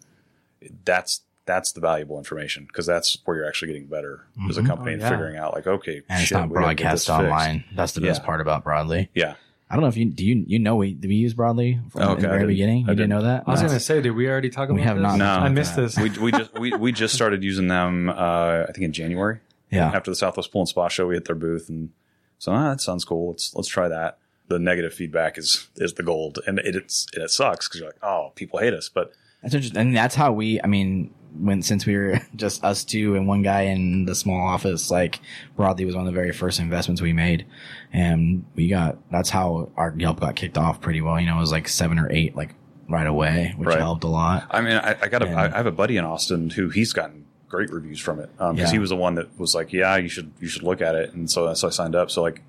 that's that's the valuable information because that's where you're actually getting better as a Mhm. company Oh, and yeah. figuring out like okay, and it's not we gotta get this broadcast fixed. online. That's the best part about Broadly. Yeah. I don't know if you do you you know we do we use Broadly from Okay, in the very didn't- beginning. I You didn't didn't. know that? I was No. going to say, did we already talk about We have this? not No. I missed this. we, we just we, we just started using them uh, I think in January yeah. after the Southwest Pool and Spa show we hit their booth and so ah, that sounds cool let's let's try that the negative feedback is is the gold and it, it's it sucks because you're like oh people hate us but That's interesting. And that's how we, I mean, when, since we were just us two and one guy in the small office, like Broadly was one of the very first investments we made. And we got, that's how our Yelp got kicked off pretty well. You know, it was like seven or eight, like right away, which Right. helped a lot. I mean, I, I got a, And- I I have a buddy in Austin who he's gotten great reviews from it um, because Yeah. he was the one that was like, yeah, you should you should look at it, and so so I signed up. So like,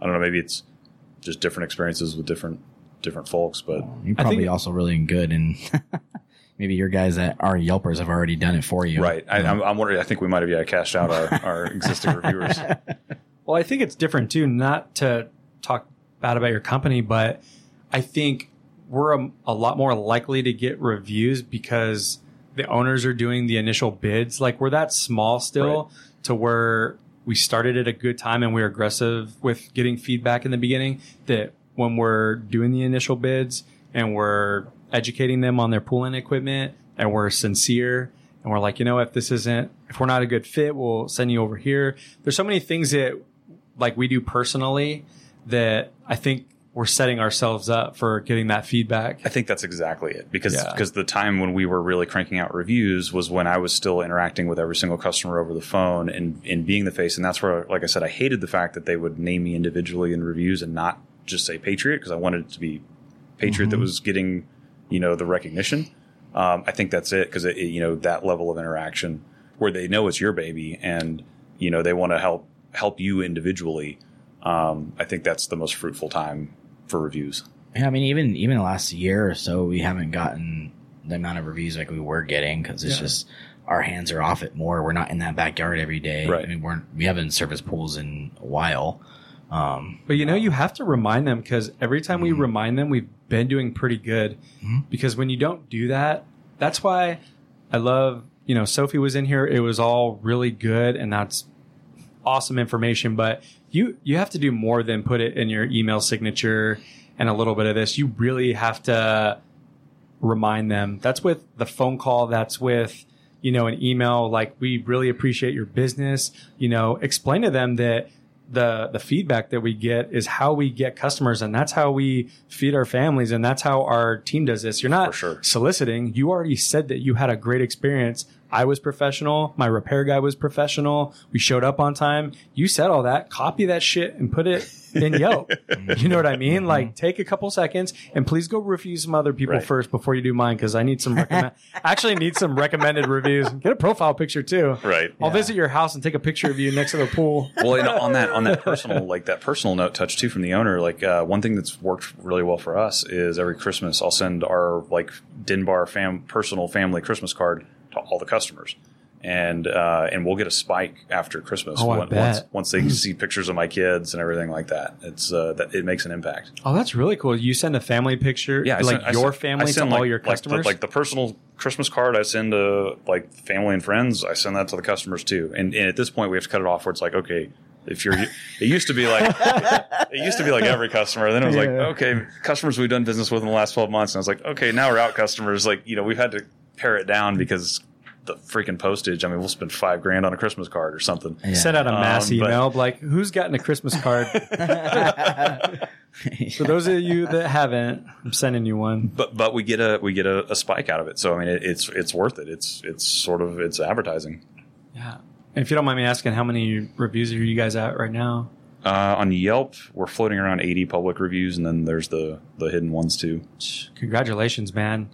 I don't know, maybe it's just different experiences with different different folks, but You're probably think- also really good and maybe your guys that are Yelpers have already done it for you. right. I, I'm, I'm wondering. I think we might have yeah cashed out our, our existing reviewers. Well, I think it's different too, not to talk bad about your company, but I think we're a, a lot more likely to get reviews because the owners are doing the initial bids. Like we're that small still to where we started at a good time and we're aggressive with getting feedback in the beginning that when we're doing the initial bids and we're educating them on their pooling equipment and we're sincere and we're like, you know, if this isn't, if we're not a good fit, we'll send you over here. There's so many things that like we do personally that I think we're setting ourselves up for getting that feedback. I think that's exactly it because Yeah. because the time when we were really cranking out reviews was when I was still interacting with every single customer over the phone and and being the face and that's where like I said I hated the fact that they would name me individually in reviews and not just say Patriot because I wanted it to be Patriot that mm-hmm. was getting you know the recognition. Um, I think that's it because it, it- you know that level of interaction where they know it's your baby and you know they want to help help you individually. Um, I think that's the most fruitful time for reviews. Yeah, I mean, even even the last year or so, we haven't gotten the amount of reviews like we were getting because it's Yeah. just our hands are off it more. We're not in that backyard every day. Right. I mean, we're we haven't serviced pools in a while. Um, But you know, you have to remind them because every time we remind them, we've been doing pretty good. Mhm. Because when you don't do that, that's why I love, you know, Sophie was in here. It was all really good and that's awesome information. But you, you have to do more than put it in your email signature and a little bit of this. You really have to remind them. That's with the phone call. That's with, you know, an email. Like, we really appreciate your business. You know, explain to them that the the feedback that we get is how we get customers and that's how we feed our families and that's how our team does this. You're not sure. soliciting. You already said that you had a great experience. I was professional. My repair guy was professional. We showed up on time. You said all that. Copy that shit and put it in Yelp. you know what I mean? Like, take a couple seconds and please go review some other people Right. first before you do mine because I need some recommend. actually need some recommended reviews. Get a profile picture too. Right. I'll visit your house and take a picture of you next to the pool. well, and on that on that personal like that personal note touch too from the owner, like uh, one thing that's worked really well for us is every Christmas I'll send our like Dinbar fam personal family Christmas card to all the customers, and uh, and we'll get a spike after Christmas Oh, I once, bet. once once they see pictures of my kids and everything like that. It's uh, that it makes an impact. Oh, that's really cool. You send a family picture, Yeah, like send- your send- family I to send, all like- your like the- customers. Like the, personal Christmas card I send to like family and friends, I send that to the customers too. And, and at this point, we have to cut it off where it's like, okay, if you're, it used to be like, it used to be like every customer. Then it was like, okay, customers we've done business with in the last 12 months. And I was like, okay, now we're out customers. Like, you know, we've had to pare it down because the freaking postage. I mean, we'll spend five grand on a Christmas card or something. yeah. Send out a mass Um, email like, "Who's gotten a Christmas card?" For those of you that haven't, I'm sending you one. But but we get a we get a, a spike out of it. So I mean, it, it's it's worth it. It's it's sort of it's advertising. Yeah. And if you don't mind me asking, how many reviews are you guys at right now? Uh, on Yelp, we're floating around 80 public reviews, and then there's the the hidden ones too. Congratulations, man.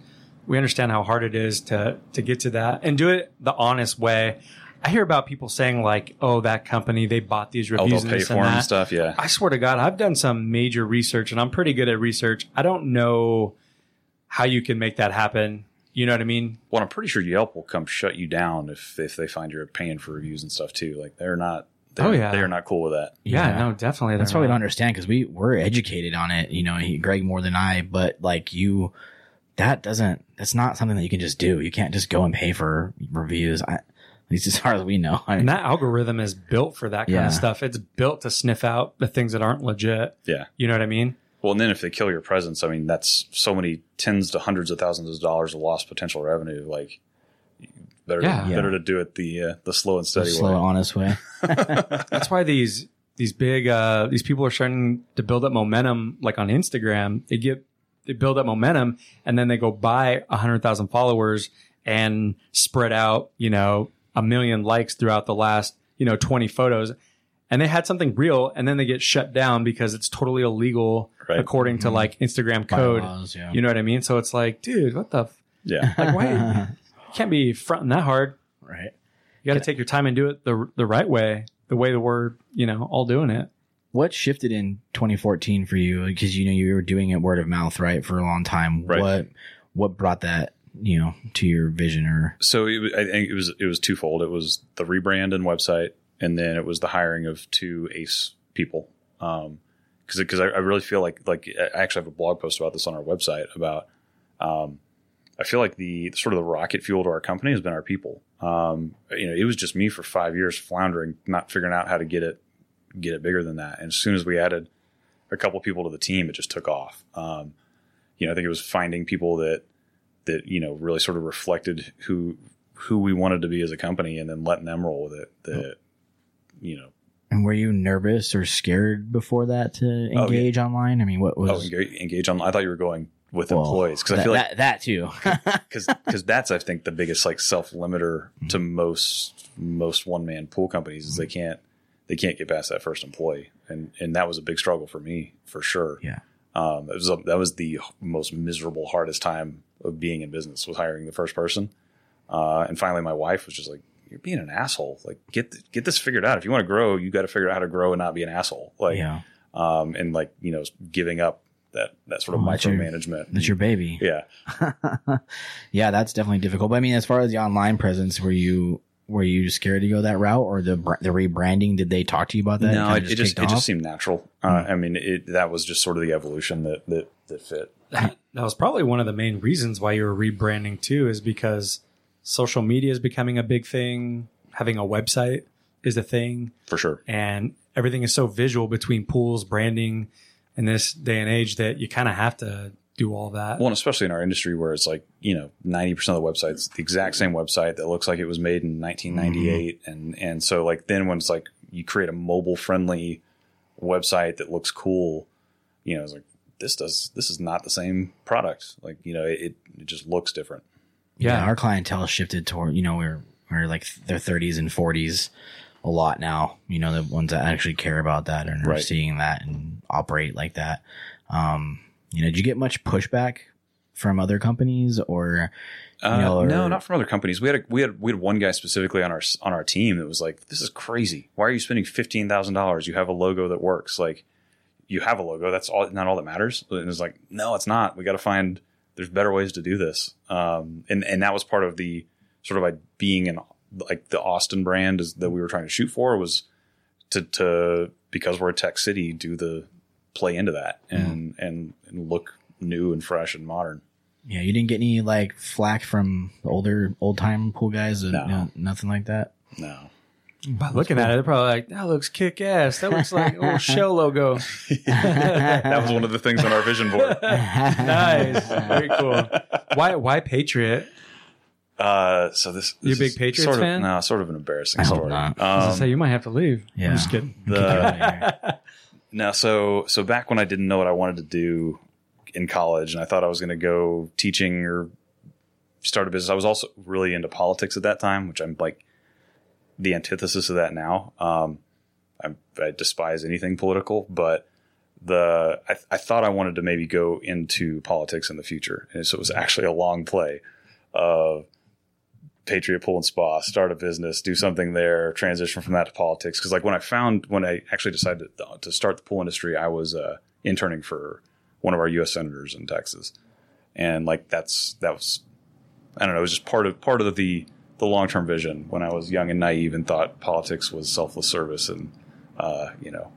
We understand how hard it is to to get to that and do it the honest way. I hear about people saying like, "Oh, that company they bought these Oh, reviews they'll and pay this for and them stuff. Yeah, I swear to God, I've done some major research and I'm pretty good at research. I don't know how you can make that happen. You know what I mean? well, I'm pretty sure Yelp will come shut you down if if they find you're paying for reviews and stuff too. Like they're not. Oh, they're, Oh, yeah. they're not cool with that. Yeah, Yeah. no, definitely. That's they're why we don't understand because we we're educated on it. You know, he, Greg more than I, but like you, that doesn't. That's not something that you can just do. You can't just go and pay for reviews. I, at least as far as we know. I, And that algorithm is built for that kind Yeah. of stuff. It's built to sniff out the things that aren't legit. Yeah. You know what I mean? Well, and then if they kill your presence, I mean, that's so many tens to hundreds of thousands of dollars of lost potential revenue. Like, better Yeah. better to do it the uh, the slow and the steady slow, way. honest way. That's why these these big uh these people are starting to build up momentum like on Instagram. They get they build up momentum and then they go buy a hundred thousand followers and spread out, you know, a million likes throughout the last, you know, 20 photos. And they had something real and then they get shut down because it's totally illegal Right. according to mm-hmm. like Instagram code. Bylaws, yeah. You know what I mean? So it's like, dude, what the f- Yeah. like why you can't be fronting that hard. right. You got to take your time and do it the the right way, the way that we're, you know, all doing it. What shifted in 2014 for you? Because you know you were doing it word of mouth, right, for a long time. Right. What what brought that, you know, to your vision or so it, was- I think it was it was twofold. It was the rebrand and website, and then it was the hiring of two ace people. Um, because because I, I really feel like like I actually have a blog post about this on our website about. Um, I feel like the sort of the rocket fuel to our company has been our people. Um, you know, it was just me for five years floundering, not figuring out how to get it get it bigger than that. And as soon as we added a couple people to the team, it just took off. Um, you know, I think it was finding people that that you know really sort of reflected who who we wanted to be as a company, and then letting them roll with it. That you know, and were you nervous or scared before that to yeah. engage online? I mean, what was oh, engage, engage on. I thought you were going with well, employees because I feel like that, that too. because because that's I think the biggest like self limiter to most most one man pool companies is they can't they can't get past that first employee, and and that was a big struggle for me for sure. Yeah. um, it was a, that was the most miserable, hardest time of being in business was hiring the first person, uh, and finally my wife was just like, you're being an asshole. Like get th- get this figured out. If you want to grow, you got to figure out how to grow and not be an asshole. Like yeah, um, and like you know giving up that that sort of Oh, that's your- that's your baby. yeah. yeah, that's definitely difficult. But I mean, as far as the online presence, were you were you scared to go that route, or the the rebranding? Did they talk to you about that? No, kinda it, it just it just seemed natural. Uh, I mean, it, that was just sort of the evolution that that that fit. that was probably one of the main reasons why you were rebranding too, is because social media is becoming a big thing. Having a website is a thing, For sure. and everything is so visual between pools, branding, in this day and age that you kind of have to do all that. Well, and especially in our industry where it's like, you know, 90% of the websites, the exact same website that looks like it was made in 1998. And, and so like then when it's like you create a mobile friendly website that looks cool, you know, it's like, this does, this is not the same product. Like, you know, it, it just looks different. yeah. Yeah. our clientele shifted toward you know we're we're like their 30s and 40s a lot now. You know, the ones that actually care about that and are Right. seeing that and operate like that. Um, you know, did you get much pushback from other companies or Uh, know, or- no, not from other companies. We had a, we had we had one guy specifically on our on our team that was like, "This is crazy. Why are you spending fifteen thousand dollars? You have a logo that works. Like, you have a logo. That's all. Not all that matters." And it's like, "No, it's not. We got to find. There's better ways to do this." Um, and and that was part of the sort of like being an like the Austin brand is that we were trying to shoot for was to to because we're a tech city, do the play into that and and, and look new and fresh and modern. yeah, you didn't get any like flack from older old time pool guys? Uh, No. no, nothing like that. No. By looking at it, they're probably like, "That looks kick ass. That looks like a little shell logo." that was one of the things on our vision board. nice, very cool. Why? Why Patriot? Uh, so this, You a big is Patriots sort of, fan? No, sort of an embarrassing I hope story. not. I was Um, gonna say you might have to leave. Yeah. I'm just kidding. the, no, so so back when I didn't know what I wanted to do in college, and I thought I was going to go teaching or start a business. I was also really into politics at that time, which I'm like the antithesis of that now. Um, I, despise anything political, but the I, I thought I wanted to maybe go into politics in the future, and so it was actually a long play of Patriot Pool and Spa, start a business, do something there, transition from that to politics. Because like when I found when I actually decided to, start the pool industry, I was uh, interning for one of our U.S. senators in Texas, and like that's that was I don't know, it was just part of part of the the long term vision when I was young and naive and thought politics was selfless service and uh, you know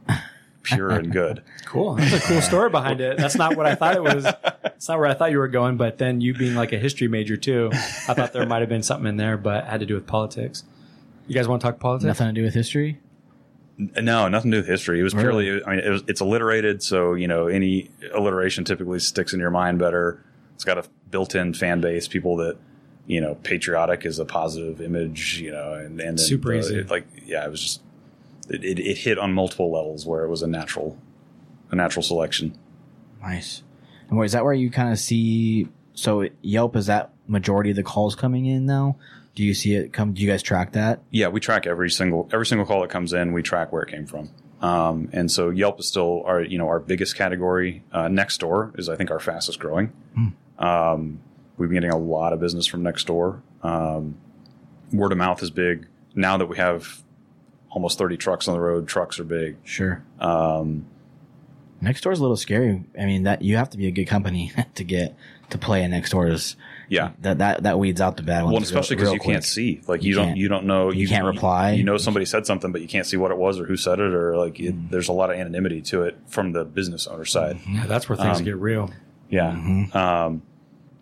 pure and good. Cool. That's a cool story behind it. That's not what I thought it was. It's not where I thought you were going. But then you being like a history major too, I thought there might have been something in there, but it had to do with politics. You guys want to talk politics? Nothing to do with history. No, nothing to do with history. It was Really? purely. I mean, it was, it's alliterated, so you know any alliteration typically sticks in your mind better. It's got a built-in fan base, people that you know, patriotic is a positive image, you know, and and then Super the- easy. it, like, yeah, it was just it, it, it hit on multiple levels where it was a natural, a natural selection. Nice. And where is that where you kind of see? So Yelp is that majority of the calls coming in now? Do you see it come? Do you guys track that? Yeah, we track every single every single call that comes in. We track where it came from. Um, and so Yelp is still our you know our biggest category. Uh, Nextdoor is I think our fastest growing. Um, we've been getting a lot of business from Nextdoor. Um, word of mouth is big now that we have almost thirty trucks on the road. Trucks are big. Sure. Um, Nextdoor is a little scary. I mean, that you have to be a good company to get to play in Nextdoors. yeah. That that that weeds out the bad ones. Well, especially because you real can't see, like You you, don't, you don't know, you can't reply. You know, somebody said something, but you can't see what it was or who said it, or like it, Mm. there's a lot of anonymity to it from the business owner side. Yeah, that's where things Um, get real. Yeah. Mhm. Um,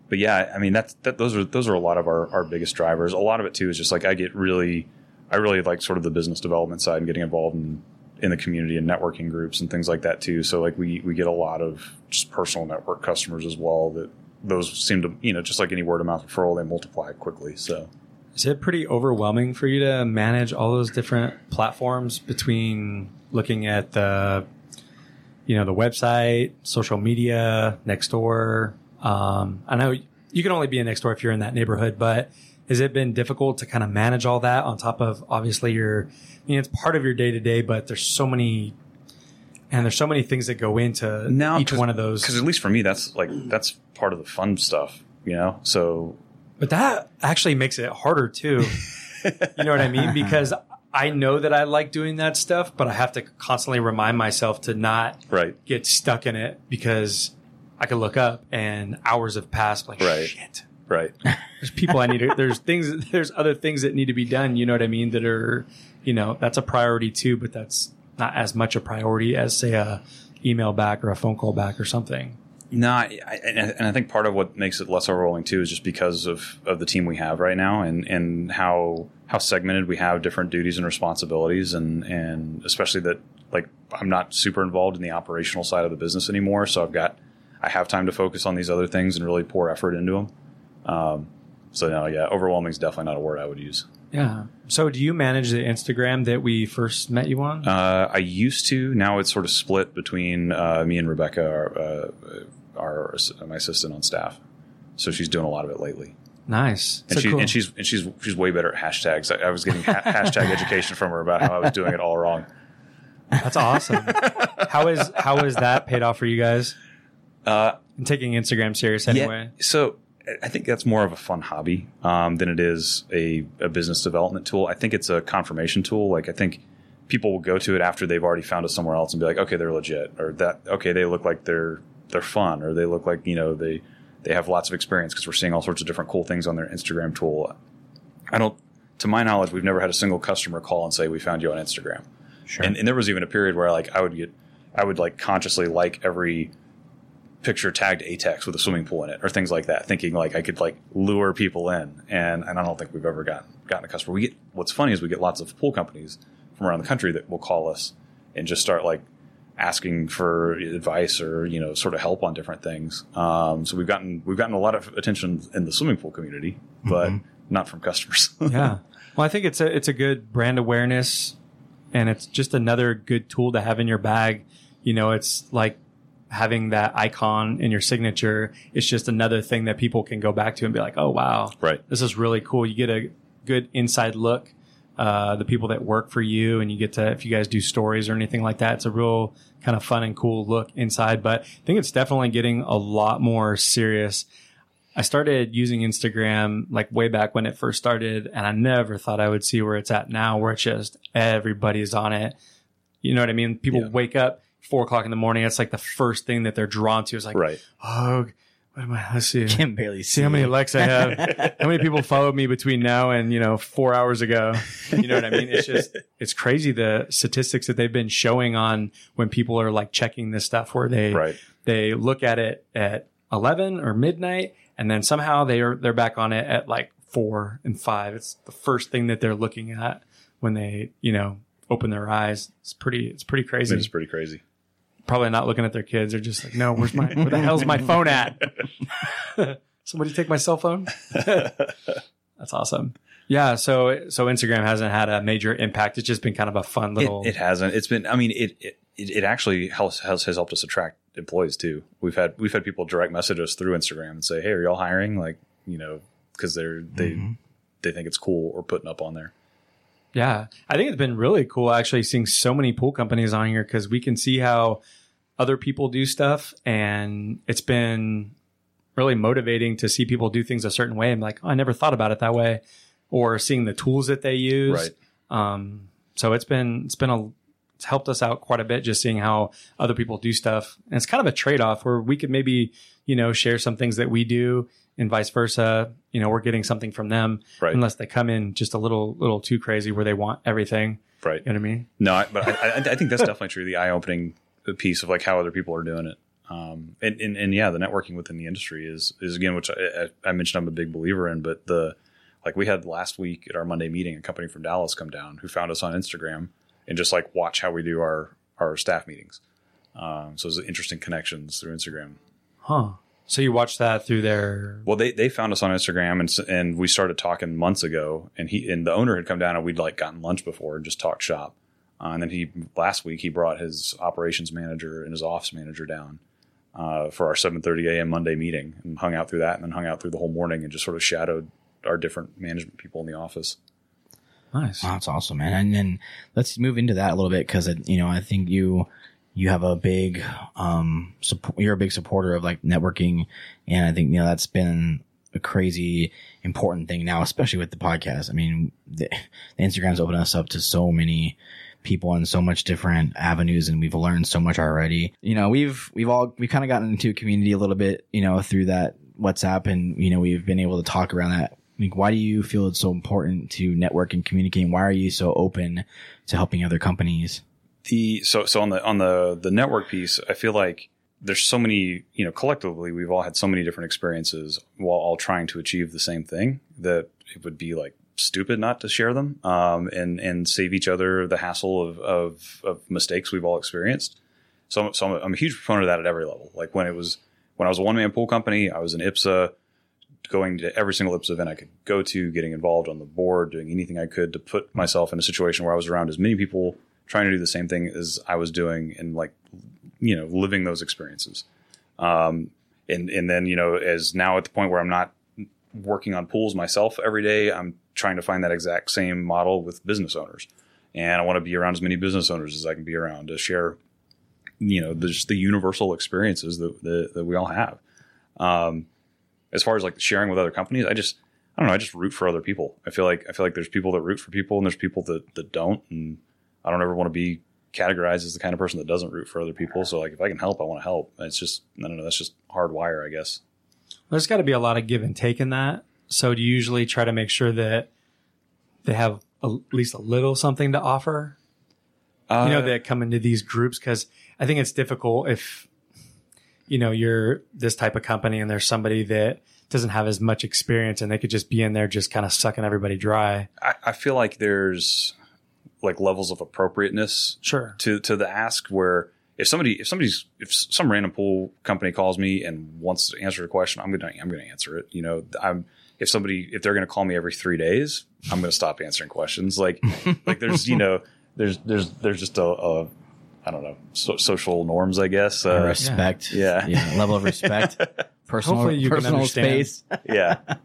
but yeah, I mean that's that. Those are those are a lot of our, our biggest drivers. A lot of it too is just like I get really, I really like sort of the business development side and getting involved in in the community and networking groups and things like that too. So like we we get a lot of just personal network customers as well. That those seem to you know just like any word of mouth referral, they multiply quickly. So Is it pretty overwhelming for you to manage all those different platforms between looking at the, you know, the website, social media, Nextdoor? Um, I know you can only be in Nextdoor if you're in that neighborhood, but has it been difficult to kind of manage all that on top of obviously your, I mean, it's part of your day to day, but there's so many, and there's so many things that go into No, each one of those. because at least for me, that's like that's part of the fun stuff, you know. So But that actually makes it harder too. You know what I mean? Because I know that I like doing that stuff, but I have to constantly remind myself to not Right. get stuck in it because I could look up and hours have passed. Like Right. shit. Right. There's people I need to. There's things. There's other things that need to be done. You know what I mean? That are, you know, that's a priority too. But that's not as much a priority as say a email back or a phone call back or something. No, I, I, and I think part of what makes it less overwhelming too is just because of, of the team we have right now and, and how how segmented we have different duties and responsibilities and and especially that like I'm not super involved in the operational side of the business anymore, so I've got I have time to focus on these other things and really pour effort into them. Um, so no, yeah, overwhelming is definitely not a word I would use. Yeah. So do you manage the Instagram that we first met you on? Uh, I used to. Now it's sort of split between uh, me and Rebecca, our, uh, our my assistant on staff. So she's doing a lot of it lately. nice. and, So she, cool. and she's and she's she's way better at hashtags. I, I was getting ha- hashtag education from her about how I was doing it all wrong. That's awesome. how is how is that paid off for you guys? Uh, And taking Instagram serious anyway. Yeah, so I think that's more of a fun hobby um, than it is a, a business development tool. I think it's a confirmation tool. Like I think people will go to it after they've already found us somewhere else and be like, okay, they're legit, or that okay, they look like they're they're fun, or they look like you know they they have lots of experience because we're seeing all sorts of different cool things on their Instagram tool. I don't, to my knowledge, we've never had a single customer call and say we found you on Instagram. Sure. And, and there was even a period where like I would get, I would like consciously like every picture tagged ATX with a swimming pool in it or things like that, thinking like I could like lure people in. And, and I don't think we've ever gotten, gotten a customer. We get, what's funny is we get lots of pool companies from around the country that will call us and just start like asking for advice or, you know, sort of help on different things. Um, so we've gotten, we've gotten a lot of attention in the swimming pool community, but not from customers. yeah. Well, I think it's a it's a good brand awareness, and it's just another good tool to have in your bag. You know, it's like having that icon in your signature. It's just another thing that people can go back to and be like, "Oh, wow, right. this is really cool." You get a good inside look. Uh, the people that work for you, and you get to if you guys do stories or anything like that, it's a real kind of fun and cool look inside. But I think it's definitely getting a lot more serious. I started using Instagram like way back when it first started, and I never thought I would see where it's at now, where it's just everybody's on it. You know what I mean? People Yeah. wake up four o'clock in the morning. It's like the first thing that they're drawn to. It's like, Right. oh, what am I? Let's see. Can barely See how many likes I have. how many people followed me between now and you know four hours ago? You know what I mean? It's just it's crazy the statistics that they've been showing on when people are like checking this stuff where they Right. they look at it at eleven or midnight and then somehow they are they're back on it at like four and five. It's the first thing that they're looking at when they you know open their eyes. It's pretty it's pretty crazy. It's pretty crazy. Probably not looking at their kids. They're just like, no, where's my where the hell's my phone at? Somebody take my cell phone. That's awesome. Yeah, so so Instagram hasn't had a major impact. It's just been kind of a fun little. it hasn't. It's been. I mean, it it, it actually helps has, has helped us attract employees too. We've had we've had people direct message us through Instagram and say, "Hey, are y'all hiring?" Like you know, because they're they mm-hmm. they think it's cool or putting up on there. Yeah, I think it's been really cool actually seeing so many pool companies on here because we can see how other people do stuff, and it's been really motivating to see people do things a certain way. I'm like, oh, I never thought about it that way, or seeing the tools that they use. Right. Um, so it's been it's been a it's helped us out quite a bit just seeing how other people do stuff. And it's kind of a trade off where we could maybe, you know, share some things that we do and vice versa. You know, we're getting something from them Right. unless they come in just a little little too crazy where they want everything. Right. You know what I mean? No, I, but I, I, I think that's definitely true. The eye opening piece of like how other people are doing it. Um, and, and, and yeah, the networking within the industry is, is again, which I, I I mentioned I'm a big believer in, but the, like we had last week at our Monday meeting, a company from Dallas come down who found us on Instagram and just like watch how we do our, our staff meetings. Um, so it's interesting connections through Instagram. Huh. So you watch that through their Well, they, they found us on Instagram and and we started talking months ago. And he and the owner had come down and we'd like gotten lunch before and just talked shop. Uh, and then he last week he brought his operations manager and his office manager down uh, for our 7:30 a.m. Monday meeting and hung out through that and then hung out through the whole morning and just sort of shadowed our different management people in the office. nice. Wow, that's awesome, man. And then let's move into that a little bit because you know I think you you have a big um support. You're a big supporter of like networking, and I think you know that's been a crazy important thing now, especially with the podcast. I mean, the, the Instagram's opened us up to so many people in so much different avenues and we've learned so much already. You know, we've we've all we've kind of gotten into a community a little bit, you know, through that WhatsApp and you know, we've been able to talk around that. Like, why do you feel it's so important to network and communicate? Why are you so open to helping other companies? The so so on the on the the network piece, I feel like there's so many you know collectively we've all had so many different experiences while all trying to achieve the same thing that it would be like stupid not to share them um, and and save each other the hassle of, of, of mistakes we've all experienced. So, so I'm, I'm a huge proponent of that at every level. Like when it was when I was a one man pool company, I was an IPSSA, going to every single IPSSA event I could go to, getting involved on the board, doing anything I could to put myself in a situation where I was around as many people trying to do the same thing as I was doing and like you know living those experiences. Um, and and then you know as now at the point where I'm not working on pools myself every day, I'm trying to find that exact same model with business owners. And I want to be around as many business owners as I can be around to share, you know, the, just the universal experiences that, that, that we all have. Um, as far as like sharing with other companies, I just, I don't know, I just root for other people. I feel like, I feel like there's people that root for people and there's people that, that don't. And I don't ever want to be categorized as the kind of person that doesn't root for other people. So like, if I can help, I want to help. It's just, I don't know, that's just hardwire, I guess. There's got to be a lot of give and take in that. So do you usually try to make sure that they have a, at least a little something to offer? Uh, you know, that come into these groups because I think it's difficult if you know you're this type of company and there's somebody that doesn't have as much experience and they could just be in there just kind of sucking everybody dry. I, I feel like there's like levels of appropriateness Sure. to to the ask where if somebody if somebody's if some random pool company calls me and wants to answer a question, I'm gonna I'm gonna answer it. You know, I'm if somebody if they're gonna call me every three days, I'm gonna stop answering questions. Like like there's you know there's there's there's just a, a I don't know so, social norms I guess. Uh, respect. yeah. yeah Level of respect. Personal, Hopefully you can personal understand. space. yeah.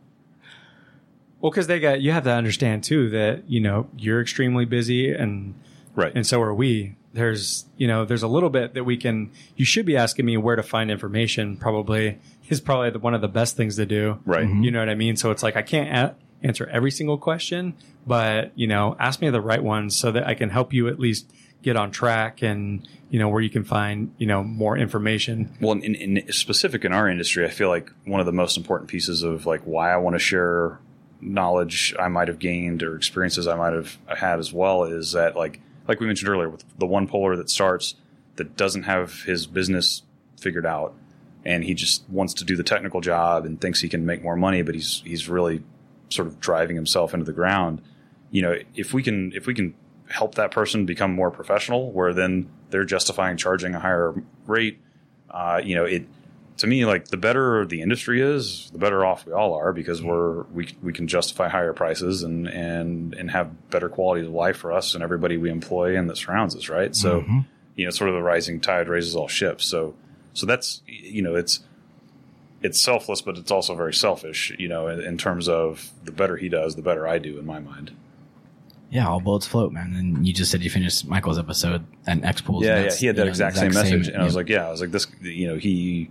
Well, because they got you have to understand too that you know you're extremely busy and Right. and so are we. There's you know there's a little bit that we can. You should be asking me where to find information. Probably is probably the, one of the best things to do. Right. Mm-hmm. You know what I mean? So it's like I can't a- answer every single question, but you know, ask me the right ones so that I can help you at least get on track and you know where you can find you know more information. Well, in, in specific in our industry, I feel like one of the most important pieces of like why I want to share knowledge I might have gained or experiences I might have had as well is that like like we mentioned earlier with the one polar that starts that doesn't have his business figured out and he just wants to do the technical job and thinks he can make more money, but he's he's really sort of driving himself into the ground. You know, if we can if we can help that person become more professional, where then they're justifying charging a higher rate, uh, you know, it to me like the better the industry is, the better off we all are because mm-hmm. we're we we can justify higher prices and and and have better quality of life for us and everybody we employ and that surrounds us, right? So, mm-hmm. you know, sort of the rising tide raises all ships. So so that's you know it's it's selfless, but it's also very selfish. You know, in, in terms of the better he does, the better I do in my mind. Yeah, all boats float, man. And you just said you finished Michael's episode and X Pools. Yeah, yeah, he had that exact, the same message, same- and I was like, yeah, I was like, this, you know, he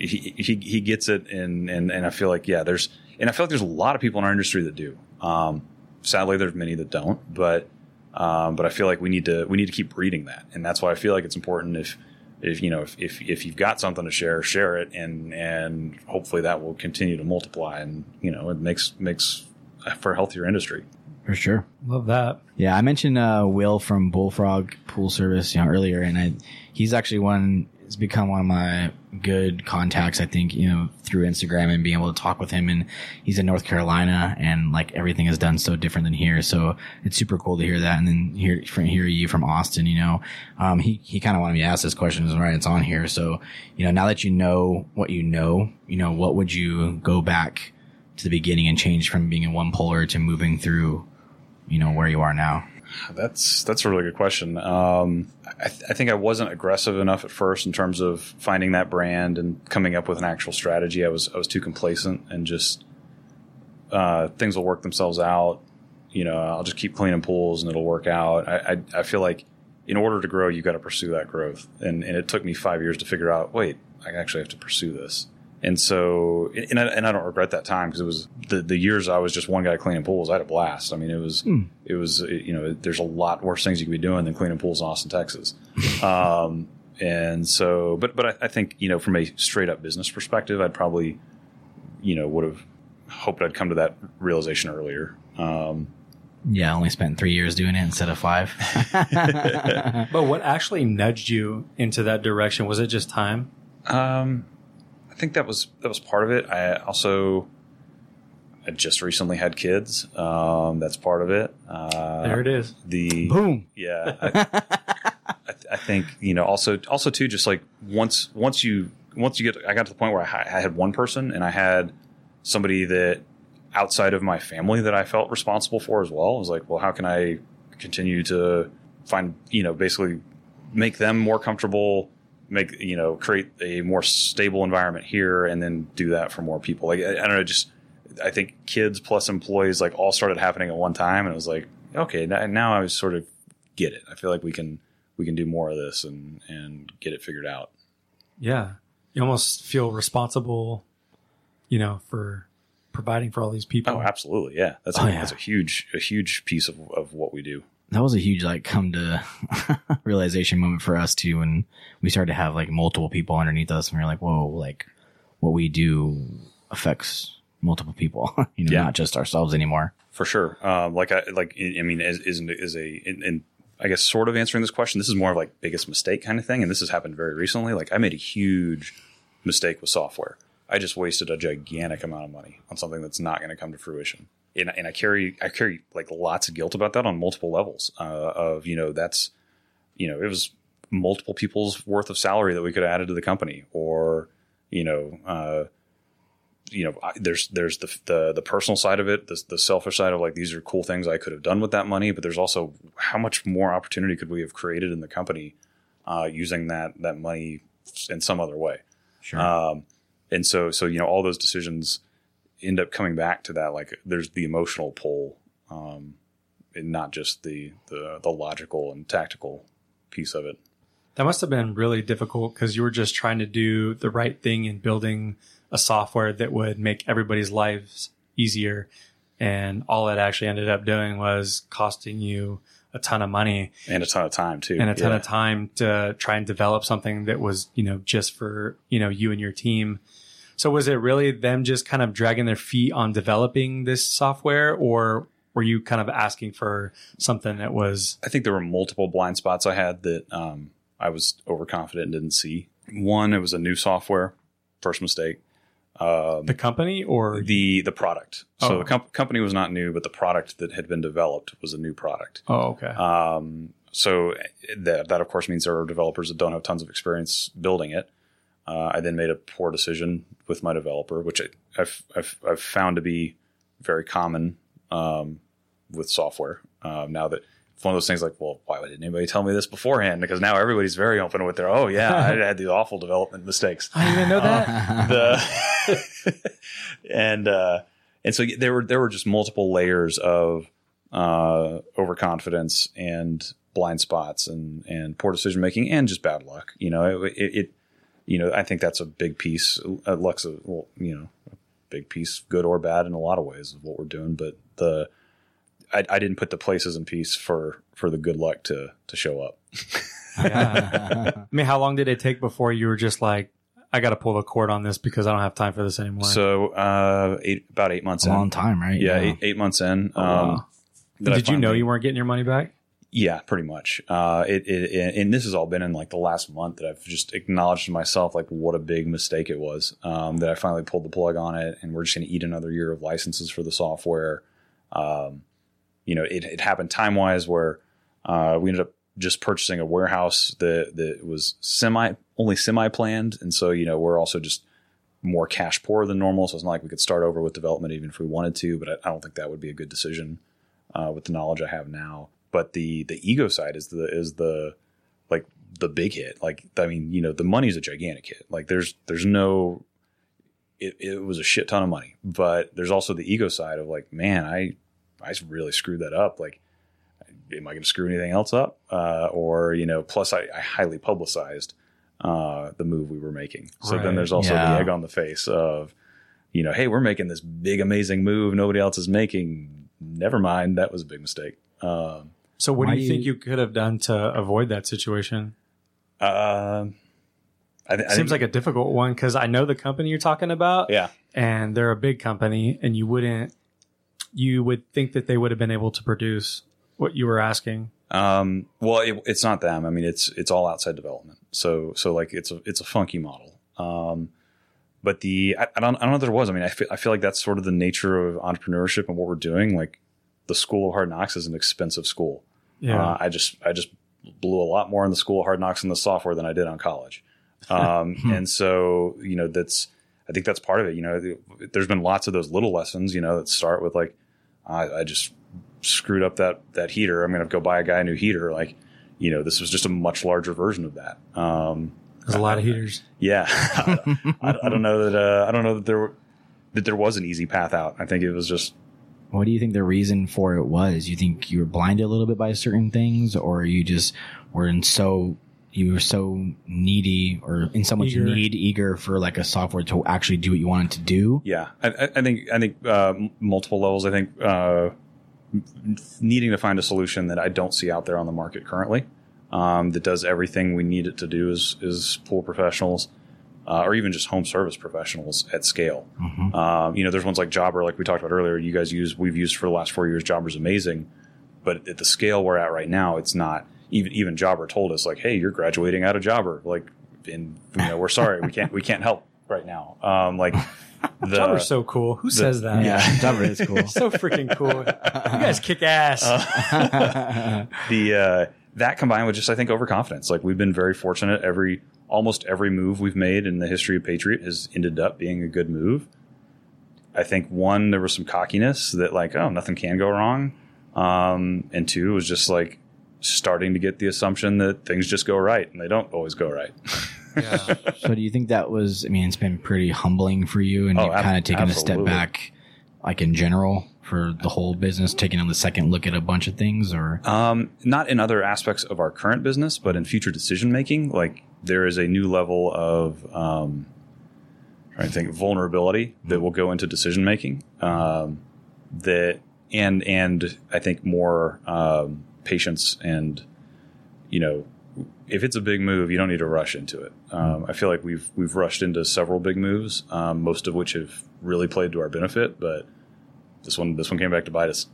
he he, he gets it, and and and I feel like yeah, there's and I feel like there's a lot of people in our industry that do. Um, sadly, there's many that don't, but um, but I feel like we need to we need to keep breeding that, and that's why I feel like it's important if if you know if, if if you've got something to share, share it, and and hopefully that will continue to multiply, and you know it makes makes for a healthier industry. for sure. Love that. Yeah, I mentioned uh, Will from Bullfrog Pool Service, you know, earlier, and I, he's actually one. Has become one of my good contacts. I think you know through Instagram and being able to talk with him. And he's in North Carolina, and like everything is done so different than here. So it's super cool to hear that. And then hear from hear you from Austin. You know, um, he he kind of wanted me to ask this question. Is right, it's on here. So you know, now that you know what you know, you know, what would you go back to the beginning and change from being in one polar to moving through you know where you are now That's that's a really good question. Um, I, th- I think I wasn't aggressive enough at first in terms of finding that brand and coming up with an actual strategy. I was I was too complacent and just uh, things will work themselves out. You know, I'll just keep cleaning pools and it'll work out. I I, I feel like in order to grow, you've got to pursue that growth, and and it took me five years to figure out. Wait, I actually have to pursue this, And so, and I, and I don't regret that time because it was the, the years I was just one guy cleaning pools. I had a blast. I mean, it was, it was, you know, there's a lot worse things you could be doing than cleaning pools in Austin, Texas. um, and so, but, but I, I think, you know, from a straight up business perspective, I'd probably, you know, would have hoped I'd come to that realization earlier. Um, Yeah, I only spent three years doing it instead of five. But what actually nudged you into that direction? Was it just time? Um, I think that was that was part of it. I also I just recently had kids. Um, that's part of it. Uh, There it is. The Boom. yeah, I, I, I think you know also also too just like once once you once you get I got to the point where I, I had one person and I had somebody that outside of my family that I felt responsible for as well. I was like, well, how can I continue to find you know basically make them more comfortable make you know create a more stable environment here and then do that for more people like i, I don't know just i think kids plus employees like all started happening at one time and it was like okay now, i sort of get it i feel like we can we can do more of this and and get it figured out Yeah. You almost feel responsible, you know, for providing for all these people. oh absolutely yeah that's Oh, a, yeah. that's a huge a huge piece of, of what we do that was a huge like come to realization moment for us too when we started to have like multiple people underneath us and we are like whoa like what we do affects multiple people you know Yeah. not just ourselves anymore for sure. Um, like I like I mean, is is, is a in I guess sort of answering this question. This is more of like biggest mistake kind of thing, and this has happened very recently. Like I made a huge mistake with software. I just wasted a gigantic amount of money on something that's not going to come to fruition. And, and I carry I carry like lots of guilt about that on multiple levels. Uh, of you know that's you know it was multiple people's worth of salary that we could have added to the company, or you know. Uh, you know, I, there's there's the, the the personal side of it, the, the selfish side of like these are cool things I could have done with that money, but there's also how much more opportunity could we have created in the company uh, using that that money in some other way. sure Um, and so so you know all those decisions end up coming back to that like there's the emotional pull, um, and not just the the the logical and tactical piece of it. That must have been really difficult because you were just trying to do the right thing in building a software that would make everybody's lives easier. And all it actually ended up doing was costing you a ton of money And a ton of time too, and a ton Yeah. of time to try and develop something that was, you know, just for, you know, you and your team. So was it really them just kind of dragging their feet on developing this software or were you kind of asking for something that was I think there were multiple blind spots I had that um, I was overconfident and didn't see. One, it was a new software. First mistake. Um, the company or the the product. So Oh. the com- company was not new, but the product that had been developed was a new product. Oh, okay. Um, so that that of course means there are developers that don't have tons of experience building it. Uh, I then made a poor decision with my developer, which I, I've, I've I've found to be very common um, with software. Um, now that it's one of those things like, well, why didn't anybody tell me this beforehand? Because now everybody's very open with their, oh yeah, I had these awful development mistakes I didn't even know that. the and uh, and so there were there were just multiple layers of uh, overconfidence and blind spots and and poor decision making and just bad luck. You know, it, it, it you know I think that's a big piece. Uh, luck's a well, you know a big piece, good or bad in a lot of ways of what we're doing, but the I, I didn't put the places in peace for for the good luck to to show up. Yeah. I mean, how long did it take before you were just like, I got to pull the cord on this because I don't have time for this anymore? So uh, eight, about eight months a in. long time right yeah, eight, eight months in. Oh, wow. um, that I did you know finally- you weren't getting your money back? Yeah, pretty much. Uh, it, it, and this has all been in like the last month that I've just acknowledged to myself like what a big mistake it was. Um, that I finally pulled the plug on it, and we're just going to eat another year of licenses for the software. Um, you know, it, it happened time wise where uh, we ended up just purchasing a warehouse that that was semi only semi planned, and so you know we're also just more cash poor than normal. So it's not like we could start over with development even if we wanted to. But I, I don't think that would be a good decision uh, with the knowledge I have now. But the the ego side is the is the like the big hit. Like I mean, you know, the money's a gigantic hit. Like there's there's no it, it was a shit ton of money. But there's also the ego side of like, man, I I really screwed that up. Like am I going to screw anything else up? Uh, or you know, plus I, I highly publicized uh, the move we were making. So Right. then there's also Yeah. the egg on the face of, you know, hey, we're making this big amazing move nobody else is making. Never mind, that was a big mistake. Um, So what Why do you do think you could have done to avoid that situation? um I, th- I Seems think- like a difficult one because I know the company you're talking about. yeah. and they're a big company and you wouldn't you would think that they would have been able to produce what you were asking Um, well, it, it's not them. I mean, it's it's all outside development. So so like it's a it's a funky model. Um, but the I, I don't I don't know if there was. I mean, I feel I feel like that's sort of the nature of entrepreneurship and what we're doing. Like the School of Hard Knocks is an expensive school. Yeah Uh, I just I just blew a lot more in the School of Hard Knocks in the software than I did on college. Um, and so you know that's I think that's part of it. You know, there's been lots of those little lessons. You know, that start with like I, I just screwed up that that heater. I'm going to go buy a guy a new heater. Like you know, this was just a much larger version of that. Um, there's a lot of heaters yeah, I, I don't know that uh, I don't know that there were, that there was an easy path out. I think it was just What do you think the reason for it was? You think you were blinded a little bit by certain things, or you just were in so you were so needy or in so much Eager. need, eager for like a software to actually do what you wanted to do? Yeah, I, I I think I think uh, multiple levels. I think uh, needing to find a solution that I don't see out there on the market currently um, that does everything we need it to do is is pool professionals. Uh, or even just home service professionals at scale. Mhm. Um, you know, there's ones like Jobber, like we talked about earlier. You guys use, we've used for the last four years. Jobber's amazing, but at the scale we're at right now, it's not. Even even Jobber told us like, "Hey, you're graduating out of Jobber." Like, and you know, we're sorry, we can't we can't help right now. Um, like the Jobber's so cool who says that Yeah, Jobber is cool. so freaking cool you guys kick ass the uh, that combined with just I think overconfidence. Like we've been very fortunate. Every almost every move we've made in the history of Patriot has ended up being a good move. I think one there was some cockiness that like oh nothing can go wrong, um, and two was just like starting to get the assumption that things just go right and they don't always go right. yeah. so do you think that was? I mean, it's been pretty humbling for you, and Oh, you've ab- kind of taken a step back, like in general, for the whole business, taking on the second look at a bunch of things, or Um, not in other aspects of our current business, but in future decision making. Like there is a new level of um, trying to think vulnerability that will go into decision making. Um, that and and I think more um, patience and you know if it's a big move, you don't need to rush into it. Um, I feel like we've we've rushed into several big moves, um, most of which have really played to our benefit, but this one this one came back to bite us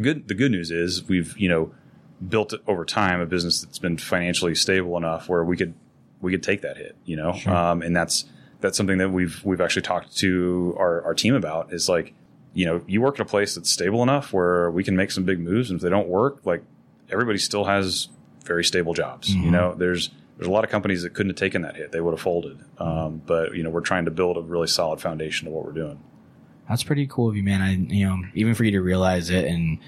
good the good news is we've you know built over time a business that's been financially stable enough where we could we could take that hit you know? Um, and that's that's something that we've we've actually talked to our, our team about is like you know you work at a place that's stable enough where we can make some big moves. And if they don't work like everybody still has very stable jobs you know? There's there's a lot of companies that couldn't have taken that hit. They would have folded. Um, but you know we're trying to build a really solid foundation of what we're doing. That's pretty cool of you, man. I, you know, even for you to realize it, and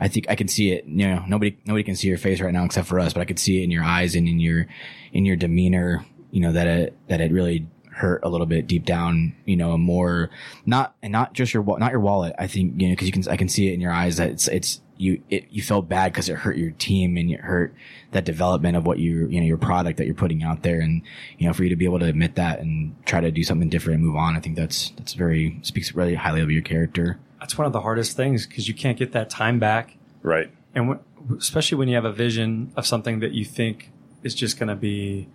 I think I can see it. You know, nobody, nobody can see your face right now except for us, but I could see it in your eyes and in your, in your demeanor. You know that it that it really hurt a little bit deep down. You know, more not and not just your not your wallet. I think you know because you can I can see it in your eyes that it's it's you it, you felt bad because it hurt your team and it hurt that development of what you you know your product that you're putting out there and you know for you to be able to admit that and try to do something different and move on i think that's that's very speaks really highly of your character that's one of the hardest things because you can't get that time back. Right. And w- especially when you have a vision of something that you think is just going to be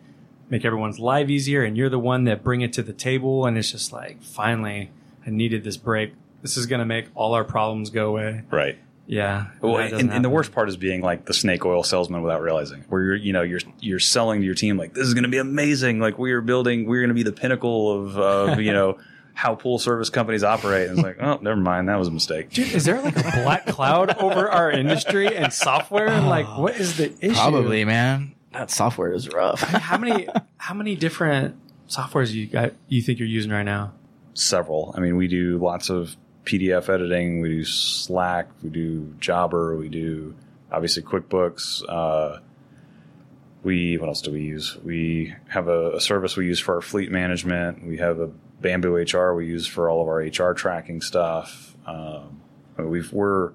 make everyone's life easier and you're the one that bring it to the table and it's just like finally i needed this break. This is going to make all our problems go away. Right. Yeah Well, and, and the worst part is being like the snake oil salesman without realizing, where you're, you know, you're you're selling to your team like this is going to be amazing, like we are building, we're going to be the pinnacle of, of you know, how pool service companies operate. And it's like, oh, never mind, that was a mistake. Dude, is there like a black cloud over our industry and software? And like, what is the issue? probably man that software is rough How many how many different softwares you got you think you're using right now? Several. I mean, we do lots of PDF editing. We do Slack. We do Jobber. We do obviously QuickBooks. Uh, we what else do we use? We have a, a service we use for our fleet management. We have a BambooHR we use for all of our HR tracking stuff. Um, we've we're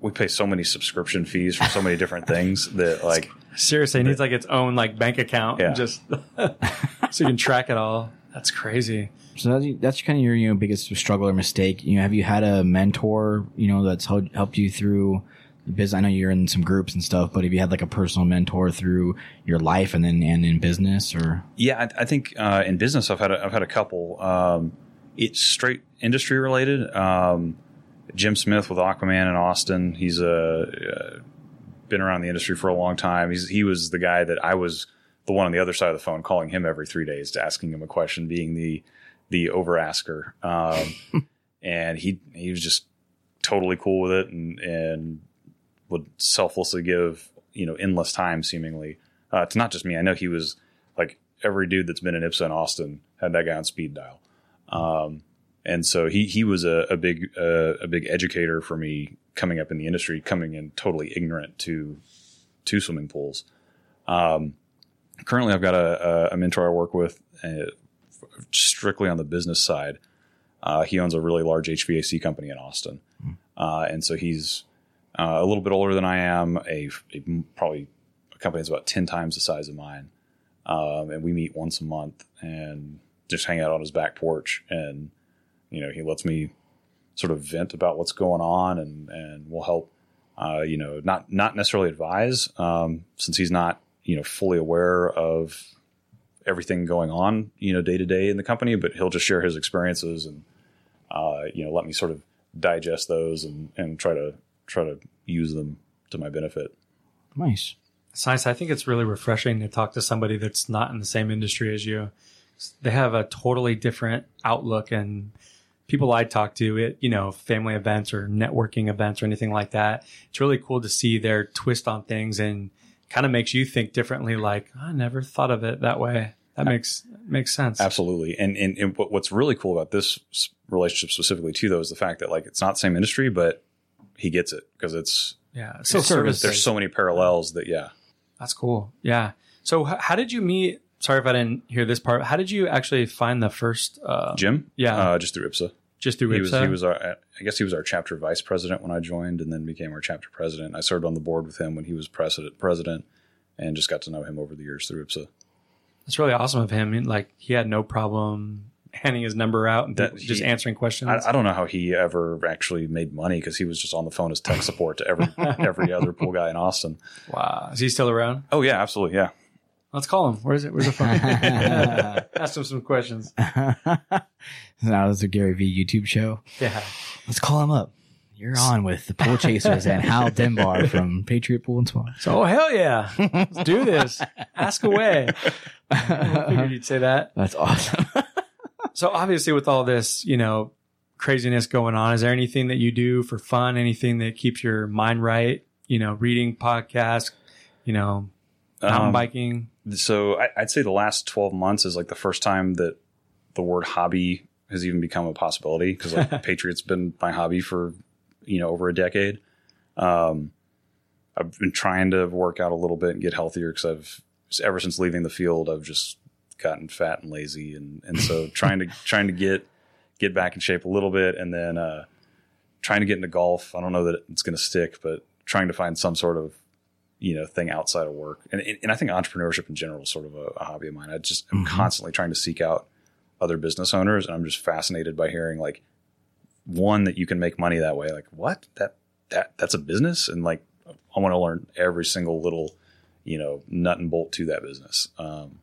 we pay so many subscription fees for so many different things that like Seriously, it needs like its own like bank account, Yeah. just so you can track it all. That's crazy. So that's, that's kind of your you know biggest struggle or mistake. You know, have you had a mentor you know that's helped helped you through the business? I know you're in some groups and stuff, but have you had like a personal mentor through your life and then and in business or? Yeah, I, I think uh, in business, I've had a, I've had a couple. Um, it's straight industry related. Um, Jim Smith with Aquaman in Austin. He's a uh, been around the industry for a long time. He's he was the guy that I was the one on the other side of the phone calling him every three days to asking him a question, being the the over asker. Um, and he he was just totally cool with it and and would selflessly give you know endless time seemingly uh, to not just me. I know he was like every dude that's been in IPSSA in Austin had that guy on speed dial. Um, and so he he was a, a big uh, a big educator for me coming up in the industry, coming in totally ignorant to to swimming pools. Um, currently, I've got a, a, a mentor I work with uh, strictly on the business side. Uh, he owns a really large HVAC company in Austin, uh, and so he's uh, a little bit older than I am. A, a probably a company that's about ten times the size of mine, um, and we meet once a month and just hang out on his back porch. And you know, he lets me sort of vent about what's going on, and and will help. Uh, you know, not not necessarily advise, um, since he's not you know fully aware of everything going on, you know, day to day in the company, but he'll just share his experiences and, uh, you know, let me sort of digest those and, and try to, try to use them to my benefit. Nice. It's nice. I think it's really refreshing to talk to somebody that's not in the same industry as you. They have a totally different outlook and people I talk to it, you know, family events or networking events or anything like that. It's really cool to see their twist on things and kind of makes you think differently. Like I never thought of it that way. That makes makes sense. Absolutely. And, and, and what's really cool about this relationship specifically too, though, is the fact that like, it's not the same industry, but he gets it because it's, Yeah. So it's- service. there's so many parallels that, yeah. That's cool. Yeah. So h- how did you meet? Sorry if I didn't hear this part. How did you actually find the first? Uh, Jim? Yeah. Uh, just through IPSSA. just through He was, he was our, I guess he was our chapter vice president when I joined and then became our chapter president. I served on the board with him when he was president, president and just got to know him over the years through IPSSA. That's really awesome of him. Like he had no problem handing his number out and That just he- answering questions. I, I don't know how he ever actually made money because he was just on the phone as tech support to every every other pool guy in Austin. wow. Is he still around? Oh yeah, absolutely, yeah. Let's call him. Where's it? Where's the phone? Ask him some questions. now this is a Gary V YouTube show. Yeah. Let's call him up. You're on with the Pool Chasers and Hal Denbar from Patriot Pool and Spa. So, oh, hell yeah. Let's do this. Ask away. I figured you'd say that. That's awesome. So obviously with all this, you know, craziness going on, is there anything that you do for fun? Anything that keeps your mind right? You know, reading podcasts, you know, mountain Um, biking. So I, I'd say the last twelve months is like the first time that the word hobby has even become a possibility because like Patriot's been my hobby for you know over a decade. Um, I've been trying to work out a little bit and get healthier because I've ever since leaving the field I've just gotten fat and lazy and and so trying to trying to get get back in shape a little bit and then uh, trying to get into golf. I don't know that it's going to stick, but trying to find some sort of you know thing outside of work. And, and i think entrepreneurship in general is sort of a, a hobby of mine. I just am constantly trying to seek out other business owners and i'm just fascinated by hearing like one that you can make money that way. Like what? That that that's a business? And like i want to learn every single little you know nut and bolt to that business. Um,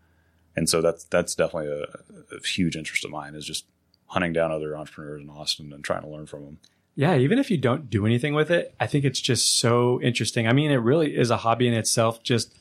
and so that's that's definitely a, a huge interest of mine is just hunting down other entrepreneurs in austin and trying to learn from them Yeah, even if you don't do anything with it, I think it's just so interesting. I mean, it really is a hobby in itself. Just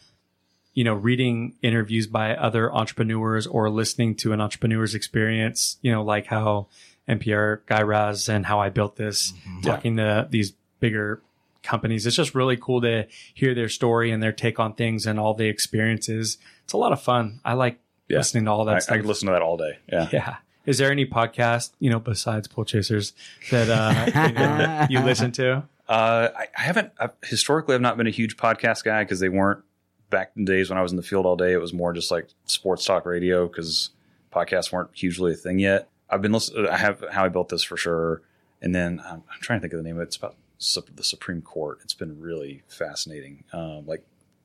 you know, reading interviews by other entrepreneurs or listening to an entrepreneur's experience. You know, like how NPR Guy Raz and how I built this, mm-hmm. talking to these bigger companies. It's just really cool to hear their story and their take on things and all the experiences. It's a lot of fun. I like Yeah. listening to all that I, I could listen to that all day yeah Yeah. Is there any podcast, you know, besides Pool Chasers that uh, you, know, you listen to? Uh, I, I haven't I've, historically. I've not been a huge podcast guy because they weren't back in the days when I was in the field all day. It was more just like sports talk radio because podcasts weren't hugely a thing yet. I've been listening. I have how I built this for sure, and then um, I'm trying to think of the name of it. It's about sup- the Supreme Court. It's been really fascinating, um, like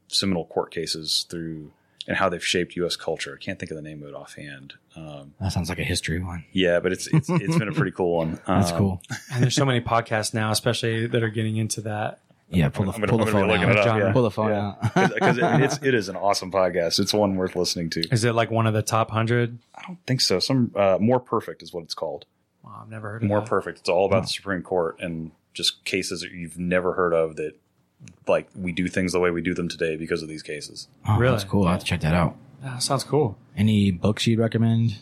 seminal court cases through and how they've shaped U.S. culture. I can't think of the name of it offhand. Um, That sounds like a history one. yeah, but it's it's it's been a pretty cool one. That's Um, cool. And there's so many podcasts now, especially that are getting into that. Yeah, pull the, gonna, pull the phone be out. up. John, Yeah. Pull the phone Yeah. out. because it, it's it is an awesome podcast. It's one worth listening to. Is it like one of the top hundred? I don't think so. Some uh, more perfect is what it's called. Oh, I've never heard of More that. perfect. It's all about the Supreme Court and just cases that you've never heard of that like we do things the way we do them today because of these cases. Oh, Really? That's cool. I have to check that out. Yeah, sounds cool. Any books you'd recommend?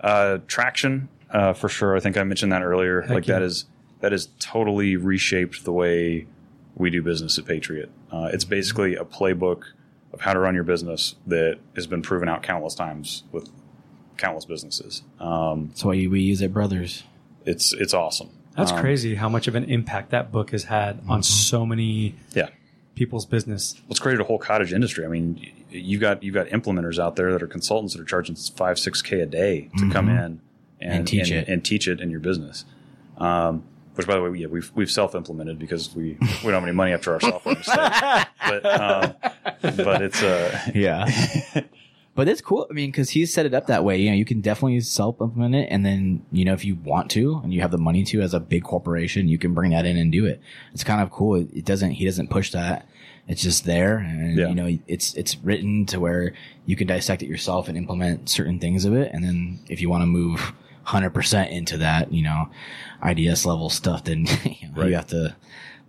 Uh, traction uh, for sure. I think I mentioned that earlier. Heck like yeah. that is that has totally reshaped the way we do business at Patriot. Uh, it's basically a playbook of how to run your business that has been proven out countless times with countless businesses. Um, That's why we use it, brothers. it's it's awesome. That's Um, crazy how much of an impact that book has had on so many Yeah. people's business. It's created a whole cottage industry. I mean, you've got you've got implementers out there that are consultants that are charging five six k a day to come in and, And teach it. and teach it in your business. Um, which, by the way, yeah, we've we've self implemented because we we don't have any money after our software mistake. but um, but it's uh Yeah. but it's cool. I mean, because he's set it up that way. You know, you can definitely self implement it. And then, you know, if you want to and you have the money to as a big corporation, you can bring that in and do it. It's kind of cool. It, it doesn't, he doesn't push that. It's just there. And, Yeah. you know, it's, it's written to where you can dissect it yourself and implement certain things of it. And then if you want to move 100% into that, you know, IDS level stuff, then you, know, Right. you have to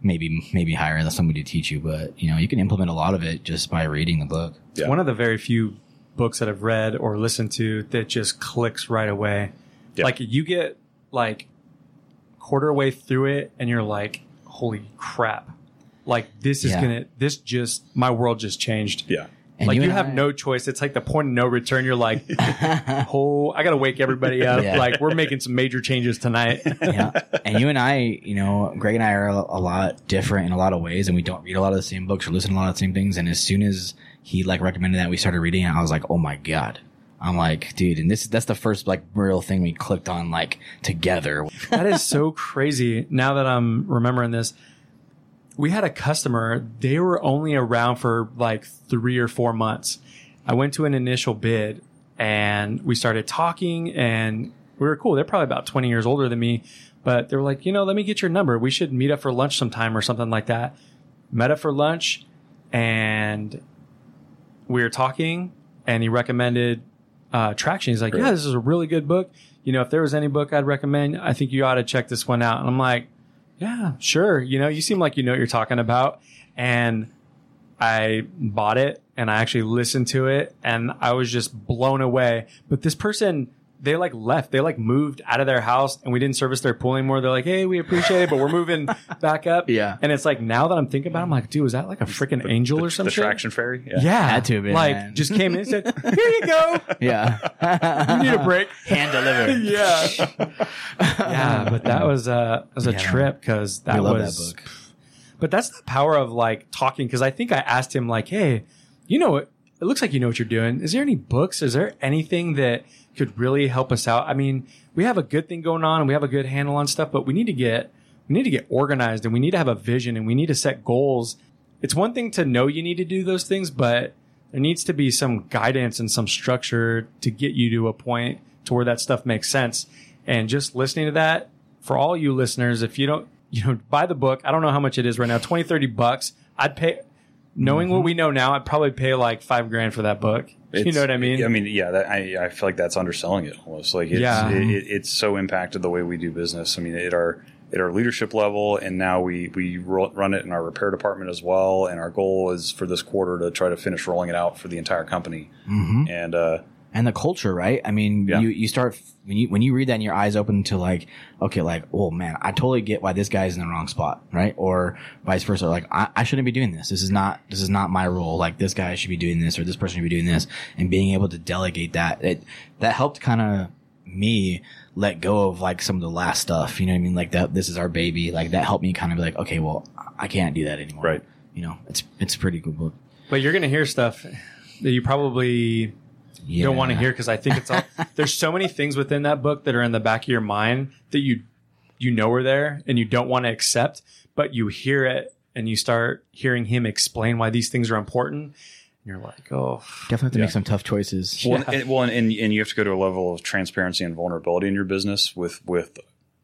maybe, maybe hire somebody to teach you. But, you know, you can implement a lot of it just by reading the book. Yeah. One of the very few books that I've read or listened to that just clicks right away. Yeah. Like you get like quarter way through it and you're like, holy crap. Like this is Yeah. gonna this just my world just changed. yeah And like you, and have I- no choice. It's like the point of no return. You're like, oh, I gotta wake everybody up. Yeah. Like we're making some major changes tonight. yeah. And you and I, you know, Greg and I are a lot different in a lot of ways, and we don't read a lot of the same books or listen to a lot of the same things. And as soon as he like recommended that, we started reading it. I was like, oh my god. I'm like, dude, and this that's the first like real thing we clicked on like together. that is so crazy. Now that I'm remembering this, we had a customer. They were only around for like three or four months. I went to an initial bid and we started talking and we were cool. They're probably about 20 years older than me, but they were like, you know, let me get your number. We should meet up for lunch sometime or something like that. Met up for lunch and we were talking and he recommended uh, Traction. He's like, yeah, this is a really good book. You know, if there was any book I'd recommend, I think you ought to check this one out. And I'm like, yeah, sure. You know, you seem like you know what you're talking about. And I bought it and I actually listened to it and I was just blown away. But this person, they like left. They like moved out of their house and we didn't service their pool anymore. They're like, hey, we appreciate it, but we're moving back up. Yeah. And it's like now that I'm thinking about it, I'm like, dude, was that like a freaking angel the, or something? the shit? traction fairy. Yeah. Had to have been, Like, man. just came in and said, here you go. Yeah. You need a break. Hand delivered. yeah. yeah, but that was uh was a Yeah. trip because that I love was that book. But that's the power of like talking because I think I asked him like, "Hey, you know what? It looks like you know what you're doing. Is there any books? Is there anything that could really help us out? I mean, we have a good thing going on and we have a good handle on stuff, but we need to get we need to get organized and we need to have a vision and we need to set goals. It's one thing to know you need to do those things, but there needs to be some guidance and some structure to get you to a point to where that stuff makes sense. And just listening to that for all you listeners, if you don't, you know, buy the book. I don't know how much it is right now, 20, 30 bucks. I'd pay, knowing what we know now, I'd probably pay like five grand for that book. you It's- know what I mean? I mean, yeah, that, I, I feel like that's underselling it almost. Like, it's, Yeah. it, it, it's so impacted the way we do business. I mean, at our at our leadership level, and now we we ro- run it in our repair department as well. And our goal is for this quarter to try to finish rolling it out for the entire company. hmm And uh, and the culture, right? I mean, Yeah. you you start when you when you read that and your eyes open to like, okay, like, oh man, I totally get why this guy's in the wrong spot, right? Or vice versa, like I, I shouldn't be doing this. This is not this is not my role. Like this guy should be doing this, or this person should be doing this, and being able to delegate that it that helped kind of me let go of like some of the last stuff. You know what I mean? Like that. This is our baby. Like that helped me kind of be like, okay, well, I can't do that anymore. Right. You know, it's it's a pretty good book. But you're going to hear stuff that you probably Yeah. don't want to hear because I think it's all, there's so many things within that book that are in the back of your mind that you you know are there and you don't want to accept, but you hear it and you start hearing him explain why these things are important. And you're like, oh, Definitely have to Yeah. make some tough choices. Well, and, well, and, and you have to go to a level of transparency and vulnerability in your business with with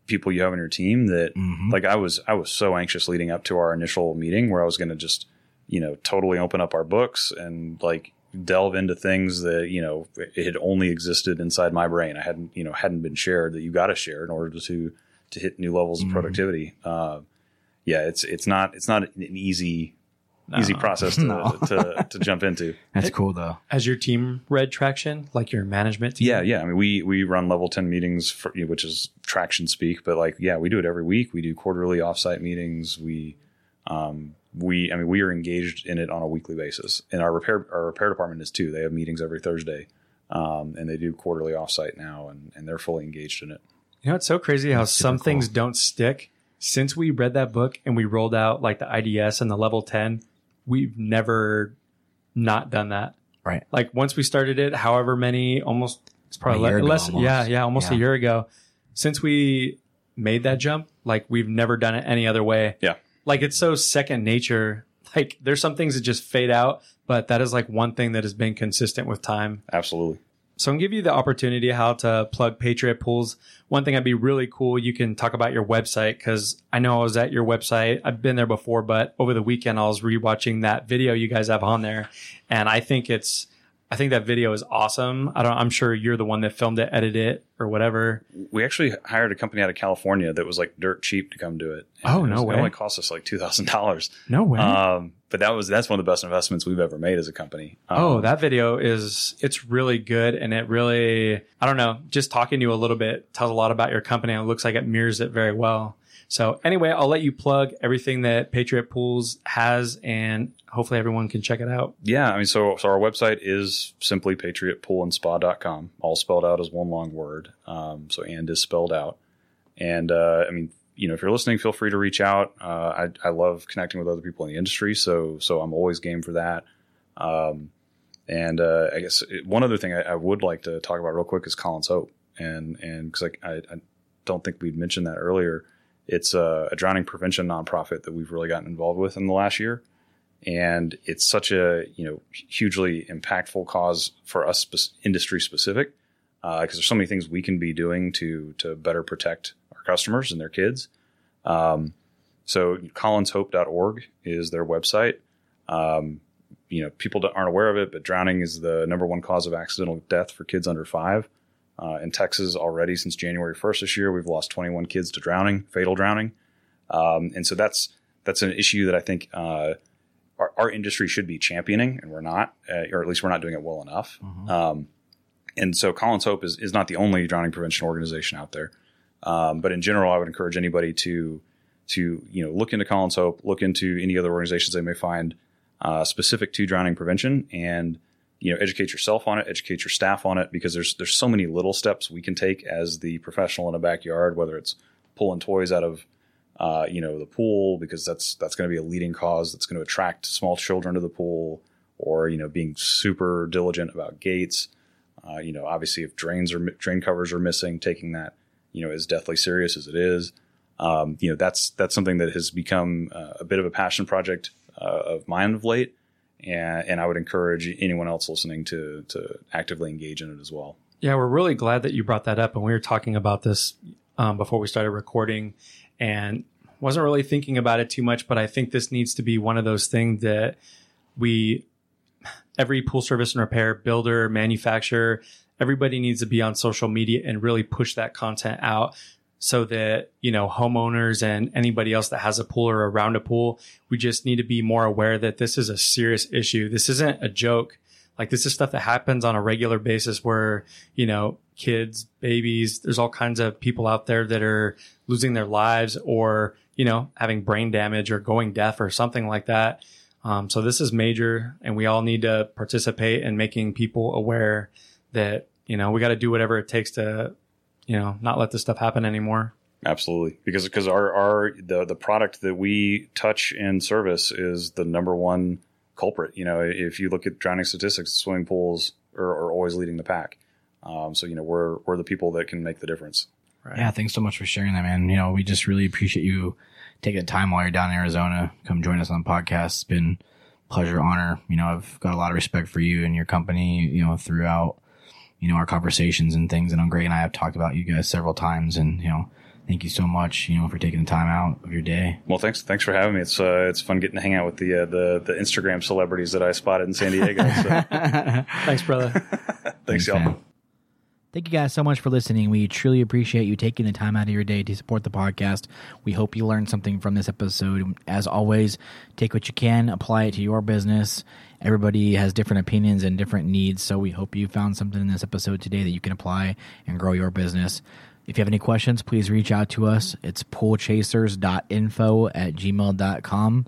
people you have on your team. That Mhm. like I was I was so anxious leading up to our initial meeting where I was going to just you know totally open up our books and like delve into things that you know it had only existed inside my brain. I hadn't you know hadn't been shared that you got to share in order to to hit new levels of productivity. Uh, yeah, it's it's not it's not an easy easy process to, No. to to jump into. That's cool though. has your team read traction? Like your management team? Yeah, yeah. I mean, we we run level ten meetings, for, you know, which is traction speak. But like, yeah, we do it every week. We do quarterly offsite meetings. We, um, we, I mean, we are engaged in it on a weekly basis. And our repair our repair department is too. They have meetings every Thursday, um, and they do quarterly offsite now, and and they're fully engaged in it. You know, it's so crazy how some things cool. don't stick. Since we read that book and we rolled out like the IDS and the level 10, we've never not done that. Right. Like once we started it, however many, almost, it's probably A year le- ago less. almost. Yeah. Yeah. Almost a year ago. Since we made that jump, like we've never done it any other way. Yeah. Like it's so second nature. Like there's some things that just fade out, but that is like one thing that has been consistent with time. Absolutely. So I'm give you the opportunity how to plug Patriot Pools. One thing I'd be really cool, you can talk about your website because I know I was at your website. I've been there before, but over the weekend I was rewatching that video you guys have on there, and I think it's, I think that video is awesome. I don't, I'm sure you're the one that filmed it, edited it, or whatever. We actually hired a company out of California that was like dirt cheap to come do it. And Oh, it no was- way. It only cost us like two thousand dollars. No way. Um, but that was that's one of the best investments we've ever made as a company. Um, Oh, that video is it's really good and it really I don't know, just talking to you a little bit tells a lot about your company and it looks like it mirrors it very well. So anyway, I'll let you plug everything that Patriot Pools has and hopefully everyone can check it out. Yeah, I mean, so so our website is simply patriotpoolandspa.com, all spelled out as one long word. Um, so and is spelled out. And uh, I mean, you know, if you're listening, feel free to reach out. Uh, I I love connecting with other people in the industry, so so I'm always game for that. Um, and uh, I guess one other thing I, I would like to talk about real quick is Colin's Hope, and and because I, I I don't think we'd mentioned that earlier. It's a, a drowning prevention nonprofit that we've really gotten involved with in the last year and it's such a you know hugely impactful cause for us spe- industry specific because there's so many things we can be doing to to better protect our customers and their kids. Um, so colinshope.org is their website. Um, you know, people aren't aware of it, but drowning is the number one cause of accidental death for kids under five. Uh, in Texas, already since January 1st this year, we've lost 21 kids to drowning, fatal drowning, um, and so that's that's an issue that I think uh, our, our industry should be championing, and we're not, uh, or at least we're not doing it well enough. Um, and so, Colin's Hope is, is not the only drowning prevention organization out there, um, but in general, I would encourage anybody to to you know look into Colin's Hope, look into any other organizations they may find uh, specific to drowning prevention, and you know educate yourself on it, educate your staff on it, because there's there's so many little steps we can take as the professional in a backyard, whether it's pulling toys out of uh, you know the pool because that's that's going to be a leading cause that's going to attract small children to the pool, or you know being super diligent about gates. Uh, you know, obviously, if drains or drain covers are missing, taking that you know as deathly serious as it is. Um, you know, that's that's something that has become uh, a bit of a passion project uh, of mine of late, and, and I would encourage anyone else listening to to actively engage in it as well. Yeah, we're really glad that you brought that up and we were talking about this um, before we started recording and wasn't really thinking about it too much, but I think this needs to be one of those things that we every pool service and repair builder, manufacturer, everybody needs to be on social media and really push that content out so that, you know, homeowners and anybody else that has a pool or around a pool, we just need to be more aware that this is a serious issue. This isn't a joke. Like this is stuff that happens on a regular basis where, you know, kids, babies, there's all kinds of people out there that are losing their lives or, you know, having brain damage or going deaf or something like that. Um, so this is major and we all need to participate in making people aware that, you know, we got to do whatever it takes to, you know, not let this stuff happen anymore. Absolutely, because because our our the the product that we touch and service is the number one culprit. You know, if you look at drowning statistics, swimming pools are, are always leading the pack. Um, so you know, we're we're the people that can make the difference. Yeah, thanks so much for sharing that, man. You know, we just really appreciate you taking the time while you're down in Arizona. Come join us on the podcast. It's been pleasure, honor. You know, I've got a lot of respect for you and your company, you know, throughout, you know, our conversations and things. And I'm Greg and I have talked about you guys several times and, you know, thank you so much, you know, for taking the time out of your day. Well, thanks, thanks for having me. It's uh, it's fun getting to hang out with the uh, the the Instagram celebrities that I spotted in San Diego. So Thanks, brother. thanks, y'all. man. Thank you guys so much for listening. We truly appreciate you taking the time out of your day to support the podcast. We hope you learned something from this episode. As always, take what you can, apply it to your business. Everybody has different opinions and different needs, so we hope you found something in this episode today that you can apply and grow your business. If you have any questions, please reach out to us. It's poolchasers.info at gmail.com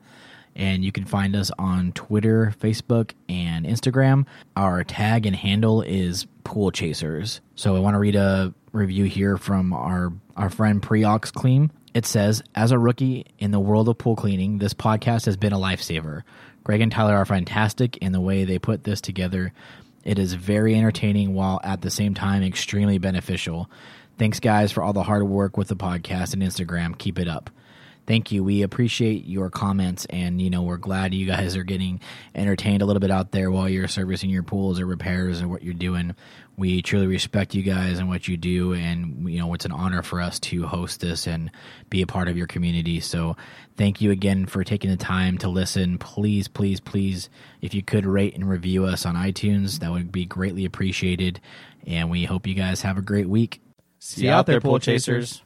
and you can find us on Twitter, Facebook, and Instagram. Our tag and handle is Pool Chasers. So I want to read a review here from our our friend Preox Clean. It says, "As a rookie in the world of pool cleaning, this podcast has been a lifesaver. Greg and Tyler are fantastic in the way they put this together. It is very entertaining while at the same time extremely beneficial. Thanks, guys, for all the hard work with the podcast and Instagram. Keep it up." Thank you. We appreciate your comments, and you know we're glad you guys are getting entertained a little bit out there while you're servicing your pools or repairs or what you're doing. We truly respect you guys and what you do, and you know it's an honor for us to host this and be a part of your community. So thank you again for taking the time to listen. Please, please, please, if you could rate and review us on iTunes, that would be greatly appreciated. And we hope you guys have a great week. See you out there, pool chasers.